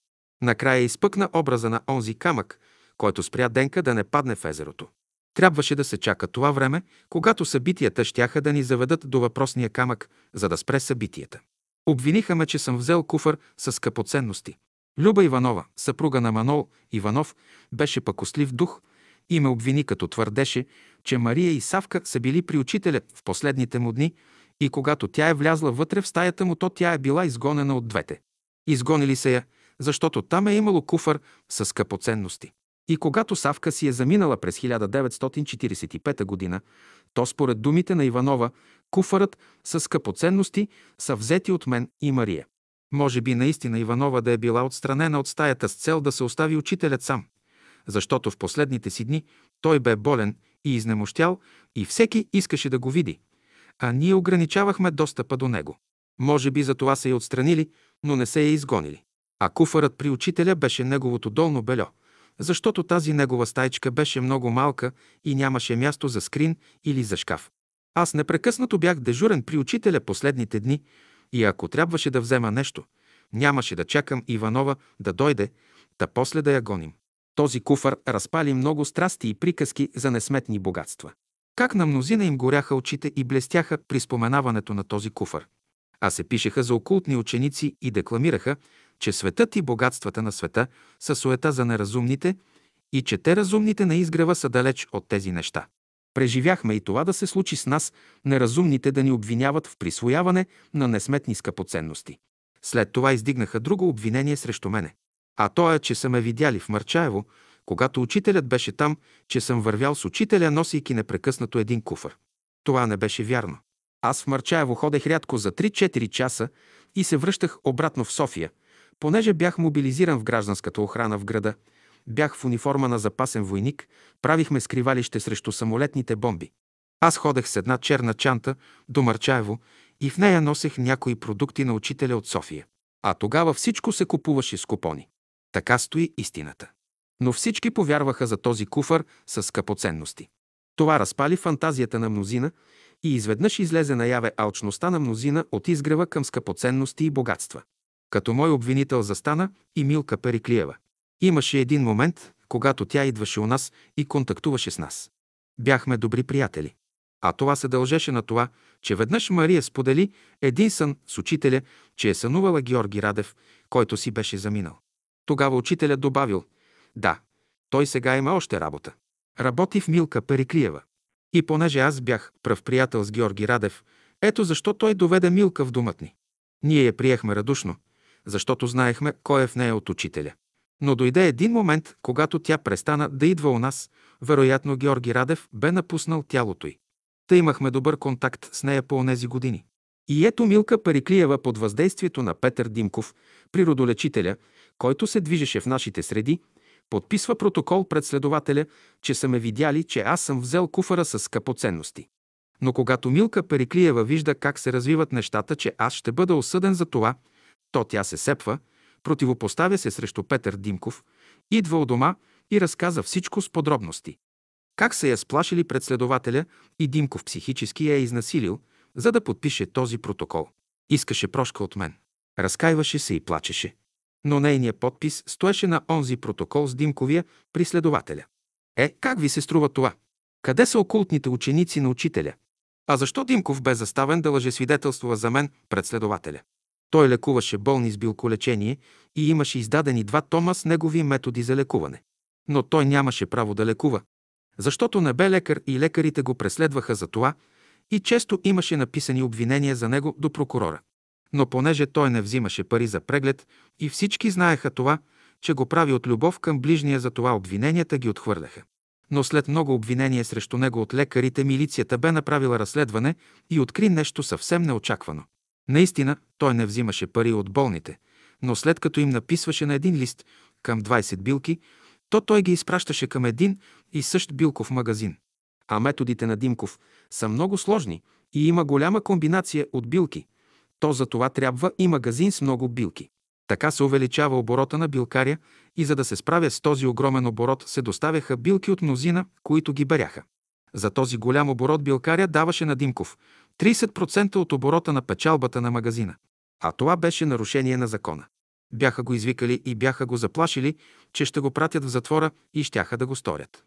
Накрая изпъкна образа на онзи камък, който спря Денка да не падне в езерото. Трябваше да се чака това време, когато събитията щяха да ни заведат до въпросния камък, за да спре събитията. Обвиниха ме, че съм взел куфър с скъпоценности. Люба Иванова, съпруга на Манол Иванов, беше пакостлив дух и ме обвини, като твърдеше, че Мария и Савка са били при учителя в последните му дни и когато тя е влязла вътре в стаята му, то тя е била изгонена от двете. Изгонили се я, защото там е имало куфър с скъпоценности. И когато Савка си е заминала през 1945 г., то според думите на Иванова, куфарът с скъпоценности са взети от мен и Мария. Може би наистина Иванова да е била отстранена от стаята с цел да се остави учителят сам, защото в последните си дни той бе болен и изнемощял и всеки искаше да го види, а ние ограничавахме достъпа до него. Може би за това са я отстранили, но не се я изгонили. А куфарът при учителя беше неговото долно бельо – защото тази негова стайчка беше много малка и нямаше място за скрин или за шкаф. Аз непрекъснато бях дежурен при учителя последните дни и ако трябваше да взема нещо, нямаше да чакам Иванова да дойде, да после да я гоним. Този куфар разпали много страсти и приказки за несметни богатства. Как на мнозина им горяха очите и блестяха при споменаването на този куфар. А се пишеха за окултни ученици и декламираха, че светът и богатствата на света са суета за неразумните и че те разумните на изгрева са далеч от тези неща. Преживяхме и това да се случи с нас, неразумните да ни обвиняват в присвояване на несметни скъпоценности. След това издигнаха друго обвинение срещу мене. А то е, че са ме видяли в Марчаево, когато учителят беше там, че съм вървял с учителя, носейки непрекъснато един куфър. Това не беше вярно. Аз в Марчаево ходех рядко за 3-4 часа и се връщах обратно в София – Понеже бях мобилизиран в гражданската охрана в града, бях в униформа на запасен войник, правихме скривалище срещу самолетните бомби. Аз ходех с една черна чанта до Марчаево и в нея носех някои продукти на учителя от София. А тогава всичко се купуваше с купони. Така стои истината. Но всички повярваха за този куфър с скъпоценности. Това разпали фантазията на мнозина и изведнъж излезе наяве алчността на мнозина от изгрева към скъпоценности и богатства. Като мой обвинител застана и Милка Периклиева. Имаше един момент, когато тя идваше у нас и контактуваше с нас. Бяхме добри приятели. А това се дължеше на това, че веднъж Мария сподели един сън с учителя, че е сънувала Георги Радев, който си беше заминал. Тогава учителят добавил, да, той сега има още работа. Работи в Милка Периклиева. И понеже аз бях пръв приятел с Георги Радев, ето защо той доведе Милка в думът ни. Ние я приехме радушно, защото знаехме кой е в нея от учителя. Но дойде един момент, когато тя престана да идва у нас, вероятно Георги Радев бе напуснал тялото й. Та имахме добър контакт с нея по онези години. И ето Милка Париклиева под въздействието на Петър Димков, природолечителя, който се движеше в нашите среди, подписва протокол пред следователя, че са ме видяли, че аз съм взел куфара с скъпоценности. Но когато Милка Периклиева вижда как се развиват нещата, че аз ще бъда осъден за това, то тя се сепва, противопоставя се срещу Петър Димков, идва от дома и разказа всичко с подробности. Как се я сплашили пред следователя и Димков психически я е изнасилил, за да подпише този протокол. Искаше прошка от мен. Разкаиваше се и плачеше. Но нейният подпис стоеше на онзи протокол с Димковия при следователя. Е, как ви се струва това? Къде са окултните ученици на учителя? А защо Димков бе заставен да лъже свидетелства за мен пред следователя? Той лекуваше болни с билколечение и имаше издадени два тома с негови методи за лекуване. Но той нямаше право да лекува, защото не бе лекар и лекарите го преследваха за това и често имаше написани обвинения за него до прокурора. Но понеже той не взимаше пари за преглед и всички знаеха това, че го прави от любов към ближния, за това обвиненията ги отхвърляха. Но след много обвинения срещу него от лекарите, милицията бе направила разследване и откри нещо съвсем неочаквано. Наистина, той не взимаше пари от болните, но след като им написваше на един лист към 20 билки, то той ги изпращаше към един и същ билков магазин. А методите на Димков са много сложни и има голяма комбинация от билки. То за това трябва и магазин с много билки. Така се увеличава оборота на билкаря и за да се справя с този огромен оборот се доставяха билки от мнозина, които ги беряха. За този голям оборот билкаря даваше на Димков 30% от оборота на печалбата на магазина. А това беше нарушение на закона. Бяха го извикали и бяха го заплашили, че ще го пратят в затвора и щяха да го сторят.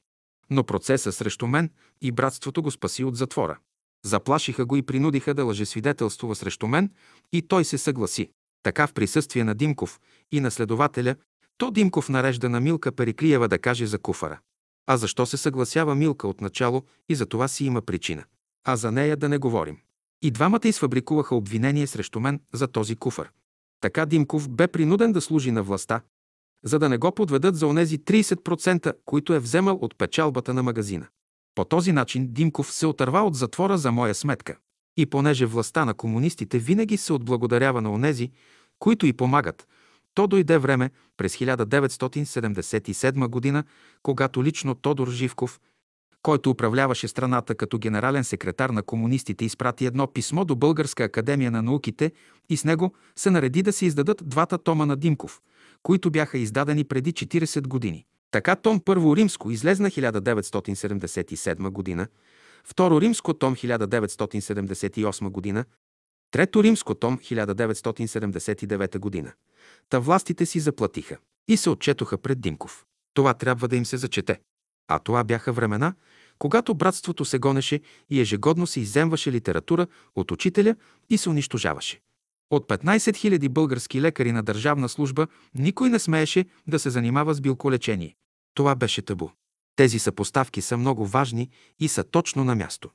Но процеса срещу мен и братството го спаси от затвора. Заплашиха го и принудиха да лъжесвидетелствува срещу мен и той се съгласи. Така в присъствие на Димков и на следователя, то Димков нарежда на Милка Периклиева да каже за куфара. А защо се съгласява Милка от начало и за това си има причина. А за нея да не говорим. И двамата изфабрикуваха обвинение срещу мен за този куфар. Така Димков бе принуден да служи на властта, за да не го подведат за онези 30%, които е вземал от печалбата на магазина. По този начин Димков се отърва от затвора за моя сметка. И понеже властта на комунистите винаги се отблагодарява на онези, които и помагат, то дойде време през 1977 година, когато лично Тодор Живков, който управляваше страната като генерален секретар на комунистите, изпрати едно писмо до Българска академия на науките и с него се нареди да се издадат двата тома на Димков, които бяха издадени преди 40 години. Така том Първо Римско излезна 1977 година, Второ Римско том 1978 година, Трето Римско том 1979 година. Та властите си заплатиха и се отчетоха пред Димков. Това трябва да им се зачете. А това бяха времена, когато братството се гонеше и ежегодно се иземваше литература от учителя и се унищожаваше. От 15 000 български лекари на държавна служба никой не смееше да се занимава с билколечение. Това беше табу. Тези съпоставки са много важни и са точно на място.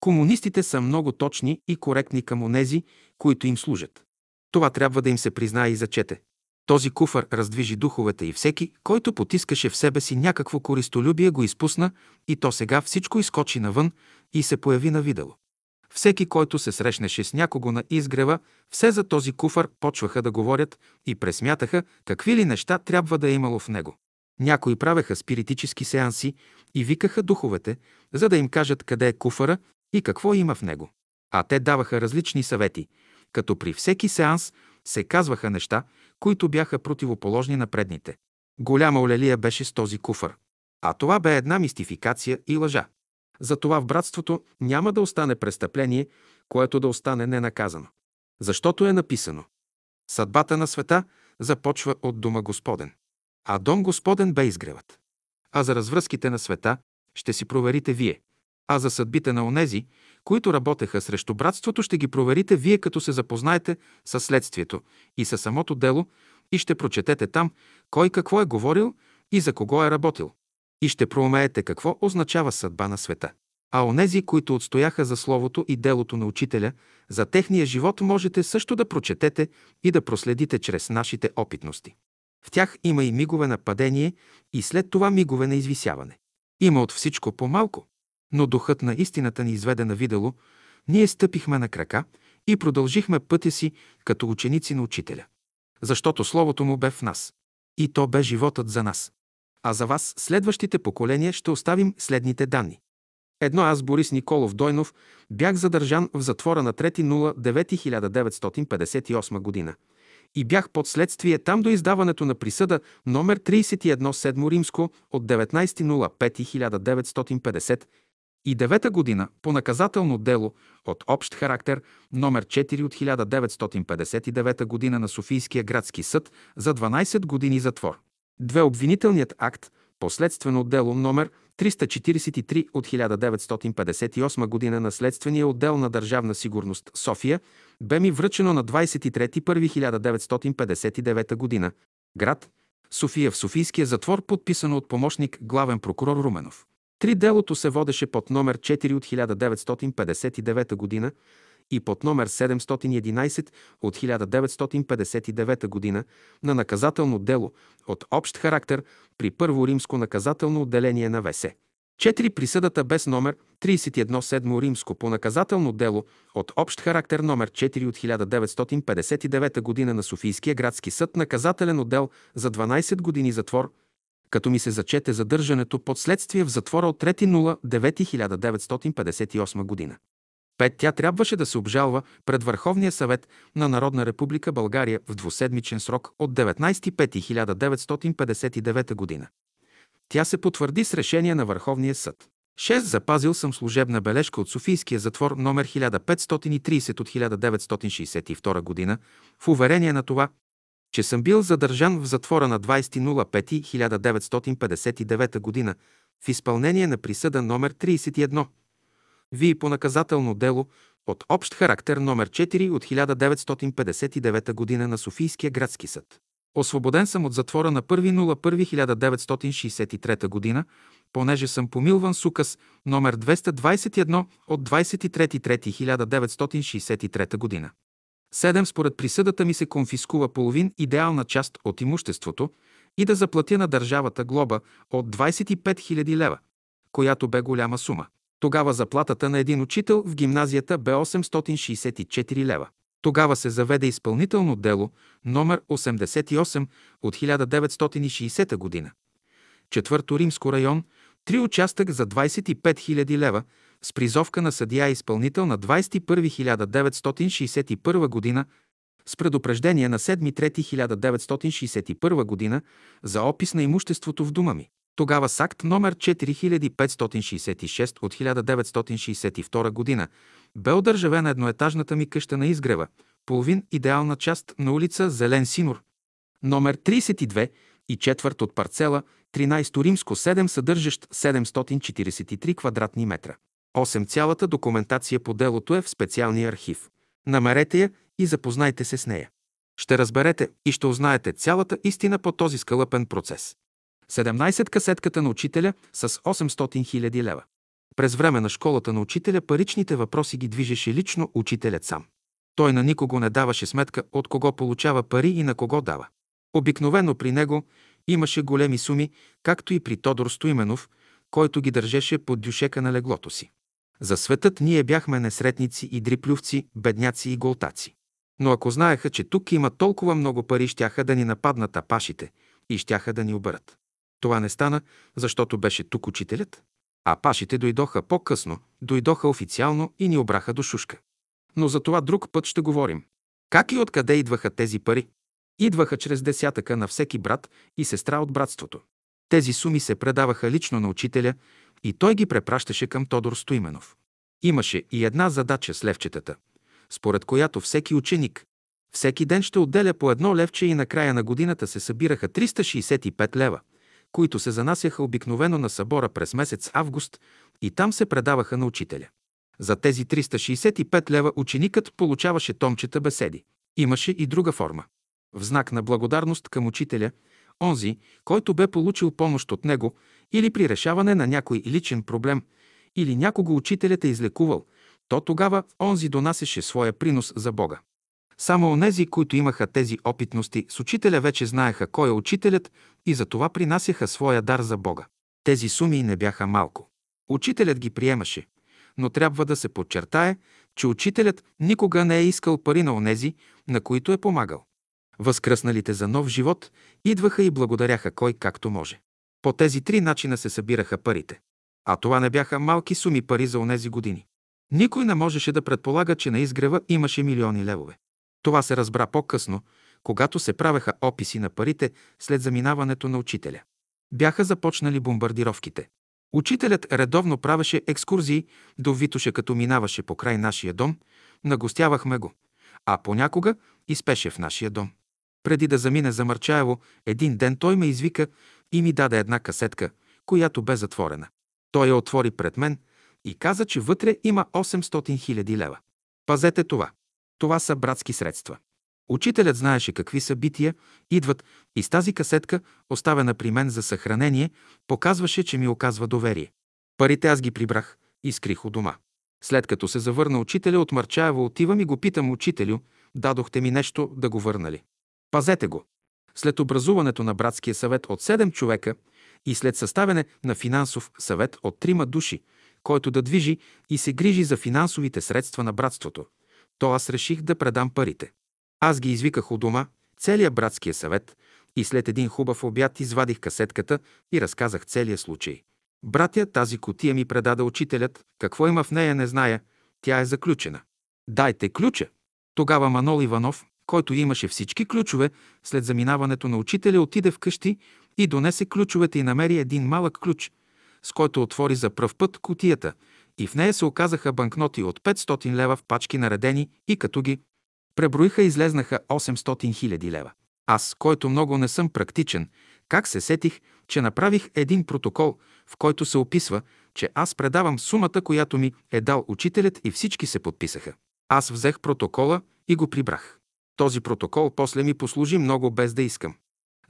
Комунистите са много точни и коректни към онези, които им служат. Това трябва да им се признае и зачете. Този куфар раздвижи духовете и всеки, който потискаше в себе си някакво користолюбие, го изпусна и то сега всичко изкочи навън и се появи на видело. Всеки, който се срещнеше с някого на изгрева, все за този куфар почваха да говорят и пресмятаха какви ли неща трябва да е имало в него. Някои правеха спиритически сеанси и викаха духовете, за да им кажат къде е куфара и какво има в него. А те даваха различни съвети, като при всеки сеанс се казваха неща, които бяха противоположни на предните. Голяма олелия беше с този куфар. А това бе една мистификация и лъжа. Затова в братството няма да остане престъпление, което да остане ненаказано. Защото е написано Съдбата на света започва от Дома Господен. А Дом Господен бе изгревът. А за развръзките на света ще си проверите вие. А за съдбите на онези, които работеха срещу братството, ще ги проверите вие, като се запознаете с следствието и със самото дело и ще прочетете там кой какво е говорил и за кого е работил. И ще проумеете какво означава съдба на света. А онези, които отстояха за словото и делото на учителя, за техния живот можете също да прочетете и да проследите чрез нашите опитности. В тях има и мигове на падение и след това мигове на извисяване. Има от всичко по-малко, но духът на истината ни изведе на видело, ние стъпихме на крака и продължихме пътя си като ученици на учителя. Защото Словото му бе в нас. И то бе животът за нас. А за вас, следващите поколения, ще оставим следните данни. Едно аз, Борис Николов Дойнов, бях задържан в затвора на 3.09.1958 година и бях под следствие там до издаването на присъда номер 31 7 римско от 19.05.1950 и девета година по наказателно дело от общ характер номер 4 от 1959 година на Софийския градски съд за 12 години затвор. Две обвинителният акт Последствено дело номер 343 от 1958 година на Следствения отдел на Държавна сигурност София бе ми връчено на 23.1.1959 година. Град София в Софийския затвор, подписано от помощник главен прокурор Руменов. Три делото се водеше под номер 4 от 1959 година и под номер 711 от 1959 година на наказателно дело от общ характер при Първо римско наказателно отделение на ВС. 4. Присъдата без номер 31 седмо римско по наказателно дело от общ характер номер 4 от 1959 година на Софийския градски съд наказателен отдел за 12 години затвор, като ми се зачете задържането под следствие в затвора от 3.09.1958 година. Пет, тя трябваше да се обжалва пред Върховния съвет на Народна република България в двуседмичен срок от 19.5.1959 година. Тя се потвърди с решение на Върховния съд. 6. Запазил съм служебна бележка от Софийския затвор номер 1530 от 1962 година в уверение на това, че съм бил задържан в затвора на 20.05.1959 година в изпълнение на присъда номер 31 вие по наказателно дело от общ характер номер 4 от 1959 година на Софийския градски съд. Освободен съм от затвора на 1.01.1963 година, понеже съм помилван с указ номер 221 от 23.3.1963 година. 7. Според присъдата ми се конфискува половин идеална част от имуществото и да заплатя на държавата глоба от 25 000 лева, която бе голяма сума. Тогава заплатата на един учител в гимназията бе 864 лева. Тогава се заведе изпълнително дело номер 88 от 1960 година. Четвърто Римско район, три участък за 25 000 лева с призовка на съдия изпълнител на 21 година с предупреждение на 7.3.1961 година за опис на имуществото в дома ми. Тогава с акт номер 4566 от 1962 година бе одържавена едноетажната ми къща на изгрева, половин идеална част на улица Зелен Синор, номер 32 и четвърт от парцела 13 римско 7 съдържащ 743 квадратни метра. 8. Цялата документация по делото е в специалния архив. Намерете я и запознайте се с нея. Ще разберете и ще узнаете цялата истина по този скълъпен процес. 17 касетката на учителя с 800 000 лева. През време на школата на учителя паричните въпроси ги движеше лично учителят сам. Той на никого не даваше сметка от кого получава пари и на кого дава. Обикновено при него имаше големи суми, както и при Тодор Стоименов, който ги държеше под дюшека на леглото си. За светът ние бяхме несретници и дриплювци, бедняци и голтаци. Но ако знаеха, че тук има толкова много пари, щяха да ни нападнат апашите и щяха да ни обърат. Това не стана, защото беше тук учителят, а пашите дойдоха по-късно, дойдоха официално и ни обраха до шушка. Но за това друг път ще говорим. Как и откъде идваха тези пари? Идваха чрез десятъка на всеки брат и сестра от братството. Тези суми се предаваха лично на учителя и той ги препращаше към Тодор Стоименов. Имаше и една задача с левчетата, според която всеки ученик всеки ден ще отделя по едно левче и на края на годината се събираха 365 лева – които се занасяха обикновено на събора през месец август и там се предаваха на учителя. За тези 365 лева ученикът получаваше томчета беседи. Имаше и друга форма. В знак на благодарност към учителя, онзи, който бе получил помощ от него или при решаване на някой личен проблем, или някого учителят е излекувал, то тогава онзи донасеше своя принос за Бога. Само онези, които имаха тези опитности с учителя, вече знаеха кой е учителят и за това принасяха своя дар за Бога. Тези суми не бяха малко. Учителят ги приемаше, но трябва да се подчертае, че учителят никога не е искал пари на онези, на които е помагал. Възкръсналите за нов живот идваха и благодаряха кой както може. По тези три начина се събираха парите. А това не бяха малки суми пари за онези години. Никой не можеше да предполага, че на изгрева имаше милиони левове. Това се разбра по-късно, когато се правеха описи на парите след заминаването на учителя. Бяха започнали бомбардировките. Учителят редовно правеше екскурзии до Витоша, като минаваше по край нашия дом, нагостявахме го, а понякога и спеше в нашия дом. Преди да замине за Мърчаево, един ден той ме извика и ми даде една касетка, която бе затворена. Той я отвори пред мен и каза, че вътре има 800 хиляди лева. Пазете това. Това са братски средства. Учителят знаеше какви събития идват и с тази касетка, оставена при мен за съхранение, показваше, че ми оказва доверие. Парите аз ги прибрах и скрих у дома. След като се завърна учителя от Марчаево, отивам и го питам, учителю, дадохте ми нещо да го върна ли? Пазете го. След образуването на братския съвет от 7 човека и след съставяне на финансов съвет от трима души, който да движи и се грижи за финансовите средства на братството, то аз реших да предам парите. Аз ги извиках у дома, целият братския съвет, и след един хубав обяд извадих касетката и разказах целия случай. Братя, тази котия ми предаде учителят. Какво има в нея, не зная. Тя е заключена. Дайте ключа. Тогава Манол Иванов, който имаше всички ключове, след заминаването на учителя отиде вкъщи и донесе ключовете и намери един малък ключ, с който отвори за пръв път котията и в нея се оказаха банкноти от 500 лева в пачки наредени и като ги преброиха излезнаха 800 хиляди лева. Аз, който много не съм практичен, как се сетих, че направих един протокол, в който се описва, че аз предавам сумата, която ми е дал учителят и всички се подписаха. Аз взех протокола и го прибрах. Този протокол после ми послужи много без да искам.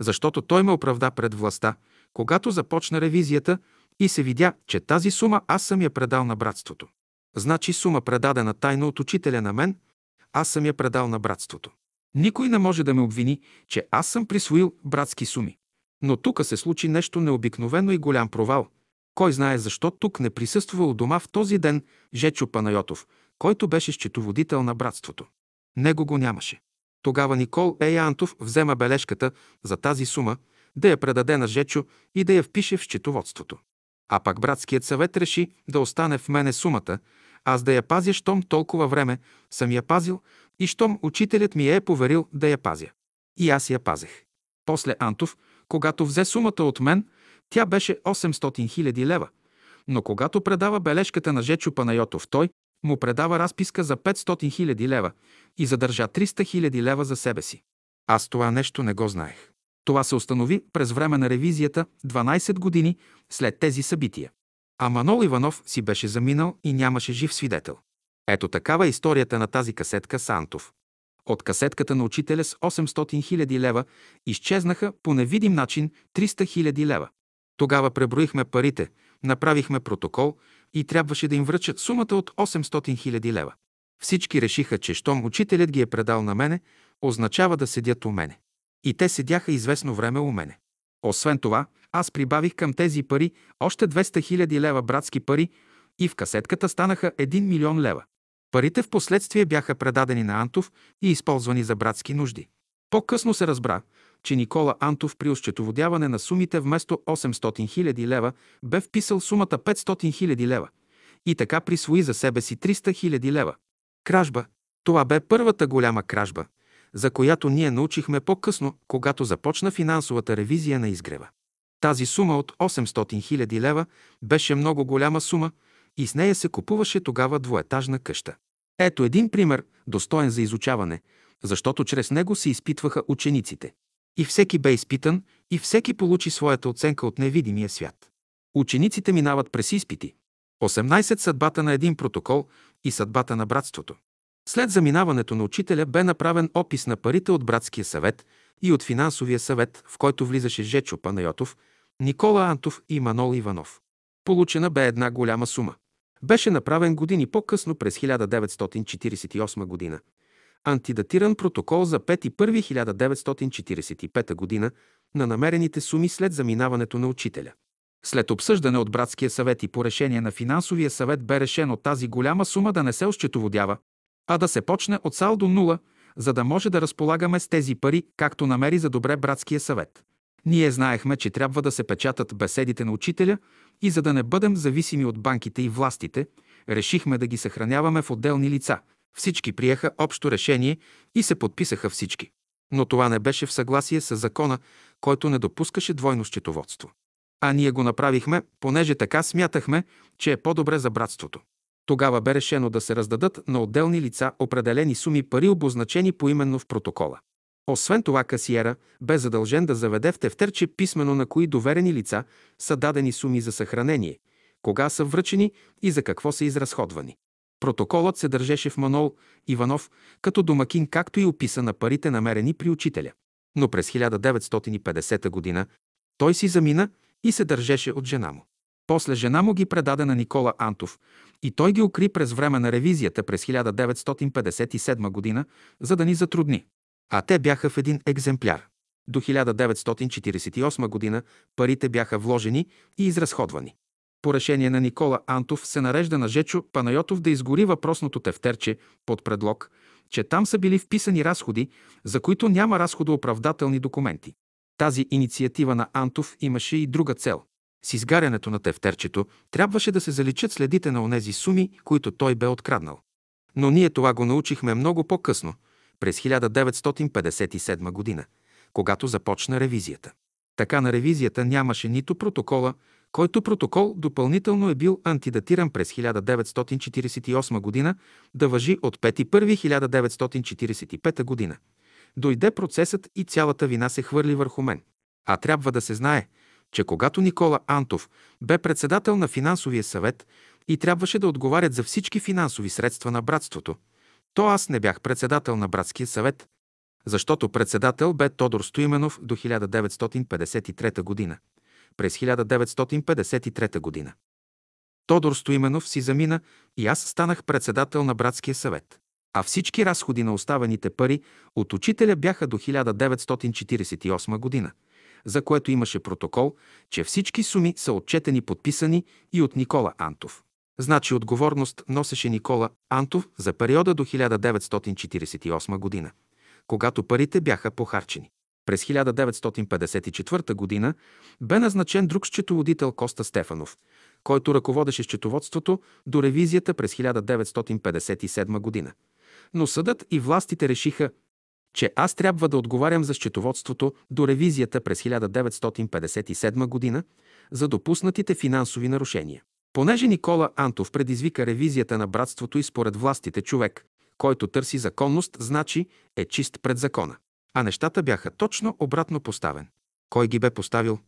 Защото той ме оправда пред властта, когато започна ревизията и се видя, че тази сума аз съм я предал на братството. Значи сума предадена тайно от учителя на мен, аз съм я предал на братството. Никой не може да ме обвини, че аз съм присвоил братски суми. Но тук се случи нещо необикновено и голям провал. Кой знае защо тук не присъства у дома в този ден Жечо Панайотов, който беше счетоводител на братството. Него го нямаше. Тогава Никол Еянтов взема бележката за тази сума, да я предаде на Жечо и да я впише в счетоводството. А пак братският съвет реши да остане в мене сумата, аз да я пазя, щом толкова време съм я пазил и щом учителят ми е поверил да я пазя. И аз я пазех. После Антов, когато взе сумата от мен, тя беше 800 хиляди лева. Но когато предава бележката на Жечо Панайотов, той му предава разписка за 500 хиляди лева и задържа 300 хиляди лева за себе си. Аз това нещо не го знаех. Това се установи през време на ревизията 12 години след тези събития. А Манол Иванов си беше заминал и нямаше жив свидетел. Ето такава е историята на тази касетка Сантов. От касетката на учителя с 800 000 лева изчезнаха по невидим начин 300 000 лева. Тогава преброихме парите, направихме протокол и трябваше да им връчат сумата от 800 000 лева. Всички решиха, че щом учителят ги е предал на мене, означава да седят у мене. И те седяха известно време у мене. Освен това, аз прибавих към тези пари още 200 000 лева братски пари и в касетката станаха 1 милион лева. Парите в последствие бяха предадени на Антов и използвани за братски нужди. По-късно се разбра, че Никола Антов при осчетоводяване на сумите вместо 800 000 лева бе вписал сумата 500 000 лева и така присвои за себе си 300 000 лева. Кражба. Това бе първата голяма кражба, за която ние научихме по-късно, когато започна финансовата ревизия на изгрева. Тази сума от 800 000 лева беше много голяма сума и с нея се купуваше тогава двоетажна къща. Ето един пример, достоен за изучаване, защото чрез него се изпитваха учениците. И всеки бе изпитан, и всеки получи своята оценка от невидимия свят. Учениците минават през изпити. 18 съдбата на един протокол и съдбата на братството. След заминаването на учителя бе направен опис на парите от братския съвет и от финансовия съвет, в който влизаше Жечо Панайотов, Никола Антов и Манол Иванов. Получена бе една голяма сума. Беше направен години по-късно през 1948 година. Антидатиран протокол за 5.1.1945 година на намерените суми след заминаването на учителя. След обсъждане от братския съвет и по решение на финансовия съвет бе решено тази голяма сума да не се ощетоводява, а да се почне от салдо нула, за да може да разполагаме с тези пари, както намери за добре братския съвет. Ние знаехме, че трябва да се печатат беседите на учителя и за да не бъдем зависими от банките и властите, решихме да ги съхраняваме в отделни лица. Всички приеха общо решение и се подписаха всички. Но това не беше в съгласие с закона, който не допускаше двойно счетоводство. А ние го направихме, понеже така смятахме, че е по-добре за братството. Тогава бе решено да се раздадат на отделни лица определени суми пари, обозначени поименно в протокола. Освен това, касиера бе задължен да заведе в тефтерче писмено на кои доверени лица са дадени суми за съхранение, кога са връчени и за какво са изразходвани. Протоколът се държеше в Манол Иванов като домакин, както и описа на парите намерени при учителя. Но през 1950 г. той си замина и се държеше от жена му. После жена му ги предаде на Никола Антов и той ги укри през време на ревизията през 1957 г., за да ни затрудни. А те бяха в един екземпляр. До 1948 г. парите бяха вложени и изразходвани. По решение на Никола Антов се нарежда на Жечо Панайотов да изгори въпросното тефтерче под предлог, че там са били вписани разходи, за които няма разходооправдателни документи. Тази инициатива на Антов имаше и друга цел. С изгарянето на тефтерчето трябваше да се заличат следите на онези суми, които той бе откраднал. Но ние това го научихме много по-късно, през 1957 година, когато започна ревизията. Така на ревизията нямаше нито протокола, който протокол допълнително е бил антидатиран през 1948 година да въжи от 5.1.1945 година. Дойде процесът и цялата вина се хвърли върху мен. А трябва да се знае, че когато Никола Антов бе председател на финансовия съвет и трябваше да отговарят за всички финансови средства на братството, то аз не бях председател на братския съвет, защото председател бе Тодор Стоименов до 1953 година. През 1953 година. Тодор Стоименов си замина и аз станах председател на братския съвет. А всички разходи на оставените пари от учителя бяха до 1948 година – за което имаше протокол, че всички суми са отчетени, подписани и от Никола Антов. Значи отговорност носеше Никола Антов за периода до 1948 година, когато парите бяха похарчени. През 1954 година бе назначен друг счетоводител Коста Стефанов, който ръководеше счетоводството до ревизията през 1957 година. Но съдът и властите решиха, че аз трябва да отговарям за счетоводството до ревизията през 1957 година за допуснатите финансови нарушения. Понеже Никола Антов предизвика ревизията на братството и според властите човек, който търси законност, значи е чист пред закона. А нещата бяха точно обратно поставен. Кой ги бе поставил?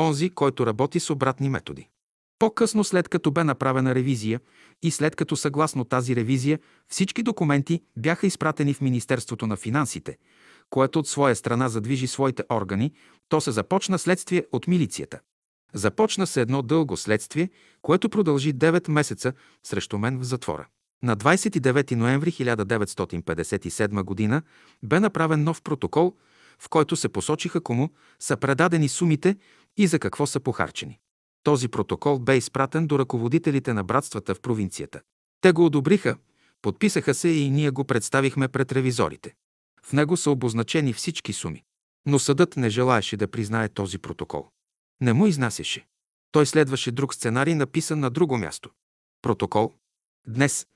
Онзи, който работи с обратни методи. По-късно, след като бе направена ревизия и след като съгласно тази ревизия всички документи бяха изпратени в Министерството на финансите, което от своя страна задвижи своите органи, то се започна следствие от милицията. Започна се едно дълго следствие, което продължи 9 месеца срещу мен в затвора. На 29 ноември 1957 г. бе направен нов протокол, в който се посочиха кому са предадени сумите и за какво са похарчени. Този протокол бе изпратен до ръководителите на братствата в провинцията. Те го одобриха, подписаха се и ние го представихме пред ревизорите. В него са обозначени всички суми. Но съдът не желаеше да признае този протокол. Не му изнасяше. Той следваше друг сценарий, написан на друго място. Протокол. Днес,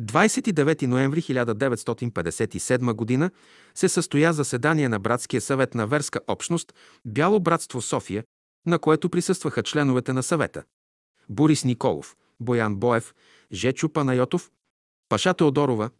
29 ноември 1957 г. се състоя заседание на Братския съвет на Верска общност Бяло братство София, на което присъстваха членовете на съвета. Борис Николов, Боян Боев, Жечо Панайотов, Паша Теодорова,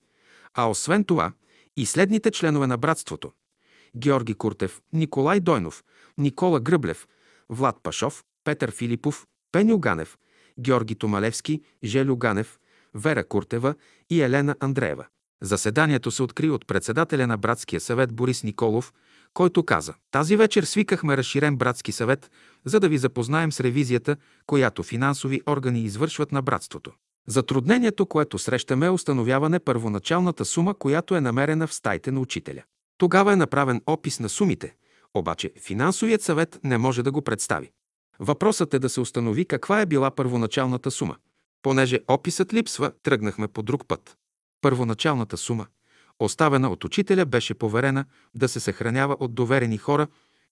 а освен това и следните членове на братството – Георги Куртев, Николай Дойнов, Никола Гръблев, Влад Пашов, Петър Филипов, Пеню Ганев, Георги Томалевски, Желю Ганев, Вера Куртева и Елена Андреева. Заседанието се откри от председателя на братския съвет Борис Николов, който каза «Тази вечер свикахме разширен братски съвет, за да ви запознаем с ревизията, която финансови органи извършват на братството. Затруднението, което срещаме е установяване първоначалната сума, която е намерена в стаите на учителя. Тогава е направен опис на сумите, обаче финансовият съвет не може да го представи. Въпросът е да се установи каква е била първоначалната сума. Понеже описът липсва, тръгнахме по друг път. Първоначалната сума, оставена от учителя, беше поверена да се съхранява от доверени хора,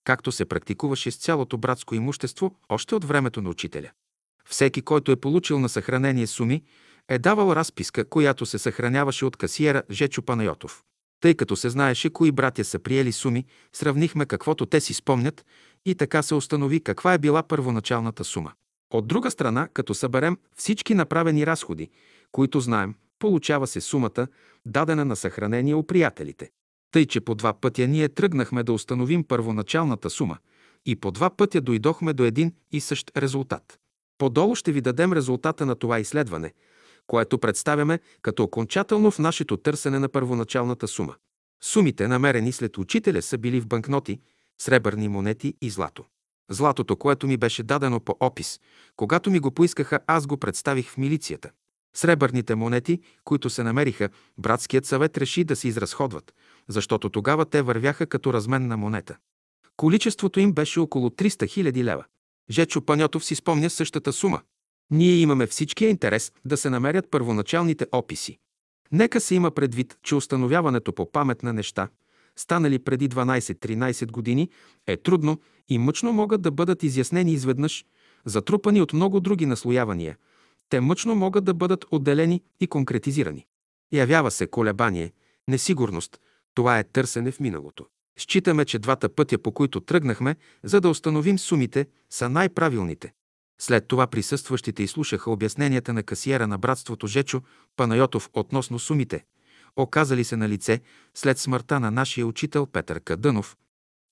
както се практикуваше с цялото братско имущество още от времето на учителя. Всеки, който е получил на съхранение суми, е давал разписка, която се съхраняваше от касиера Жечо Панайотов. Тъй като се знаеше кои братя са приели суми, сравнихме каквото те си спомнят и така се установи каква е била първоначалната сума. От друга страна, като съберем всички направени разходи, които знаем, получава се сумата, дадена на съхранение у приятелите. Тъй, че по два пътя ние тръгнахме да установим първоначалната сума и по два пътя дойдохме до един и същ резултат. Подолу ще ви дадем резултата на това изследване, което представяме като окончателно в нашето търсене на първоначалната сума. Сумите, намерени след учителя, са били в банкноти, сребърни монети и злато. Златото, което ми беше дадено по опис, когато ми го поискаха, аз го представих в милицията. Сребърните монети, които се намериха, братският съвет реши да се изразходват, защото тогава те вървяха като разменна монета. Количеството им беше около 300 000 лева. Жечо Паньотов си спомня същата сума. Ние имаме всичкия интерес да се намерят първоначалните описи. Нека се има предвид, че установяването по памет на неща, станали преди 12-13 години, е трудно и мъчно могат да бъдат изяснени изведнъж, затрупани от много други наслоявания. Те мъчно могат да бъдат отделени и конкретизирани. Явява се колебание, несигурност. Това е търсене в миналото. Считаме, че двата пътя, по които тръгнахме, за да установим сумите, са най-правилните. След това присъстващите изслушаха обясненията на касиера на братството Жечо Панайотов относно сумите, оказали се на лице след смъртта на нашия учител Петър Кадънов,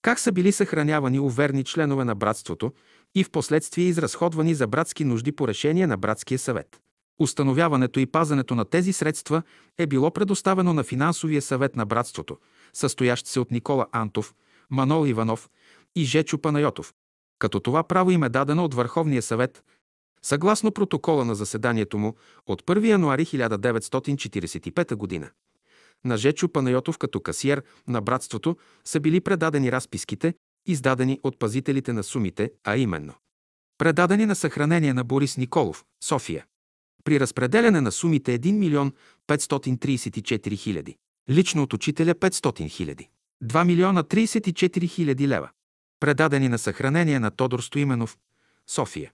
как са били съхранявани уверни членове на братството и в последствие изразходвани за братски нужди по решение на братския съвет. Установяването и пазането на тези средства е било предоставено на финансовия съвет на братството, състоящ се от Никола Антов, Манол Иванов и Жечо Панайотов, като това право им е дадено от Върховния съвет, съгласно протокола на заседанието му от 1 януари 1945 г. На Жечо Панайотов като касиер на братството са били предадени разписките, издадени от пазителите на сумите, а именно предадени на съхранение на Борис Николов, София. При разпределяне на сумите 1 милион 534 хиляди. Лично от учителя 500 хиляди. 2 милиона 34 хиляди лева. Предадени на съхранение на Тодор Стоименов, София.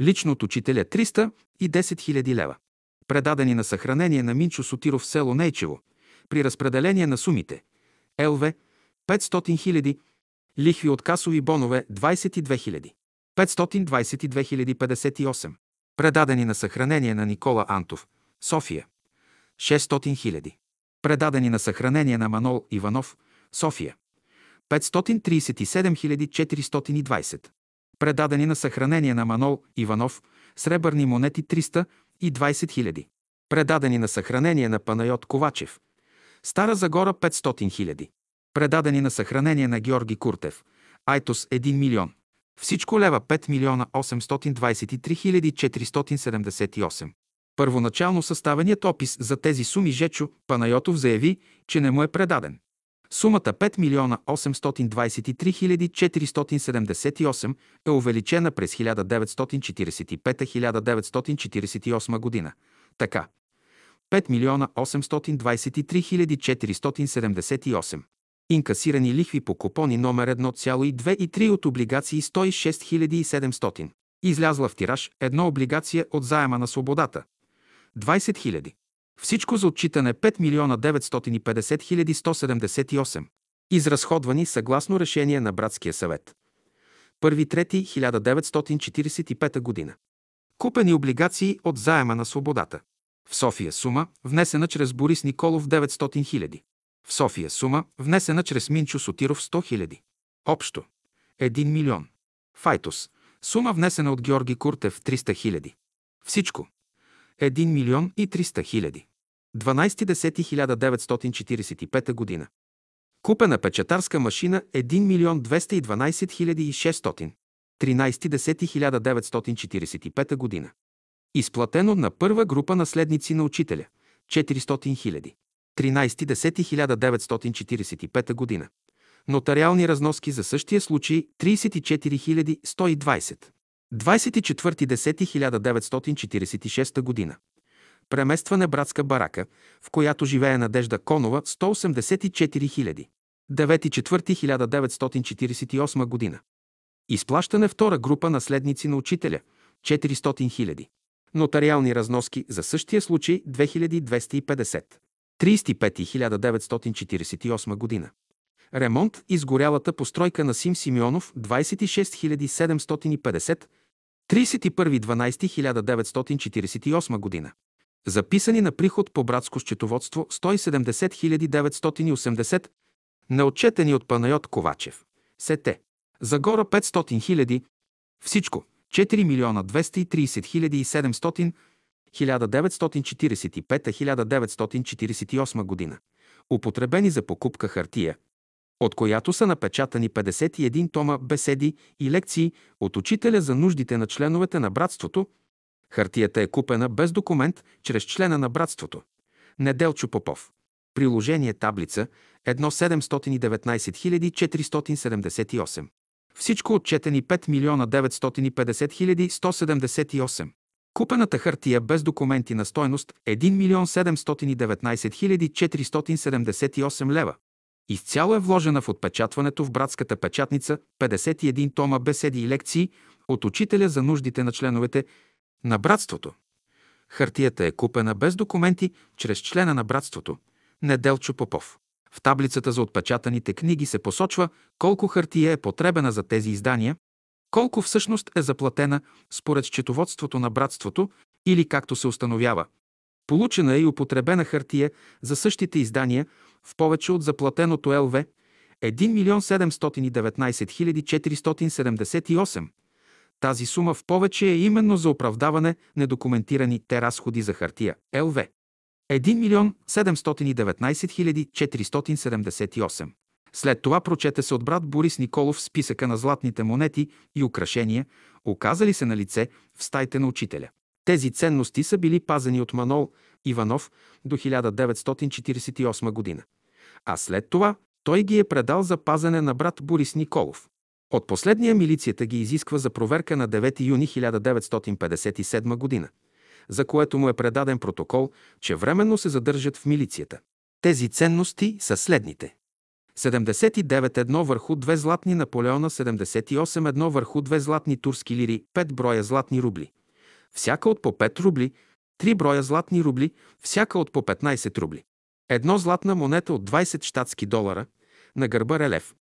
Лично от учителя 310 хиляди лева. Предадени на съхранение на Минчо Сотиров село Нейчево. При разпределение на сумите ЛВ 500 хиляди, лихви от касови бонове 22 хиляди. 522 058. Предадени на съхранение на Никола Антов, София. 600 хиляди. Предадени на съхранение на Манол Иванов, София. 537 420. Предадени на съхранение на Манол Иванов, сребърни монети 320 000. Предадени на съхранение на Панайот Ковачев. Стара Загора 500 000. Предадени на съхранение на Георги Куртев. Айтос 1 милион. Всичко лева 5 милиона 823 478. Първоначално съставеният опис за тези суми Жечо Панайотов заяви, че не му е предаден. Сумата 5 милиона 823 478 е увеличена през 1945-1948 година. Така, 5 милиона 823 478. Инкасирани лихви по купони номер 1,2 и 3 от облигации 106 700. Излязла в тираж една облигация от заема на свободата. 20 000. Всичко за отчитане 5 милиона 950 хиляди 178. Изразходвани съгласно решение на Братския съвет. 1.3.1945 година. Купени облигации от заема на свободата. В София сума, внесена чрез Борис Николов 900 хиляди. В София сума, внесена чрез Минчо Сотиров 100 хиляди. Общо 1 милион. Файтос. Сума внесена от Георги Куртев 300 хиляди. Всичко 1 милион и 300 хиляди. 12.10.1945 година. Купена печатарска машина 1 милион 212 хиляди и 600. 13.10.1945 година. Изплатено на първа група наследници на учителя 400 хиляди. 13.10.1945 година. Нотариални разноски за същия случай 34 120. 24.10.1946 година. Преместване братска барака, в която живее Надежда Конова 184 000. 9.4.1948 година. Изплащане втора група наследници на учителя 400 000. Нотариални разноски за същия случай 2250. 35.1948 година. Ремонт изгорялата постройка на Сим Симеонов 26 750 31.12.1948 година. Записани на приход по братско счетоводство 170 980 Неотчетени от Панайот Ковачев. Сете. Загора 500 хиляди. Всичко. 4 милиона 230 хиляди и 700 1945-1948 година. Употребени за покупка хартия, от която са напечатани 51 тома беседи и лекции от учителя за нуждите на членовете на братството. Хартията е купена без документ чрез члена на братството. Неделчо Попов. Приложение таблица 1 478. Всичко отчетени 5 милиона 950 хиляди 178. Купената хартия без документи на стойност 1 милион 719 хиляди 478 лева. Изцяло е вложена в отпечатването в братската печатница 51 тома беседи и лекции от учителя за нуждите на членовете на братството. Хартията е купена без документи чрез члена на братството Неделчо Попов. В таблицата за отпечатаните книги се посочва колко хартия е потребена за тези издания, колко всъщност е заплатена според счетоводството на братството или както се установява. Получена е и употребена хартия за същите издания в повече от заплатеното ЛВ 1 милион 719 478. Тази сума в повече е именно за оправдаване недокументираните разходи за хартия ЛВ 1 милион 719 478. След това прочете се от брат Борис Николов списъка на златните монети и украшения, оказали се на лице в стайте на учителя. Тези ценности са били пазени от Манол Иванов до 1948 година. А след това той ги е предал за пазене на брат Борис Николов. От последния милицията ги изисква за проверка на 9 юни 1957 година, за което му е предаден протокол, че временно се задържат в милицията. Тези ценности са следните. 79 едно върху две златни Наполеона, 78 едно върху две златни турски лири, 5 броя златни рубли. Всяка от по 5 рубли, 3 броя златни рубли, всяка от по 15 рубли. Едно златна монета от 20 щатски долара, на гърба релеф.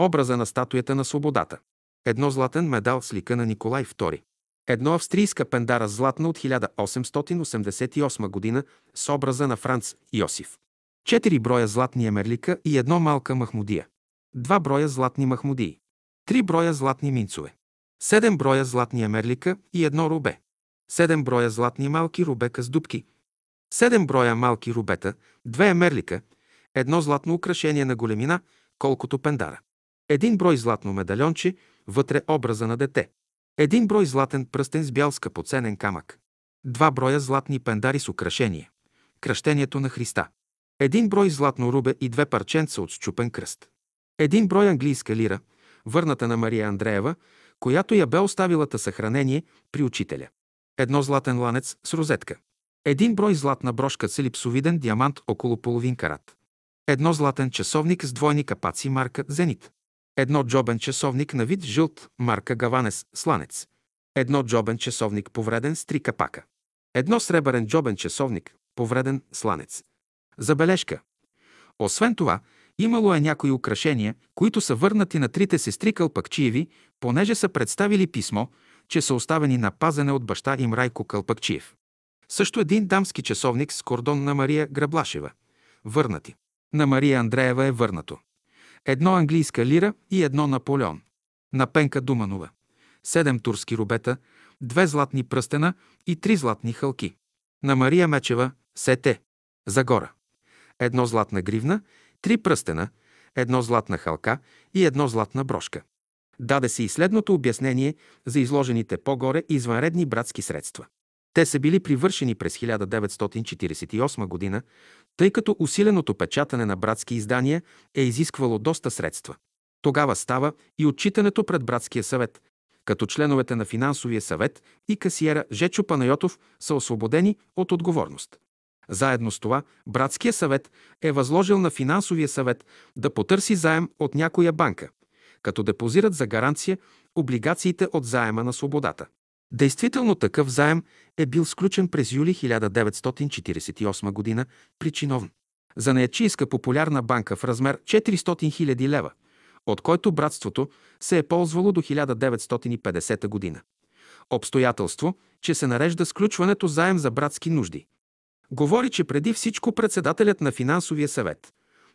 Образа на статуята на свободата. Едно златен медал с лика на Николай II. Едно австрийска пендара златна от 1888 година с образа на Франц Йосиф. Четири броя златни емерлика и едно малка махмудия. Два броя златни махмудии. Три броя златни минцове. Седем броя златни емерлика и едно рубе. Седем броя златни малки рубека с дубки. Седем броя малки рубета, две емерлика, едно златно украшение на големина, колкото пендара. Един брой златно медальонче, вътре образа на дете. Един брой златен пръстен с бял скъпоценен камък. Два броя златни пендари с украшение. Кръщението на Христа. Един брой златно рубе и две парченца от щупен кръст. Един брой английска лира, върната на Мария Андреева, която я бе оставилата съхранение при учителя. Едно златен ланец с розетка. Един брой златна брошка с елипсовиден диамант около половин карат. Едно златен часовник с двойни капаци марка Зенит. Едно джобен часовник на вид жълт марка Гаванес Сланец. Едно джобен часовник повреден с три капака. Едно сребърен джобен часовник повреден сланец. Забележка. Освен това, имало е някои украшения, които са върнати на трите сестри Кълпакчиеви, понеже са представили писмо, че са оставени на пазене от баща им Райко Кълпакчиев. Също един дамски часовник с кордон на Мария Граблашева. Върнати. На Мария Андреева е върнато. Едно английска лира и едно Наполеон. На Пенка Думанова. Седем турски рубета, две златни пръстена и три златни хълки. На Мария Мечева – сете. Загора едно златна гривна, три пръстена, едно златна халка и едно златна брошка. Даде се и следното обяснение за изложените по-горе извънредни братски средства. Те са били привършени през 1948 година, тъй като усиленото печатане на братски издания е изисквало доста средства. Тогава става и отчитането пред братския съвет, като членовете на финансовия съвет и касиера Жечо Панайотов са освободени от отговорност. Заедно с това, Братския съвет е възложил на финансовия съвет да потърси заем от някоя банка, като депозират за гаранция облигациите от заема на свободата. Действително такъв заем е бил сключен през юли 1948 г. при чиновн. За неячийска популярна банка в размер 400 000 лева, от който братството се е ползвало до 1950 година. Обстоятелство, че се нарежда сключването заем за братски нужди. Говори, че преди всичко председателят на финансовия съвет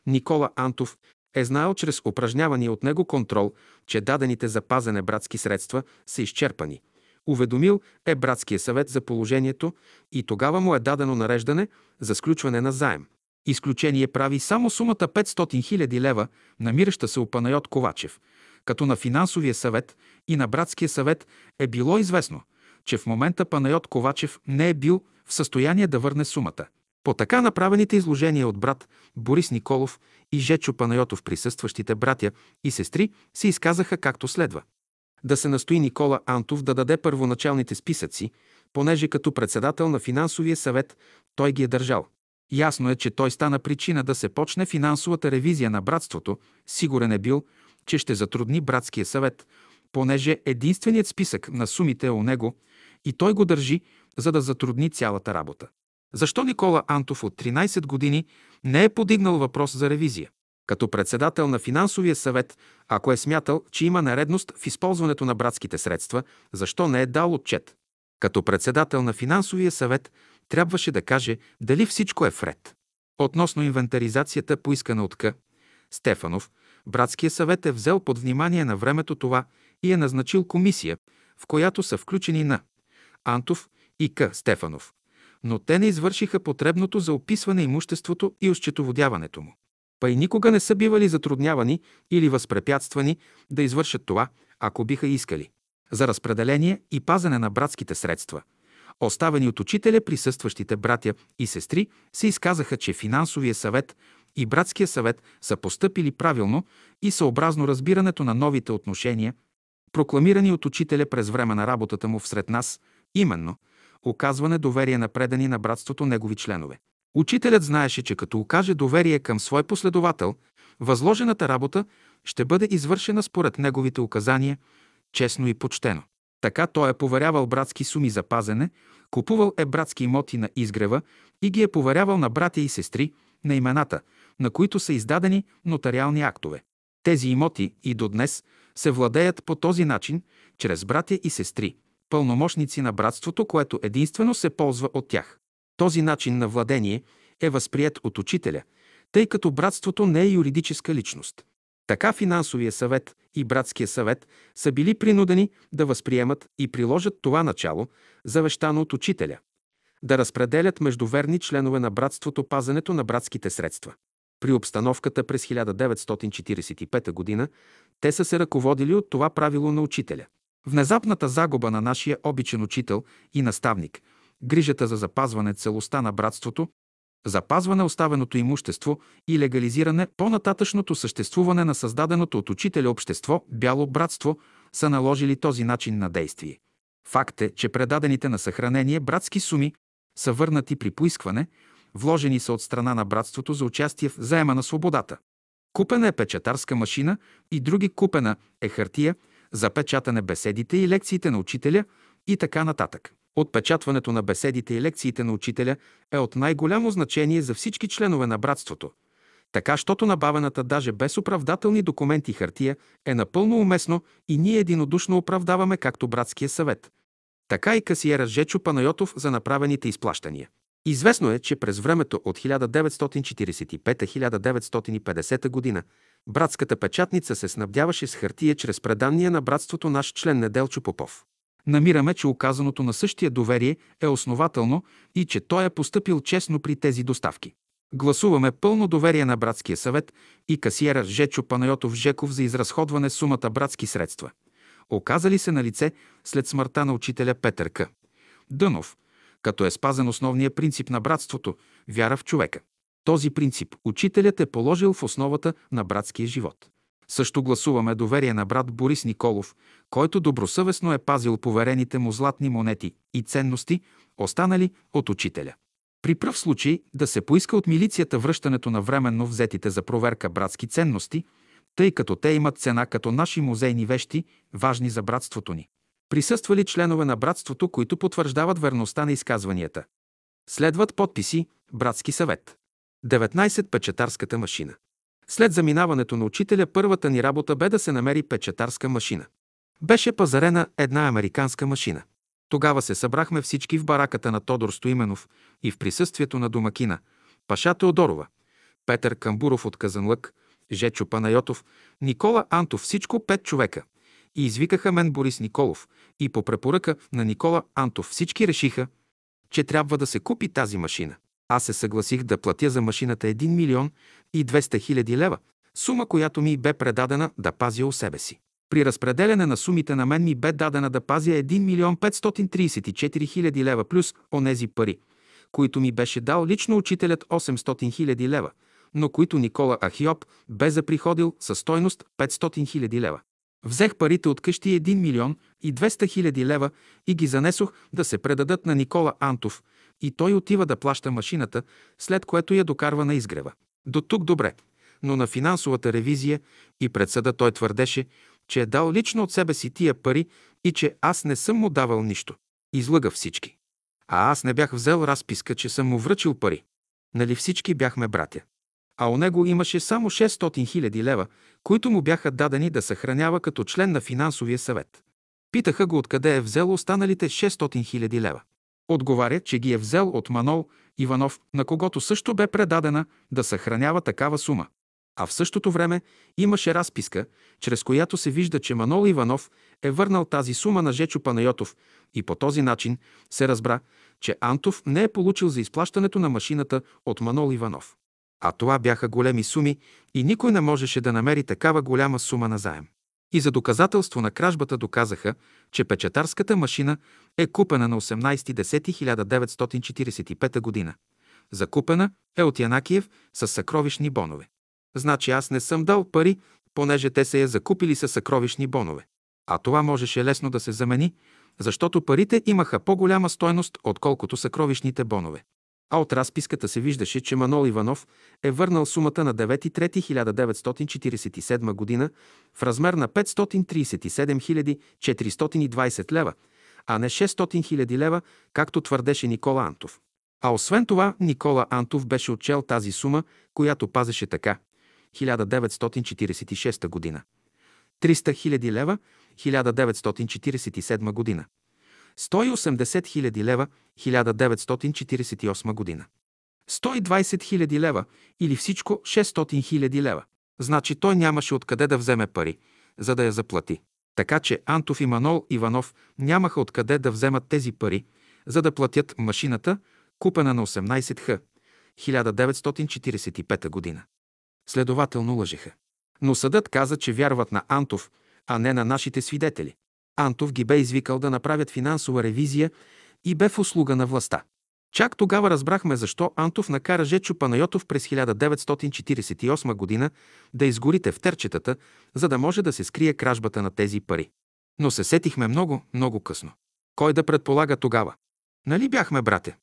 Никола Антов е знаел чрез упражнявания от него контрол, че дадените за пазене братски средства са изчерпани. Уведомил е братския съвет за положението и тогава му е дадено нареждане за сключване на заем. Изключение прави само сумата 500 000 лева, намираща се у Панайот Ковачев, като на финансовия съвет и на братския съвет е било известно, че в момента Панайот Ковачев не е бил в състояние да върне сумата. По така направените изложения от брат Борис Николов и Жечо Панайотов присъстващите братя и сестри се изказаха както следва. Да се настои Никола Антов да даде първоначалните списъци, понеже като председател на финансовия съвет той ги е държал. Ясно е, че той стана причина да се почне финансовата ревизия на братството. Сигурен е бил, че ще затрудни братския съвет, понеже единственият списък на сумите е у него и той го държи, за да затрудни цялата работа. Защо Никола Антов от 13 години не е подигнал въпрос за ревизия? Като председател на финансовия съвет, ако е смятал, че има нередност в използването на братските средства, защо не е дал отчет? Като председател на финансовия съвет трябваше да каже дали всичко е вред. Относно инвентаризацията, поискана от К. Стефанов, братския съвет е взел под внимание на времето това и е назначил комисия, в която са включени на Антов и К. Стефанов. Но те не извършиха потребното за описване имуществото и осчетоводяването му. Па и никога не са бивали затруднявани или възпрепятствани да извършат това, ако биха искали. За разпределение и пазане на братските средства – оставени от учителя, присъстващите братя и сестри се изказаха, че финансовия съвет и братския съвет са постъпили правилно и съобразно разбирането на новите отношения, прокламирани от учителя през време на работата му всред нас, именно оказване доверие на предани на братството негови членове. Учителят знаеше, че като окаже доверие към свой последовател, възложената работа ще бъде извършена според неговите указания, честно и почтено. Така той е поверявал братски суми за пазене, купувал е братски имоти на изгрева и ги е поверявал на братя и сестри, на имената, на които са издадени нотариални актове. Тези имоти и до днес се владеят по този начин, чрез братя и сестри, пълномощници на братството, което единствено се ползва от тях. Този начин на владение е възприят от учителя, тъй като братството не е юридическа личност. Така финансовия съвет и братския съвет са били принудени да възприемат и приложат това начало, завещано от учителя, да разпределят между верни членове на братството пазенето на братските средства. При обстановката през 1945 г. те са се ръководили от това правило на учителя. Внезапната загуба на нашия обичен учител и наставник, грижата за запазване целостта на братството, запазване оставеното имущество и легализиране по-нататъчното съществуване на създаденото от учителя общество Бяло братство са наложили този начин на действие. Факт е, че предадените на съхранение братски суми са върнати при поискване, вложени са от страна на братството за участие в заема на свободата. Купена е печатарска машина и други купена е хартия за печатане беседите и лекциите на учителя и така нататък. Отпечатването на беседите и лекциите на учителя е от най-голямо значение за всички членове на братството. Така, щото набавената даже без оправдателни документи хартия е напълно уместно и ние единодушно оправдаваме както братския съвет. Така и касиера Жечо Панайотов за направените изплащания. Известно е, че през времето от 1945-1950 година братската печатница се снабдяваше с хартия чрез предания на братството наш член Неделчо Попов намираме, че оказаното на същия доверие е основателно и че той е поступил честно при тези доставки. Гласуваме пълно доверие на Братския съвет и касиера Жечо Панайотов Жеков за изразходване сумата братски средства. Оказали се на лице след смъртта на учителя Петър К. Дънов, като е спазен основния принцип на братството – вяра в човека. Този принцип учителят е положил в основата на братския живот. Също гласуваме доверие на брат Борис Николов, който добросъвестно е пазил поверените му златни монети и ценности, останали от учителя. При пръв случай да се поиска от милицията връщането на временно взетите за проверка братски ценности, тъй като те имат цена като наши музейни вещи, важни за братството ни. Присъствали членове на братството, които потвърждават верността на изказванията. Следват подписи Братски съвет. 19. Печатарската машина. След заминаването на учителя, първата ни работа бе да се намери печатарска машина. Беше пазарена една американска машина. Тогава се събрахме всички в бараката на Тодор Стоименов и в присъствието на домакина, Паша Теодорова, Петър Камбуров от Казанлък, Жечо Панайотов, Никола Антов, всичко пет човека. И извикаха мен Борис Николов. И по препоръка на Никола Антов всички решиха, че трябва да се купи тази машина. Аз се съгласих да платя за машината 1 милион и 200 хиляди лева, сума, която ми бе предадена да пазя у себе си. При разпределяне на сумите на мен ми бе дадена да пазя 1 милион 534 хиляди лева плюс онези пари, които ми беше дал лично учителят 800 хиляди лева, но които Никола Ахиоп бе заприходил със стойност 500 хиляди лева. Взех парите от къщи 1 милион и 200 хиляди лева и ги занесох да се предадат на Никола Антов и той отива да плаща машината, след което я докарва на изгрева. До тук добре, но на финансовата ревизия и пред съда той твърдеше, че е дал лично от себе си тия пари и че аз не съм му давал нищо. Излъга всички. А аз не бях взел разписка, че съм му връчил пари. Нали всички бяхме братя? А у него имаше само 600 хиляди лева, които му бяха дадени да съхранява като член на финансовия съвет. Питаха го откъде е взел останалите 600 хиляди лева. Отговаря, че ги е взел от Манол Иванов, на когото също бе предадена да съхранява такава сума. А в същото време имаше разписка, чрез която се вижда, че Манол Иванов е върнал тази сума на Жечо Панайотов и по този начин се разбра, че Антов не е получил за изплащането на машината от Манол Иванов. А това бяха големи суми и никой не можеше да намери такава голяма сума на заем. И за доказателство на кражбата доказаха, че печатарската машина е купена на 18.10.1945 г. Закупена е от Янакиев с съкровищни бонове. Значи аз не съм дал пари, понеже те се я закупили с съкровищни бонове. А това можеше лесно да се замени, защото парите имаха по-голяма стойност, отколкото съкровищните бонове. А от разписката се виждаше, че Манол Иванов е върнал сумата на 9.3.1947 г. в размер на 537 420 лева, а не 600 000 лева, както твърдеше Никола Антов. А освен това, Никола Антов беше отчел тази сума, която пазеше така. 1946 година. 300 000 лева 1947 година. 180 хиляди лева 1948 година. 120 хиляди лева или всичко 600 хиляди лева. Значи той нямаше откъде да вземе пари, за да я заплати. Така че Антов и Манол Иванов нямаха откъде да вземат тези пари, за да платят машината, купена на 18 х. 1945 година. Следователно лъжеха. Но съдът каза, че вярват на Антов, а не на нашите свидетели. Антов ги бе извикал да направят финансова ревизия и бе в услуга на властта. Чак тогава разбрахме защо Антов накара Жечо Панайотов през 1948 година да изгори тефтерчетата, за да може да се скрие кражбата на тези пари. Но се сетихме много, много късно. Кой да предполага тогава? Нали бяхме брате?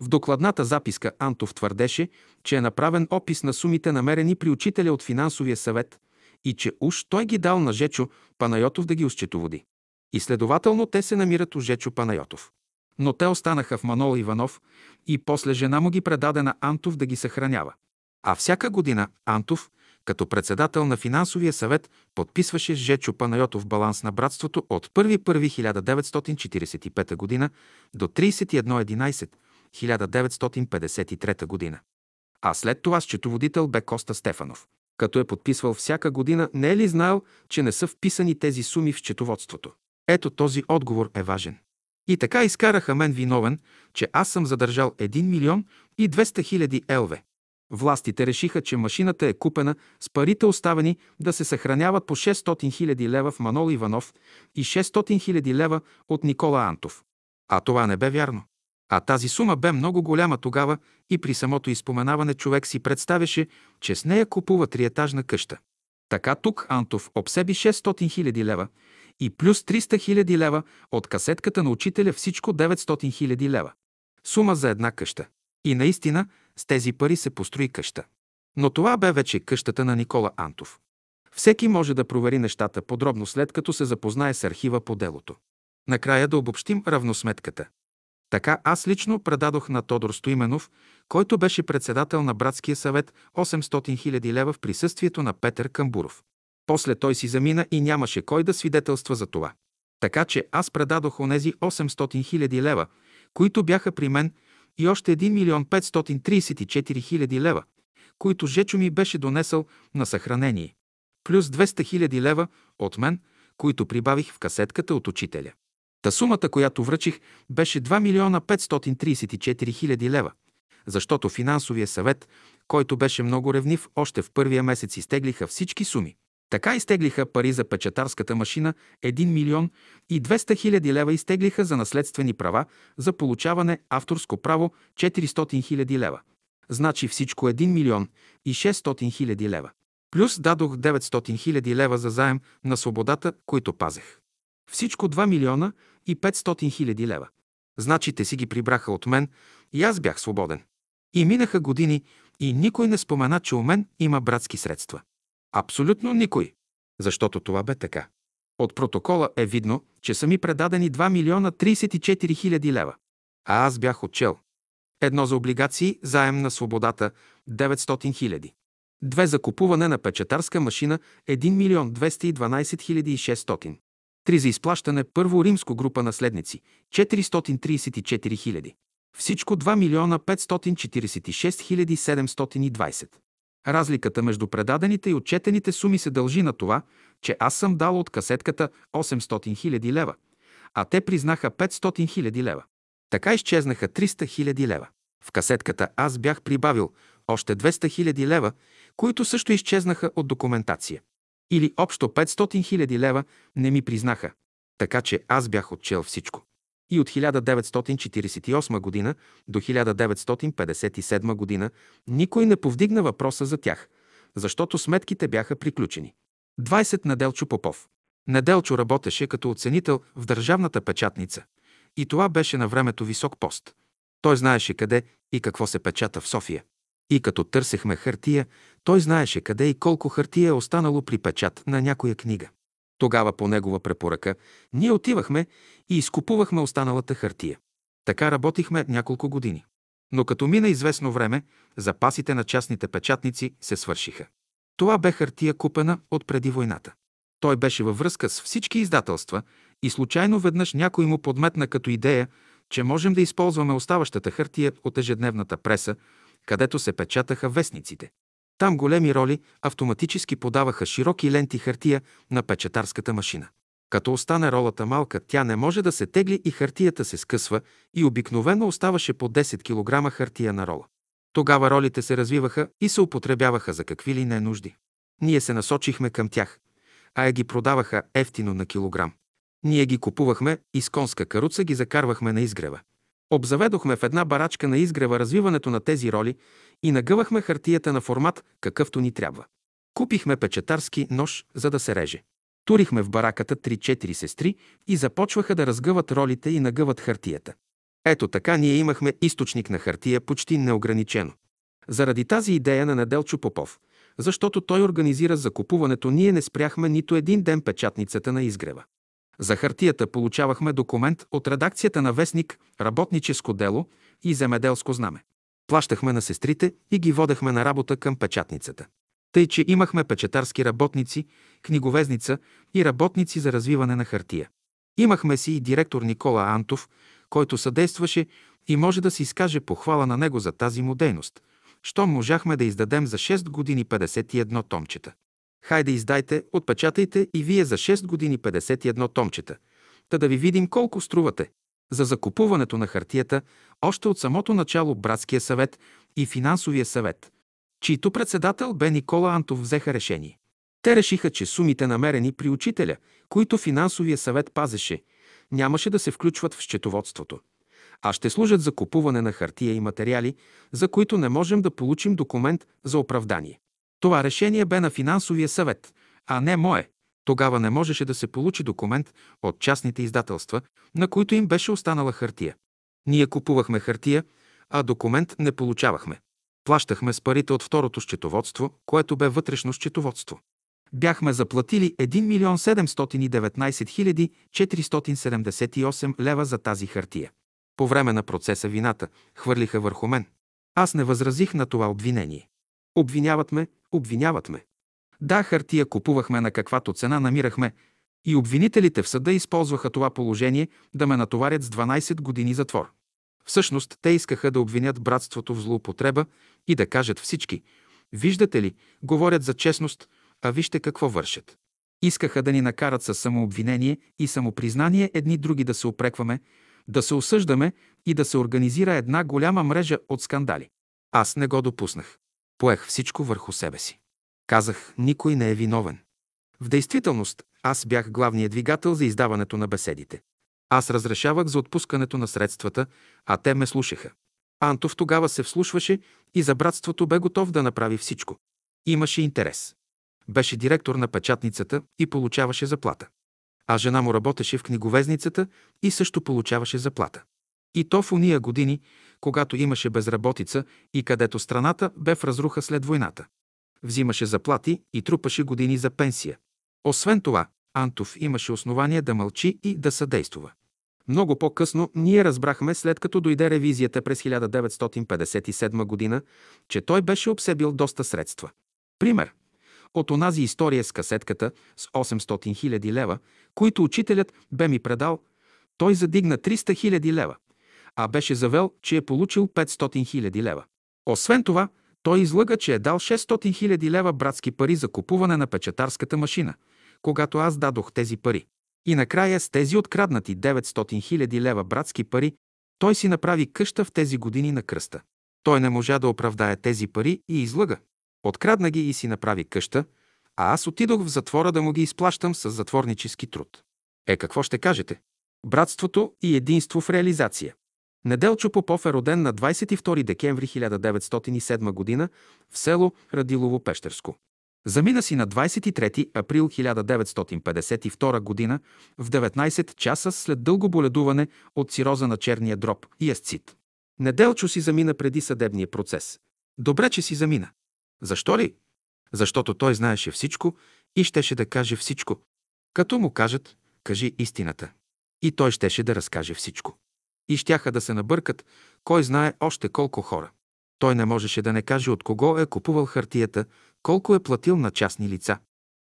В докладната записка Антов твърдеше, че е направен опис на сумите намерени при учителя от финансовия съвет и че уж той ги дал на Жечо Панайотов да ги осчетоводи. И следователно те се намират у Жечо Панайотов. Но те останаха в Манол Иванов и после жена му ги предаде на Антов да ги съхранява. А всяка година Антов, като председател на финансовия съвет, подписваше Жечо Панайотов баланс на братството от 1.1.1945 г. до 31.11.1953 г. А след това счетоводител бе Коста Стефанов. Като е подписвал всяка година, не е ли знаел, че не са вписани тези суми в счетоводството? Ето този отговор е важен. И така изкараха мен виновен, че аз съм задържал 1 милион и 200 хиляди елве. Властите решиха, че машината е купена с парите оставени да се съхраняват по 600 хиляди лева в Манол Иванов и 600 хиляди лева от Никола Антов. А това не бе вярно. А тази сума бе много голяма тогава и при самото изпоменаване човек си представяше, че с нея купува триетажна къща. Така тук Антов обсеби 600 хиляди лева и плюс 300 хиляди лева от касетката на учителя всичко 900 хиляди лева. Сума за една къща. И наистина с тези пари се построи къща. Но това бе вече къщата на Никола Антов. Всеки може да провери нещата подробно след като се запознае с архива по делото. Накрая да обобщим равносметката. Така аз лично предадох на Тодор Стоименов, който беше председател на Братския съвет 800 000 лева в присъствието на Петър Камбуров. После той си замина и нямаше кой да свидетелства за това. Така че аз предадох онези 800 000 лева, които бяха при мен и още 1 милион 534 хиляди лева, които Жечо ми беше донесъл на съхранение. Плюс 200 хиляди лева от мен, които прибавих в касетката от учителя. Та сумата, която връчих, беше 2 милиона 534 хиляди лева, защото финансовия съвет, който беше много ревнив, още в първия месец изтеглиха всички суми. Така изтеглиха пари за печатарската машина 1 милион и 200 хиляди лева изтеглиха за наследствени права за получаване авторско право 400 хиляди лева. Значи всичко 1 милион и 600 хиляди лева. Плюс дадох 900 хиляди лева за заем на свободата, които пазех. Всичко 2 милиона и 500 хиляди лева. Значи те си ги прибраха от мен и аз бях свободен. И минаха години и никой не спомена, че у мен има братски средства. Абсолютно никой. Защото това бе така. От протокола е видно, че са ми предадени 2 милиона 34 хиляди лева. А аз бях отчел. Едно за облигации, заем на свободата 900 хиляди. Две за купуване на печатарска машина 1 милион 212 хиляди и 600. Три за изплащане първо римско група наследници 434 хиляди. Всичко 2 милиона 546 хиляди 720. Разликата между предадените и отчетените суми се дължи на това, че аз съм дал от касетката 800 хиляди лева, а те признаха 500 хиляди лева. Така изчезнаха 300 хиляди лева. В касетката аз бях прибавил още 200 хиляди лева, които също изчезнаха от документация. Или общо 500 хиляди лева не ми признаха. Така че аз бях отчел всичко. И от 1948 година до 1957 година никой не повдигна въпроса за тях, защото сметките бяха приключени. 20 Неделчо Попов. Неделчо работеше като оценител в държавната печатница. И това беше на времето висок пост. Той знаеше къде и какво се печата в София. И като търсехме хартия, той знаеше къде и колко хартия е останало при печат на някоя книга. Тогава по негова препоръка ние отивахме и изкупувахме останалата хартия. Така работихме няколко години. Но като мина известно време, запасите на частните печатници се свършиха. Това бе хартия купена от преди войната. Той беше във връзка с всички издателства и случайно веднъж някой му подметна като идея, че можем да използваме оставащата хартия от ежедневната преса, където се печатаха вестниците. Там големи роли автоматически подаваха широки ленти хартия на печатарската машина. Като остане ролата малка, тя не може да се тегли и хартията се скъсва и обикновено оставаше по 10 кг хартия на рола. Тогава ролите се развиваха и се употребяваха за какви ли не нужди. Ние се насочихме към тях, а я ги продаваха ефтино на килограм. Ние ги купувахме и с конска каруца ги закарвахме на изгрева. Обзаведохме в една барачка на изгрева развиването на тези роли и нагъвахме хартията на формат, какъвто ни трябва. Купихме печатарски нож, за да се реже. Турихме в бараката 3-4 сестри и започваха да разгъват ролите и нагъват хартията. Ето така ние имахме източник на хартия почти неограничено. Заради тази идея на Неделчо Попов, защото той организира закупуването, ние не спряхме нито един ден печатницата на изгрева. За хартията получавахме документ от редакцията на вестник Работническо дело и Земеделско знаме. Плащахме на сестрите и ги водехме на работа към печатницата. Тъй, че имахме печатарски работници, книговезница и работници за развиване на хартия. Имахме си и директор Никола Антов, който съдействаше и може да се изкаже похвала на него за тази му дейност. Що можахме да издадем за 6 години 51 томчета. Хайде издайте, отпечатайте и вие за 6 години 51 томчета. Та да ви видим колко струвате. За закупуването на хартията, още от самото начало Братския съвет и Финансовия съвет, чийто председател бе Никола Антов, взеха решение. Те решиха, че сумите намерени при учителя, които Финансовия съвет пазеше, нямаше да се включват в счетоводството, а ще служат за купуване на хартия и материали, за които не можем да получим документ за оправдание. Това решение бе на финансовия съвет, а не мое. Тогава не можеше да се получи документ от частните издателства, на които им беше останала хартия. Ние купувахме хартия, а документ не получавахме. Плащахме с парите от второто счетоводство, което бе вътрешно счетоводство. Бяхме заплатили 1 милион 719 хиляди 478 лева за тази хартия. По време на процеса вината хвърлиха върху мен. Аз не възразих на това обвинение. Обвиняват ме, обвиняват ме. Да, хартия купувахме на каквато цена намирахме и обвинителите в съда използваха това положение да ме натоварят с 12 години затвор. Всъщност, те искаха да обвинят братството в злоупотреба и да кажат всички, Виждате ли, говорят за честност, а вижте какво вършат. Искаха да ни накарат със самообвинение и самопризнание едни други да се опрекваме, да се осъждаме и да се организира една голяма мрежа от скандали. Аз не го допуснах. Поех всичко върху себе си. Казах, никой не е виновен. В действителност, аз бях главният двигател за издаването на беседите. Аз разрешавах за отпускането на средствата, а те ме слушаха. Антов тогава се вслушваше и за братството бе готов да направи всичко. Имаше интерес. Беше директор на печатницата и получаваше заплата. А жена му работеше в книговезницата и също получаваше заплата. И то в уния години, когато имаше безработица и където страната бе в разруха след войната. Взимаше заплати и трупаше години за пенсия. Освен това, Антов имаше основание да мълчи и да съдействува. Много по-късно ние разбрахме, след като дойде ревизията през 1957 година, че той беше обсебил доста средства. Пример. От онази история с касетката с 800 000 лева, които учителят бе ми предал, той задигна 300 000 лева, а беше завел, че е получил 500 000 лева. Освен това, той излъга, че е дал 600 000 лева братски пари за купуване на печатарската машина, когато аз дадох тези пари. И накрая с тези откраднати 900 000 лева братски пари, той си направи къща в тези години на кръста. Той не можа да оправдае тези пари и излъга. Открадна ги и си направи къща, а аз отидох в затвора да му ги изплащам с затворнически труд. Е, какво ще кажете? Братството и единство в реализация. Неделчо Попов е роден на 22 декември 1907 г. в село Радилово-Пещерско. Замина си на 23 април 1952 г. в 19 часа след дълго боледуване от цироза на черния дроб и асцит. Неделчо си замина преди съдебния процес. Добре, че си замина. Защо ли? Защото той знаеше всичко и щеше да каже всичко. Като му кажат, кажи истината. И той щеше да разкаже всичко. И щяха да се набъркат, кой знае още колко хора. Той не можеше да не каже от кого е купувал хартията, колко е платил на частни лица.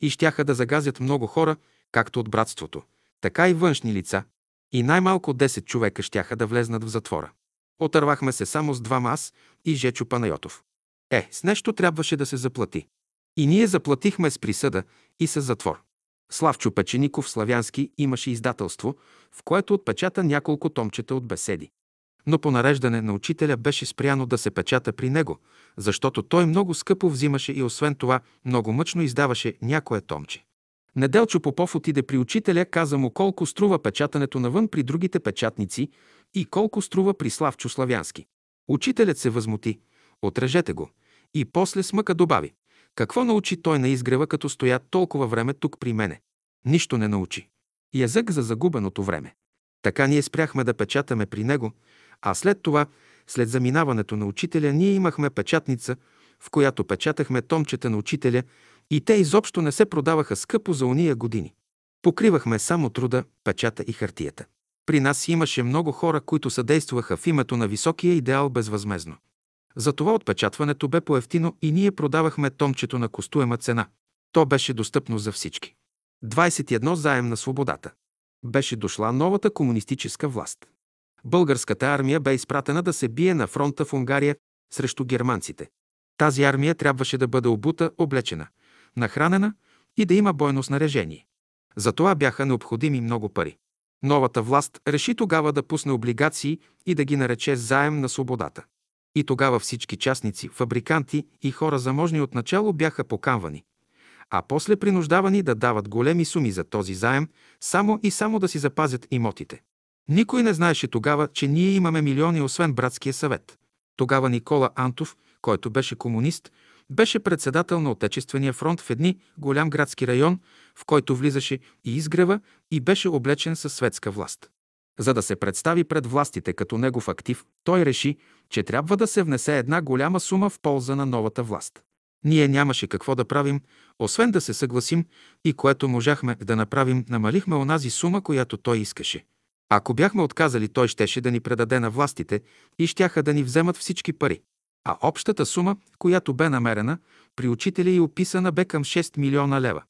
И щяха да загазят много хора, както от братството, така и външни лица. И най-малко 10 човека щяха да влезнат в затвора. Отървахме се само с двама аз и Жечо Панайотов. Е, с нещо трябваше да се заплати. И ние заплатихме с присъда и с затвор. Славчо Печеников Славянски имаше издателство, в което отпечата няколко томчета от беседи. Но по нареждане на учителя беше спряно да се печата при него, защото той много скъпо взимаше и освен това много мъчно издаваше някое томче. Неделчо Попов отиде при учителя, каза му колко струва печатането навън при другите печатници и колко струва при Славчо Славянски. Учителят се възмути. Отрежете го. И после смъка добави. Какво научи той на изгрева, като стоя толкова време тук при мене? Нищо не научи. Язък за загубеното време. Така ние спряхме да печатаме при него, а след това, след заминаването на учителя, ние имахме печатница, в която печатахме томчета на учителя и те изобщо не се продаваха скъпо за уния години. Покривахме само труда, печата и хартията. При нас имаше много хора, които съдействаха в името на високия идеал безвъзмезно. Затова отпечатването бе по-ефтино и ние продавахме томчето на костуема цена. То беше достъпно за всички. 21 заем на свободата. Беше дошла новата комунистическа власт. Българската армия бе изпратена да се бие на фронта в Унгария срещу германците. Тази армия трябваше да бъде обута, облечена, нахранена и да има бойно снаряжение. За това бяха необходими много пари. Новата власт реши тогава да пусне облигации и да ги нарече заем на свободата. И тогава всички частници, фабриканти и хора заможни от начало бяха поканвани, а после принуждавани да дават големи суми за този заем, само и само да си запазят имотите. Никой не знаеше тогава, че ние имаме милиони освен братския съвет. Тогава Никола Антов, който беше комунист, беше председател на Отечествения фронт в едни голям градски район, в който влизаше и изгрева и беше облечен със светска власт. За да се представи пред властите като негов актив, той реши, че трябва да се внесе една голяма сума в полза на новата власт. Ние нямаше какво да правим, освен да се съгласим и което можахме да направим, намалихме онази сума, която той искаше. Ако бяхме отказали, той щеше да ни предаде на властите и щяха да ни вземат всички пари. А общата сума, която бе намерена, при учителя и описана бе към 6 милиона лева.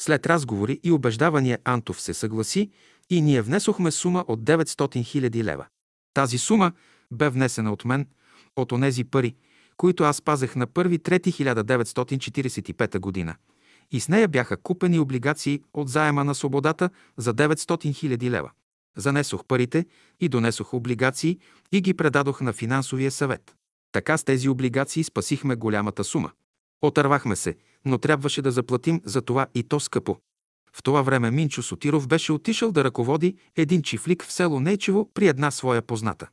След разговори и убеждавания Антов се съгласи и ние внесохме сума от 900 000 лева. Тази сума бе внесена от мен, от онези пари, които аз пазех на 1.3.1945 година. И с нея бяха купени облигации от заема на свободата за 900 000 лева. Занесох парите и донесох облигации и ги предадох на финансовия съвет. Така с тези облигации спасихме голямата сума. Отървахме се, но трябваше да заплатим за това и то скъпо. В това време Минчо Сотиров беше отишъл да ръководи един чифлик в село Нейчево при една своя позната.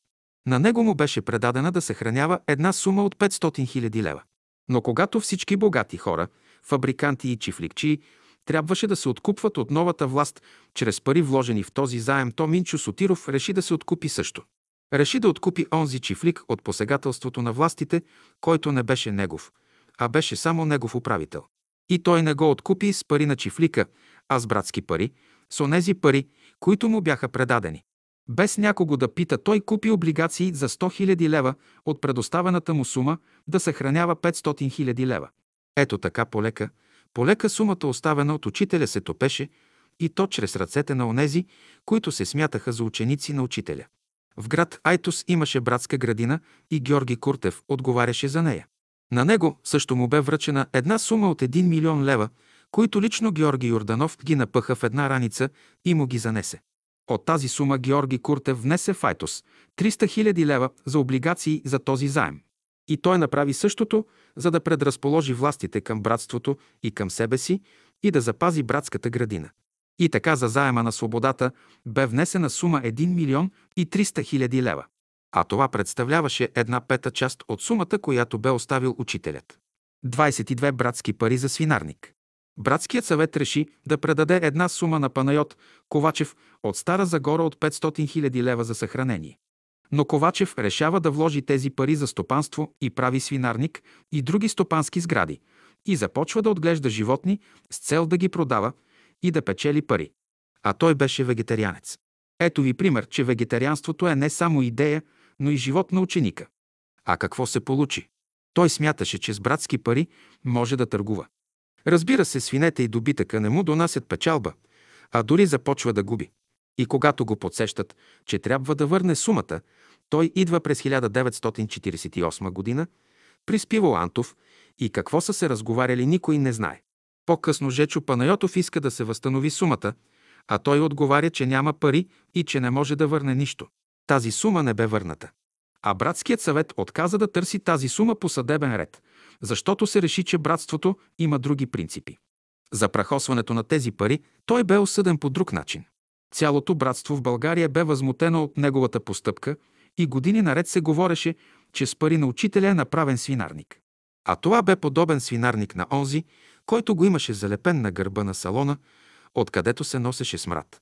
На него му беше предадена да съхранява една сума от 500 000 лева. Но когато всички богати хора, фабриканти и чифликчии, трябваше да се откупват от новата власт чрез пари вложени в този заем, то Минчо Сотиров реши да се откупи също. Реши да откупи онзи чифлик от посегателството на властите, който не беше негов, а беше само негов управител. И той не го откупи с пари на чифлика, а с братски пари, с онези пари, които му бяха предадени. Без някого да пита, той купи облигации за 100 000 лева от предоставената му сума да съхранява 500 000 лева. Ето така полека, полека сумата оставена от учителя се топеше и то чрез ръцете на онези, които се смятаха за ученици на учителя. В град Айтос имаше братска градина и Георги Куртев отговаряше за нея. На него също му бе връчена една сума от 1 милион лева, които лично Георги Йорданов ги напъха в една раница и му ги занесе. От тази сума Георги Куртев внесе в Айтос 300 000 лева за облигации за този заем. И той направи същото, за да предразположи властите към братството и към себе си и да запази братската градина. И така за заема на свободата бе внесена сума 1 милион и 300 хиляди лева. А това представляваше една пета част от сумата, която бе оставил учителят. 22 братски пари за свинарник. Братският съвет реши да предаде една сума на Панайот Ковачев от Стара Загора от 500 000 лева за съхранение. Но Ковачев решава да вложи тези пари за стопанство и прави свинарник и други стопански сгради и започва да отглежда животни с цел да ги продава и да печели пари. А той беше вегетарианец. Ето ви пример, че вегетарианството е не само идея, но и живот на ученика. А какво се получи? Той смяташе, че с братски пари може да търгува. Разбира се, свинете и добитъка не му донасят печалба, а дори започва да губи. И когато го подсещат, че трябва да върне сумата, той идва през 1948 година, приспивал Антов и какво са се разговаряли никой не знае. По-късно Жечо Панайотов иска да се възстанови сумата, а той отговаря, че няма пари и че не може да върне нищо. Тази сума не бе върната. А братският съвет отказа да търси тази сума по съдебен ред, защото се реши, че братството има други принципи. За прахосването на тези пари той бе осъден по друг начин. Цялото братство в България бе възмутено от неговата постъпка и години наред се говореше, че с пари на учителя е направен свинарник. А това бе подобен свинарник на онзи, който го имаше залепен на гърба на салона, откъдето се носеше смрад,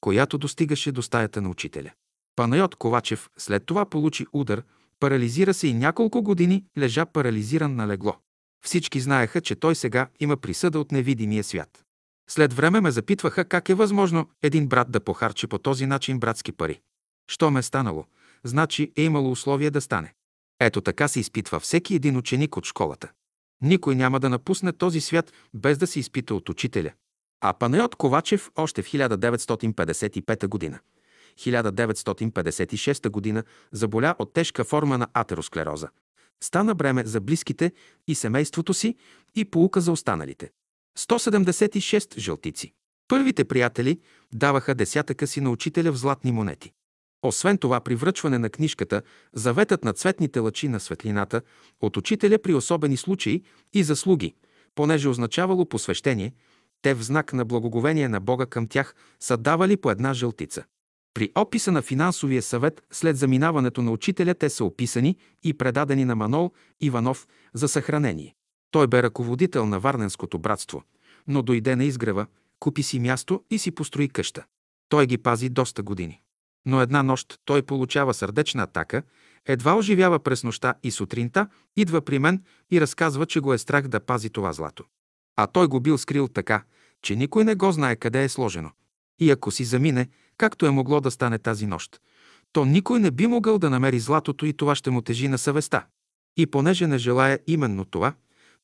която достигаше до стаята на учителя. Панайот Ковачев след това получи удар, парализира се и няколко години лежа парализиран на легло. Всички знаеха, че той сега има присъда от невидимия свят. След време ме запитваха как е възможно един брат да похарчи по този начин братски пари. Що ме е станало? Значи е имало условие да стане. Ето така се изпитва всеки един ученик от школата. Никой няма да напусне този свят без да се изпита от учителя. А Панайот Ковачев още в 1955 година 1956 година заболя от тежка форма на атеросклероза. Стана бреме за близките и семейството си и поука за останалите. 176 жълтици. Първите приятели даваха десятъка си на учителя в златни монети. Освен това, при връчване на книжката Заветът на цветните лъчи на светлината от учителя при особени случаи и заслуги, понеже означавало посвещение, те в знак на благоговение на Бога към тях са давали по една жълтица. При описа на финансовия съвет след заминаването на учителя те са описани и предадени на Манол Иванов за съхранение. Той бе ръководител на Варненското братство, но дойде на изгрева, купи си място и си построи къща. Той ги пази доста години. Но една нощ той получава сърдечна атака, едва оживява през нощта и сутринта идва при мен и разказва, че го е страх да пази това злато. А той го бил скрил така, че никой не го знае къде е сложено. И ако си замине, както е могло да стане тази нощ, то никой не би могъл да намери златото и това ще му тежи на съвестта. И понеже не желая именно това,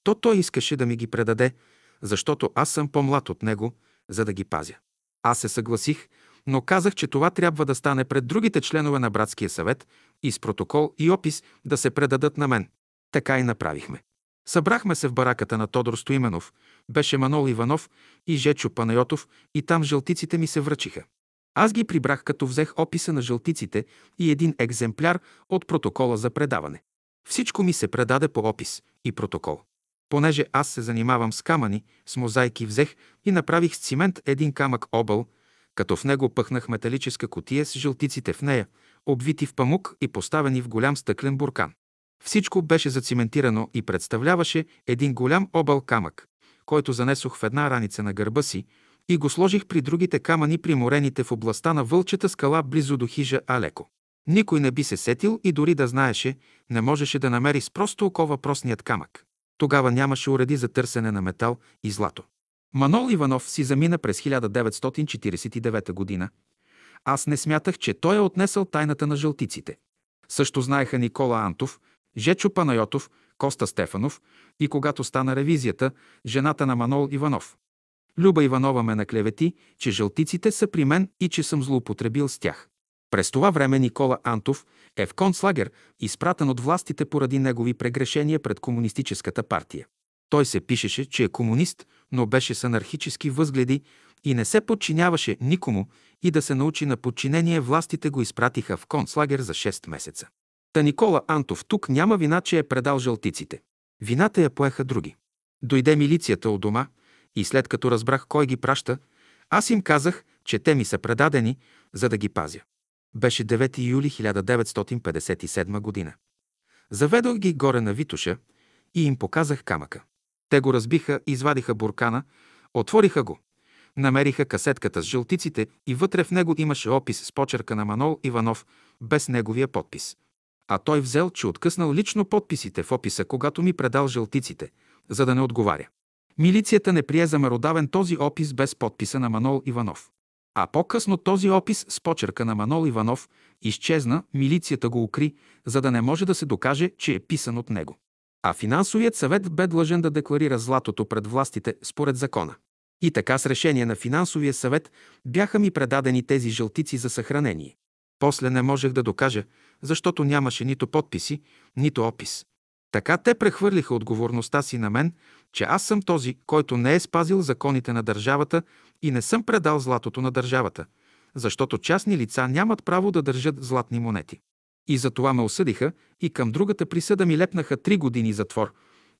то той искаше да ми ги предаде, защото аз съм по-млад от него, за да ги пазя. Аз се съгласих, но казах, че това трябва да стане пред другите членове на братския съвет и с протокол и опис да се предадат на мен. Така и направихме. Събрахме се в бараката на Тодор Стоименов, беше Манол Иванов и Жечо Панайотов и там жълтиците ми се връчиха. Аз ги прибрах, като взех описа на жълтиците и един екземпляр от протокола за предаване. Всичко ми се предаде по опис и протокол. Понеже аз се занимавам с камъни, с мозайки взех и направих с цимент един камък объл, като в него пъхнах металическа котия с жълтиците в нея, обвити в памук и поставени в голям стъклен буркан. Всичко беше зациментирано и представляваше един голям объл камък, който занесох в една раница на гърба си и го сложих при другите камъни приморените в областта на Вълчета скала близо до хижа Алеко. Никой не би се сетил и дори да знаеше, не можеше да намери с просто око въпросният камък. Тогава нямаше уреди за търсене на метал и злато. Манол Иванов си замина през 1949 година. Аз не смятах, че той е отнесъл тайната на жълтиците. Също знаеха Никола Антов, Жечо Панайотов, Коста Стефанов и когато стана ревизията, жената на Манол Иванов. Люба Иванова ме наклевети, че жълтиците са при мен и че съм злоупотребил с тях. През това време Никола Антов е в концлагер, изпратен от властите поради негови прегрешения пред Комунистическата партия. Той се пишеше, че е комунист, но беше с анархически възгледи и не се подчиняваше никому и да се научи на подчинение, властите го изпратиха в концлагер за 6 месеца. Та Никола Антов тук няма вина, че е предал жълтиците. Вината я поеха други. Дойде милицията от дома и след като разбрах кой ги праща, аз им казах, че те ми са предадени, за да ги пазя. Беше 9 юли 1957 година. Заведох ги горе на Витуша и им показах камъка. Те го разбиха, извадиха буркана, отвориха го. Намериха касетката с жълтиците и вътре в него имаше опис с почерка на Манол Иванов, без неговия подпис. А той взел, че откъснал лично подписите в описа, когато ми предал жълтиците, за да не отговаря. Милицията не прие за меродавен този опис без подписа на Манол Иванов. А по-късно този опис с почерка на Манол Иванов изчезна, милицията го укри, за да не може да се докаже, че е писан от него. А финансовият съвет бе длъжен да декларира златото пред властите според закона. И така с решение на финансовия съвет бяха ми предадени тези жълтици за съхранение. После не можех да докажа, защото нямаше нито подписи, нито опис. Така те прехвърлиха отговорността си на мен, че аз съм този, който не е спазил законите на държавата и не съм предал златото на държавата, защото частни лица нямат право да държат златни монети. И за това ме осъдиха и към другата присъда ми лепнаха три години затвор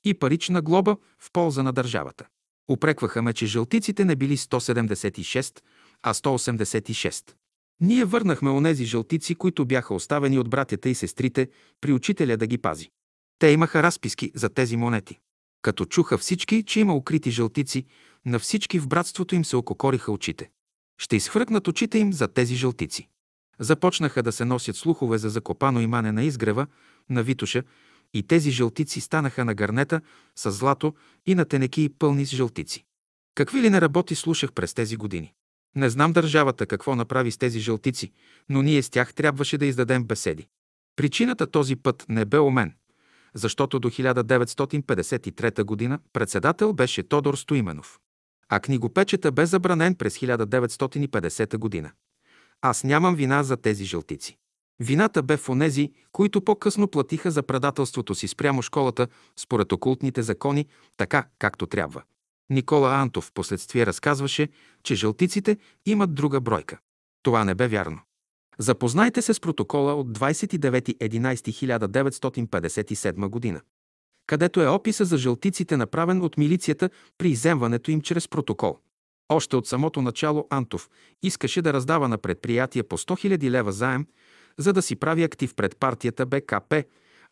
и парична глоба в полза на държавата. Упрекваха ме, че жълтиците не били 176, а 186. Ние върнахме онези жълтици, които бяха оставени от братята и сестрите при учителя да ги пази. Те имаха разписки за тези монети. Като чуха всички, че има укрити жълтици, на всички в братството им се ококориха очите. Ще изхвъркнат очите им за тези жълтици. Започнаха да се носят слухове за закопано имане на изгрева, на Витуша, и тези жълтици станаха на гарнета с злато и на тенеки пълни с жълтици. Какви ли не работи слушах през тези години. Не знам държавата какво направи с тези жълтици, но ние с тях трябваше да издадем беседи. Причината този път не бе у мен, защото до 1953 година председател беше Тодор Стоименов, а книгопечета бе забранен през 1950 година. Аз нямам вина за тези жълтици. Вината бе в онези, които по-късно платиха за предателството си спрямо школата според окултните закони, така както трябва. Никола Антов последствие разказваше, че жълтиците имат друга бройка. Това не бе вярно. Запознайте се с протокола от 29.11.1957 година, където е описа за жълтиците направен от милицията при иземването им чрез протокол. Още от самото начало Антов искаше да раздава на предприятия по 100 000 лева заем, за да си прави актив пред партията БКП,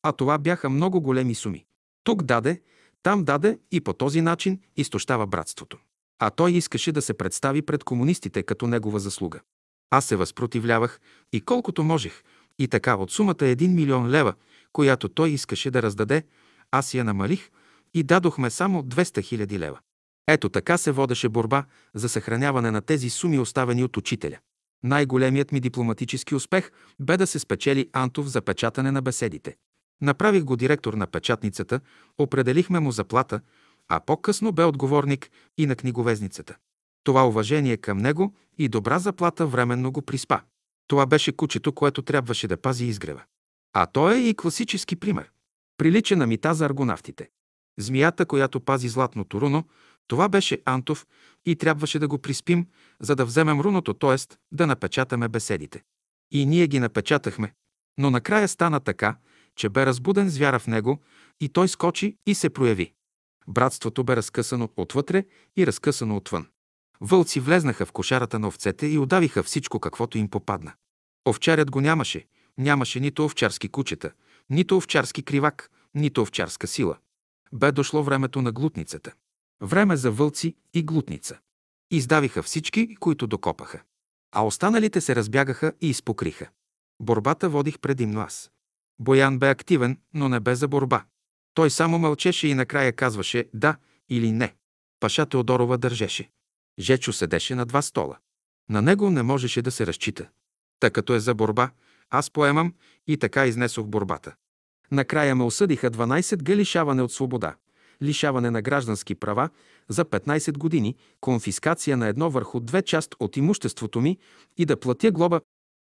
а това бяха много големи суми. Тук даде, там даде и по този начин изтощава братството. А той искаше да се представи пред комунистите като негова заслуга. Аз се възпротивлявах и колкото можех, и така от сумата 1 милион лева, която той искаше да раздаде, аз я намалих и дадохме само 200 хиляди лева. Ето така се водеше борба за съхраняване на тези суми, оставени от учителя. Най-големият ми дипломатически успех бе да се спечели Антов за печатане на беседите. Направих го директор на печатницата, определихме му заплата, а по-късно бе отговорник и на книговезницата. Това уважение към него и добра заплата временно го приспа. Това беше кучето, което трябваше да пази изгрева. А той е и класически пример. Прилича на мита за аргонавтите. Змията, която пази златното руно, това беше Антов и трябваше да го приспим, за да вземем руното, т.е. да напечатаме беседите. И ние ги напечатахме. Но накрая стана така, че бе разбуден звяра в него и той скочи и се прояви. Братството бе разкъсано отвътре и разкъсано отвън. Вълци влезнаха в кошарата на овцете и удавиха всичко, каквото им попадна. Овчарят го нямаше. Нямаше нито овчарски кучета, нито овчарски кривак, нито овчарска сила. Бе дошло времето на глутницата. Време за вълци и глутница. Издавиха всички, които докопаха. А останалите се разбягаха и изпокриха. Борбата водих предимно аз. Боян бе активен, но не бе за борба. Той само мълчеше и накрая казваше да или не. Паша Теодорова държеше. Жечо седеше на два стола. На него не можеше да се разчита. Та като е за борба, аз поемам и така изнесох борбата. Накрая ме осъдиха 12 г лишаване от свобода, лишаване на граждански права за 15 години, конфискация на едно върху две част от имуществото ми и да платя глоба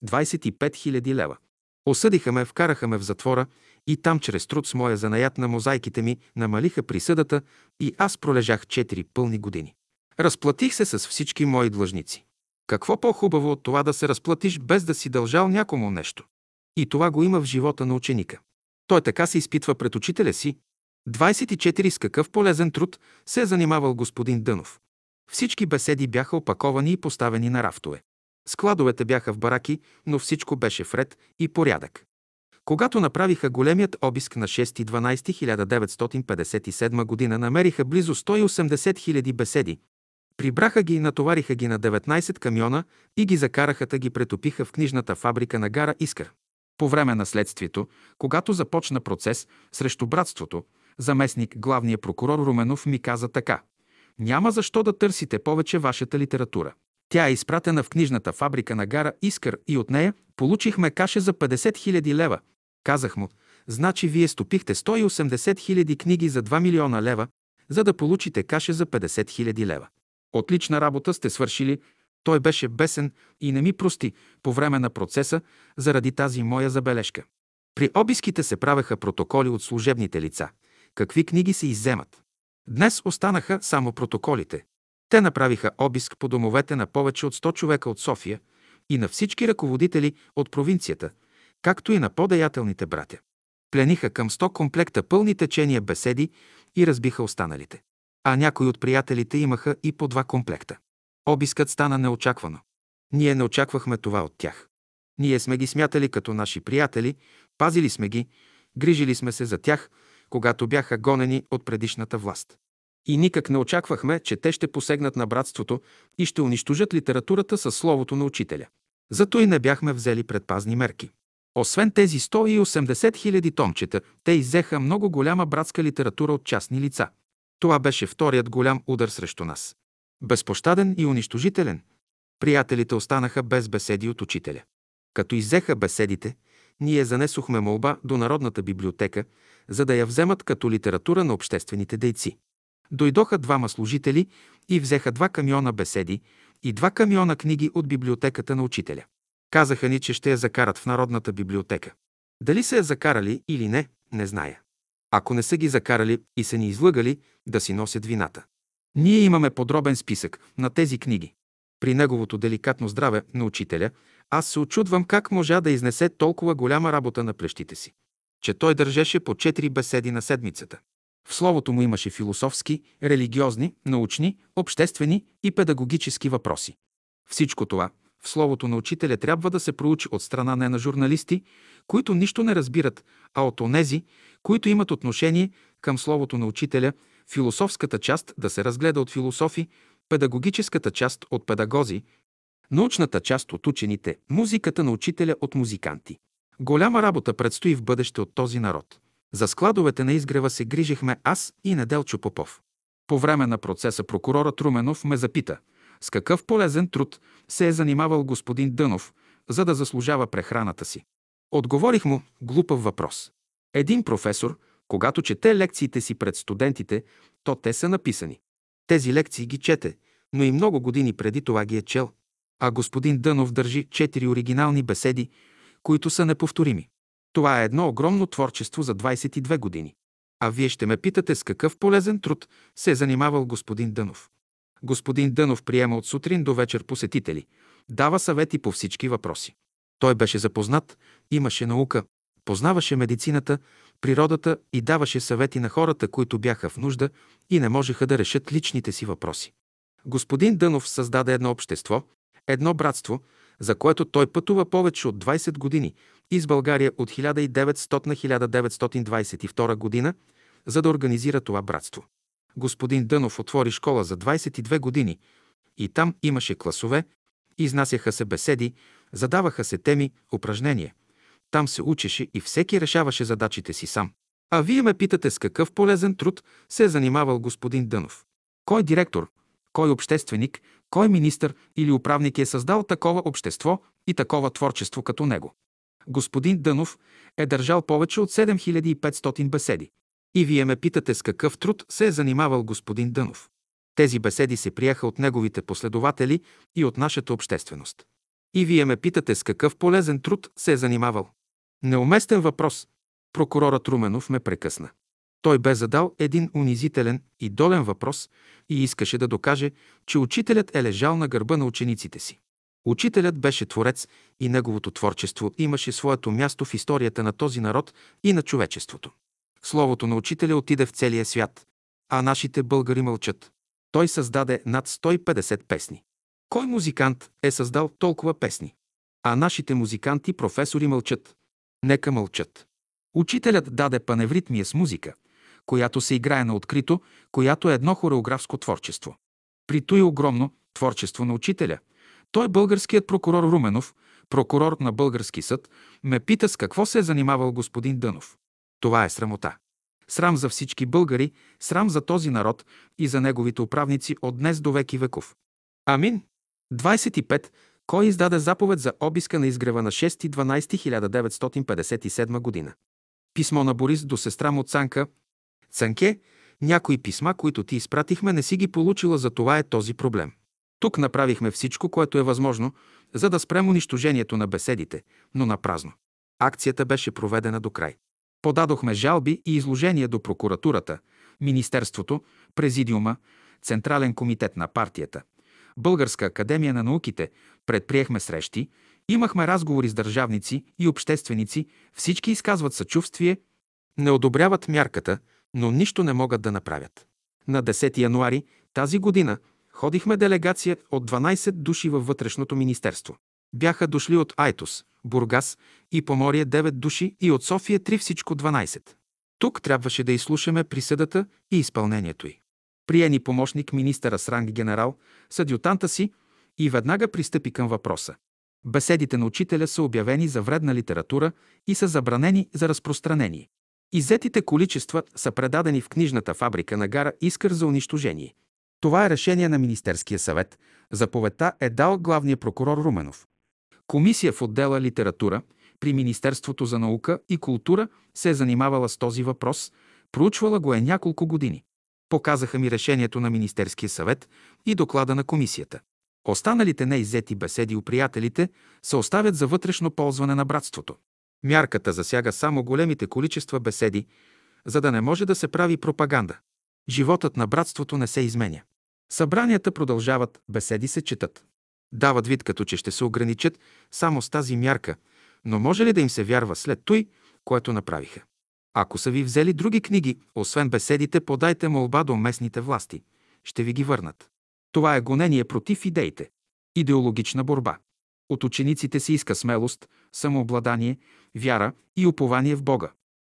25 000 лева. Осъдиха ме, вкараха ме в затвора и там чрез труд с моя занаят на мозайките ми намалиха присъдата и аз пролежах 4 пълни години. Разплатих се с всички мои длъжници. Какво по-хубаво от това да се разплатиш без да си дължал някому нещо? И това го има в живота на ученика. Той така се изпитва пред учителя си. 24 с какъв полезен труд се е занимавал господин Дънов. Всички беседи бяха опаковани и поставени на рафтове. Складовете бяха в бараки, но всичко беше в ред и порядък. Когато направиха големият обиск на 6.12.1957 година, намериха близо 180 000 беседи. Прибраха ги и натовариха ги на 19 камиона и ги закараха да ги претопиха в книжната фабрика на гара Искър. По време на следствието, когато започна процес срещу братството, заместник главния прокурор Руменов ми каза така. Няма защо да търсите повече вашата литература. Тя е изпратена в книжната фабрика на гара Искър и от нея получихме каше за 50 000 лева. Казах му, значи вие стопихте 180 000 книги за 2 милиона лева, за да получите каше за 50 000 лева. Отлична работа сте свършили. Той беше бесен и не ми прости по време на процеса заради тази моя забележка. При обиските се правеха протоколи от служебните лица. Какви книги се изземат? Днес останаха само протоколите. Те направиха обиск по домовете на повече от 100 човека от София и на всички ръководители от провинцията, както и на по-деятелните братя. Плениха към 100 комплекта пълни течения беседи и разбиха останалите. А някои от приятелите имаха и по два комплекта. Обискът стана неочаквано. Ние не очаквахме това от тях. Ние сме ги смятали като наши приятели, пазили сме ги, грижили сме се за тях, когато бяха гонени от предишната власт. И никак не очаквахме, че те ще посегнат на братството и ще унищожат литературата със словото на учителя. Зато и не бяхме взели предпазни мерки. Освен тези 180 хиляди томчета, те иззеха много голяма братска литература от частни лица. Това беше вторият голям удар срещу нас. Безпощаден и унищожителен. Приятелите останаха без беседи от учителя. Като иззеха беседите, ние занесохме молба до Народната библиотека, за да я вземат като литература на обществените дейци. Дойдоха двама служители и взеха два камиона беседи и два камиона книги от библиотеката на учителя. Казаха ни, че ще я закарат в Народната библиотека. Дали са я закарали или не, не зная. Ако не са ги закарали и са ни излъгали, да си носят вината. Ние имаме подробен списък на тези книги. При неговото деликатно здраве на учителя, аз се очудвам как можа да изнесе толкова голяма работа на плещите си. Че той държеше по четири беседи на седмицата. В словото му имаше философски, религиозни, научни, обществени и педагогически въпроси. Всичко това в словото на учителя трябва да се проучи от страна не на журналисти, които нищо не разбират, а от онези, които имат отношение към словото на учителя, философската част да се разгледа от философи, педагогическата част от педагози, научната част от учените, музиката на учителя от музиканти. Голяма работа предстои в бъдеще от този народ. За складовете на изгрева се грижихме аз и Неделчо Попов. По време на процеса прокурорът Руменов ме запита с какъв полезен труд се е занимавал господин Дънов, за да заслужава прехраната си. Отговорих му глупав въпрос. Един професор, когато чете лекциите си пред студентите, то те са написани. Тези лекции ги чете, но и много години преди това ги е чел. А господин Дънов държи четири оригинални беседи, които са неповторими. Това е едно огромно творчество за 22 години. А вие ще ме питате с какъв полезен труд се е занимавал господин Дънов. Господин Дънов приема от сутрин до вечер посетители, дава съвети по всички въпроси. Той беше запознат, имаше наука, познаваше медицината, природата и даваше съвети на хората, които бяха в нужда и не можеха да решат личните си въпроси. Господин Дънов създаде едно общество, едно братство, за което той пътува повече от 20 години из България от 1900 на 1922 година, за да организира това братство. Господин Дънов отвори школа за 22 години и там имаше класове, изнасяха се беседи, задаваха се теми, упражнения. Там се учеше и всеки решаваше задачите си сам. А вие ме питате с какъв полезен труд се е занимавал господин Дънов. Кой директор, кой общественик, кой министър или управник е създал такова общество и такова творчество като него? Господин Дънов е държал повече от 7500 беседи. И вие ме питате с какъв труд се е занимавал господин Дънов. Тези беседи се приеха от неговите последователи и от нашата общественост. И вие ме питате с какъв полезен труд се е занимавал. Неуместен въпрос. Прокурорът Руменов ме прекъсна. Той бе задал един унизителен и долен въпрос и искаше да докаже, че учителят е лежал на гърба на учениците си. Учителят беше творец и неговото творчество имаше своето място в историята на този народ и на човечеството. Словото на учителя отиде в целия свят, а нашите българи мълчат. Той създаде над 150 песни. Кой музикант е създал толкова песни? А нашите музиканти, професори мълчат. Нека мълчат. Учителят даде паневритмия с музика, която се играе на открито, която е едно хореографско творчество. При той огромно творчество на учителя, той българският прокурор Руменов, прокурор на български съд, ме пита с какво се е занимавал господин Дънов. Това е срамота. Срам за всички българи, срам за този народ и за неговите управници от днес до веки веков. Амин. 25. Кой издаде заповед за обиска на изгрева на 6.12.1957 година? Писмо на Борис до сестра му Цанка. Цанке, някои писма, които ти изпратихме, не си ги получила, за това е този проблем. Тук направихме всичко, което е възможно, за да спрем унищожението на беседите, но на празно. Акцията беше проведена до край. Подадохме жалби и изложения до прокуратурата, Министерството, Президиума, Централен комитет на партията, Българска академия на науките, предприехме срещи, имахме разговори с държавници и общественици, всички изказват съчувствие, не одобряват мярката, но нищо не могат да направят. На 10 януари тази година ходихме делегация от 12 души във вътрешното министерство. Бяха дошли от Айтос, Бургас и Поморие 9 души и от София 3 всичко 12. Тук трябваше да изслушаме присъдата и изпълнението й. Приени помощник министъра с ранг генерал, с си и веднага пристъпи към въпроса. Беседите на учителя са обявени за вредна литература и са забранени за разпространение. Изетите количества са предадени в книжната фабрика на гара Искър за унищожение. Това е решение на Министерския съвет. Заповедта е дал главния прокурор Руменов. Комисия в отдела литература при Министерството за наука и култура се е занимавала с този въпрос, проучвала го е няколко години. Показаха ми решението на Министерския съвет и доклада на комисията. Останалите неиззети беседи у приятелите се оставят за вътрешно ползване на братството. Мярката засяга само големите количества беседи, за да не може да се прави пропаганда. Животът на братството не се изменя. Събранията продължават, беседи се четат. Дават вид като че ще се ограничат само с тази мярка, но може ли да им се вярва след той, което направиха? Ако са ви взели други книги, освен беседите, подайте молба до местните власти. Ще ви ги върнат. Това е гонение против идеите. Идеологична борба. От учениците се иска смелост, самообладание, вяра и упование в Бога.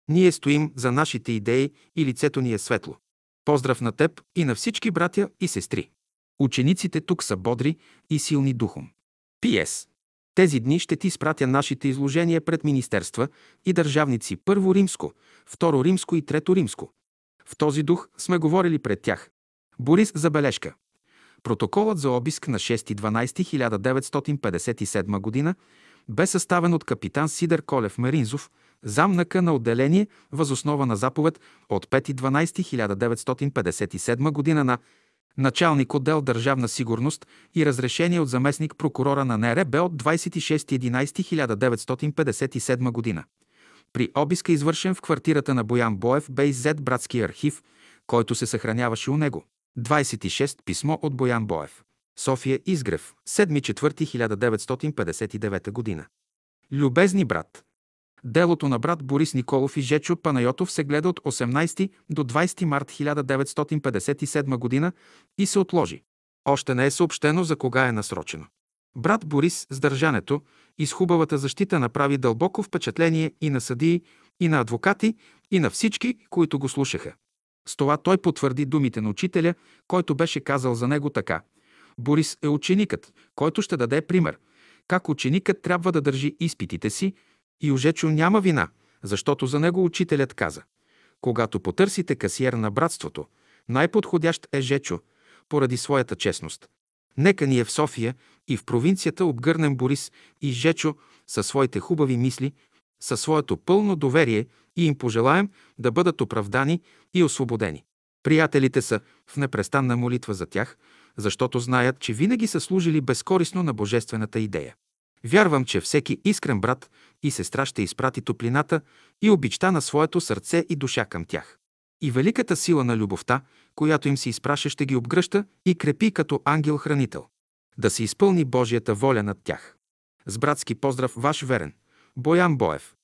Ние стоим за нашите идеи и лицето ни е светло. Поздрав на теб и на всички братя и сестри. Учениците тук са бодри и силни духом. П.С. Тези дни ще ти спратя нашите изложения пред министерства и държавници Първо римско, Второ римско и Трето римско. В този дух сме говорили пред тях. Борис забележка. Протоколът за обиск на 6.12.1957 г. бе съставен от капитан Сидър Колев Меринзов, замнака на отделение възоснова на заповед от 5.12.1957 г. на началник отдел Държавна сигурност и разрешение от заместник прокурора на НРБ от 26.11.1957 г. При обиска, извършен в квартирата на Боян Боев, бе иззет братски архив, който се съхраняваше у него. 26. Писмо от Боян Боев. София Изгрев. 7.4.1959 година. Любезни брат! Делото на брат Борис Николов и Жечо Панайотов се гледа от 18 до 20 март 1957 година и се отложи. Още не е съобщено за кога е насрочено. Брат Борис с държането и с хубавата защита направи дълбоко впечатление и на съдии, и на адвокати, и на всички, които го слушаха. С това той потвърди думите на учителя, който беше казал за него така. Борис е ученикът, който ще даде пример, как ученикът трябва да държи изпитите си и Ожечо няма вина, защото за него учителят каза. Когато потърсите касиер на братството, най-подходящ е Жечо, поради своята честност. Нека ние в София и в провинцията обгърнем Борис и Жечо със своите хубави мисли, със своето пълно доверие и им пожелаем да бъдат оправдани и освободени. Приятелите са в непрестанна молитва за тях, защото знаят, че винаги са служили безкорисно на божествената идея. Вярвам, че всеки искрен брат и сестра ще изпрати топлината и обичта на своето сърце и душа към тях. И великата сила на любовта, която им се изпраща, ще ги обгръща и крепи като ангел-хранител. Да се изпълни Божията воля над тях. С братски поздрав, ваш верен, Боян Боев.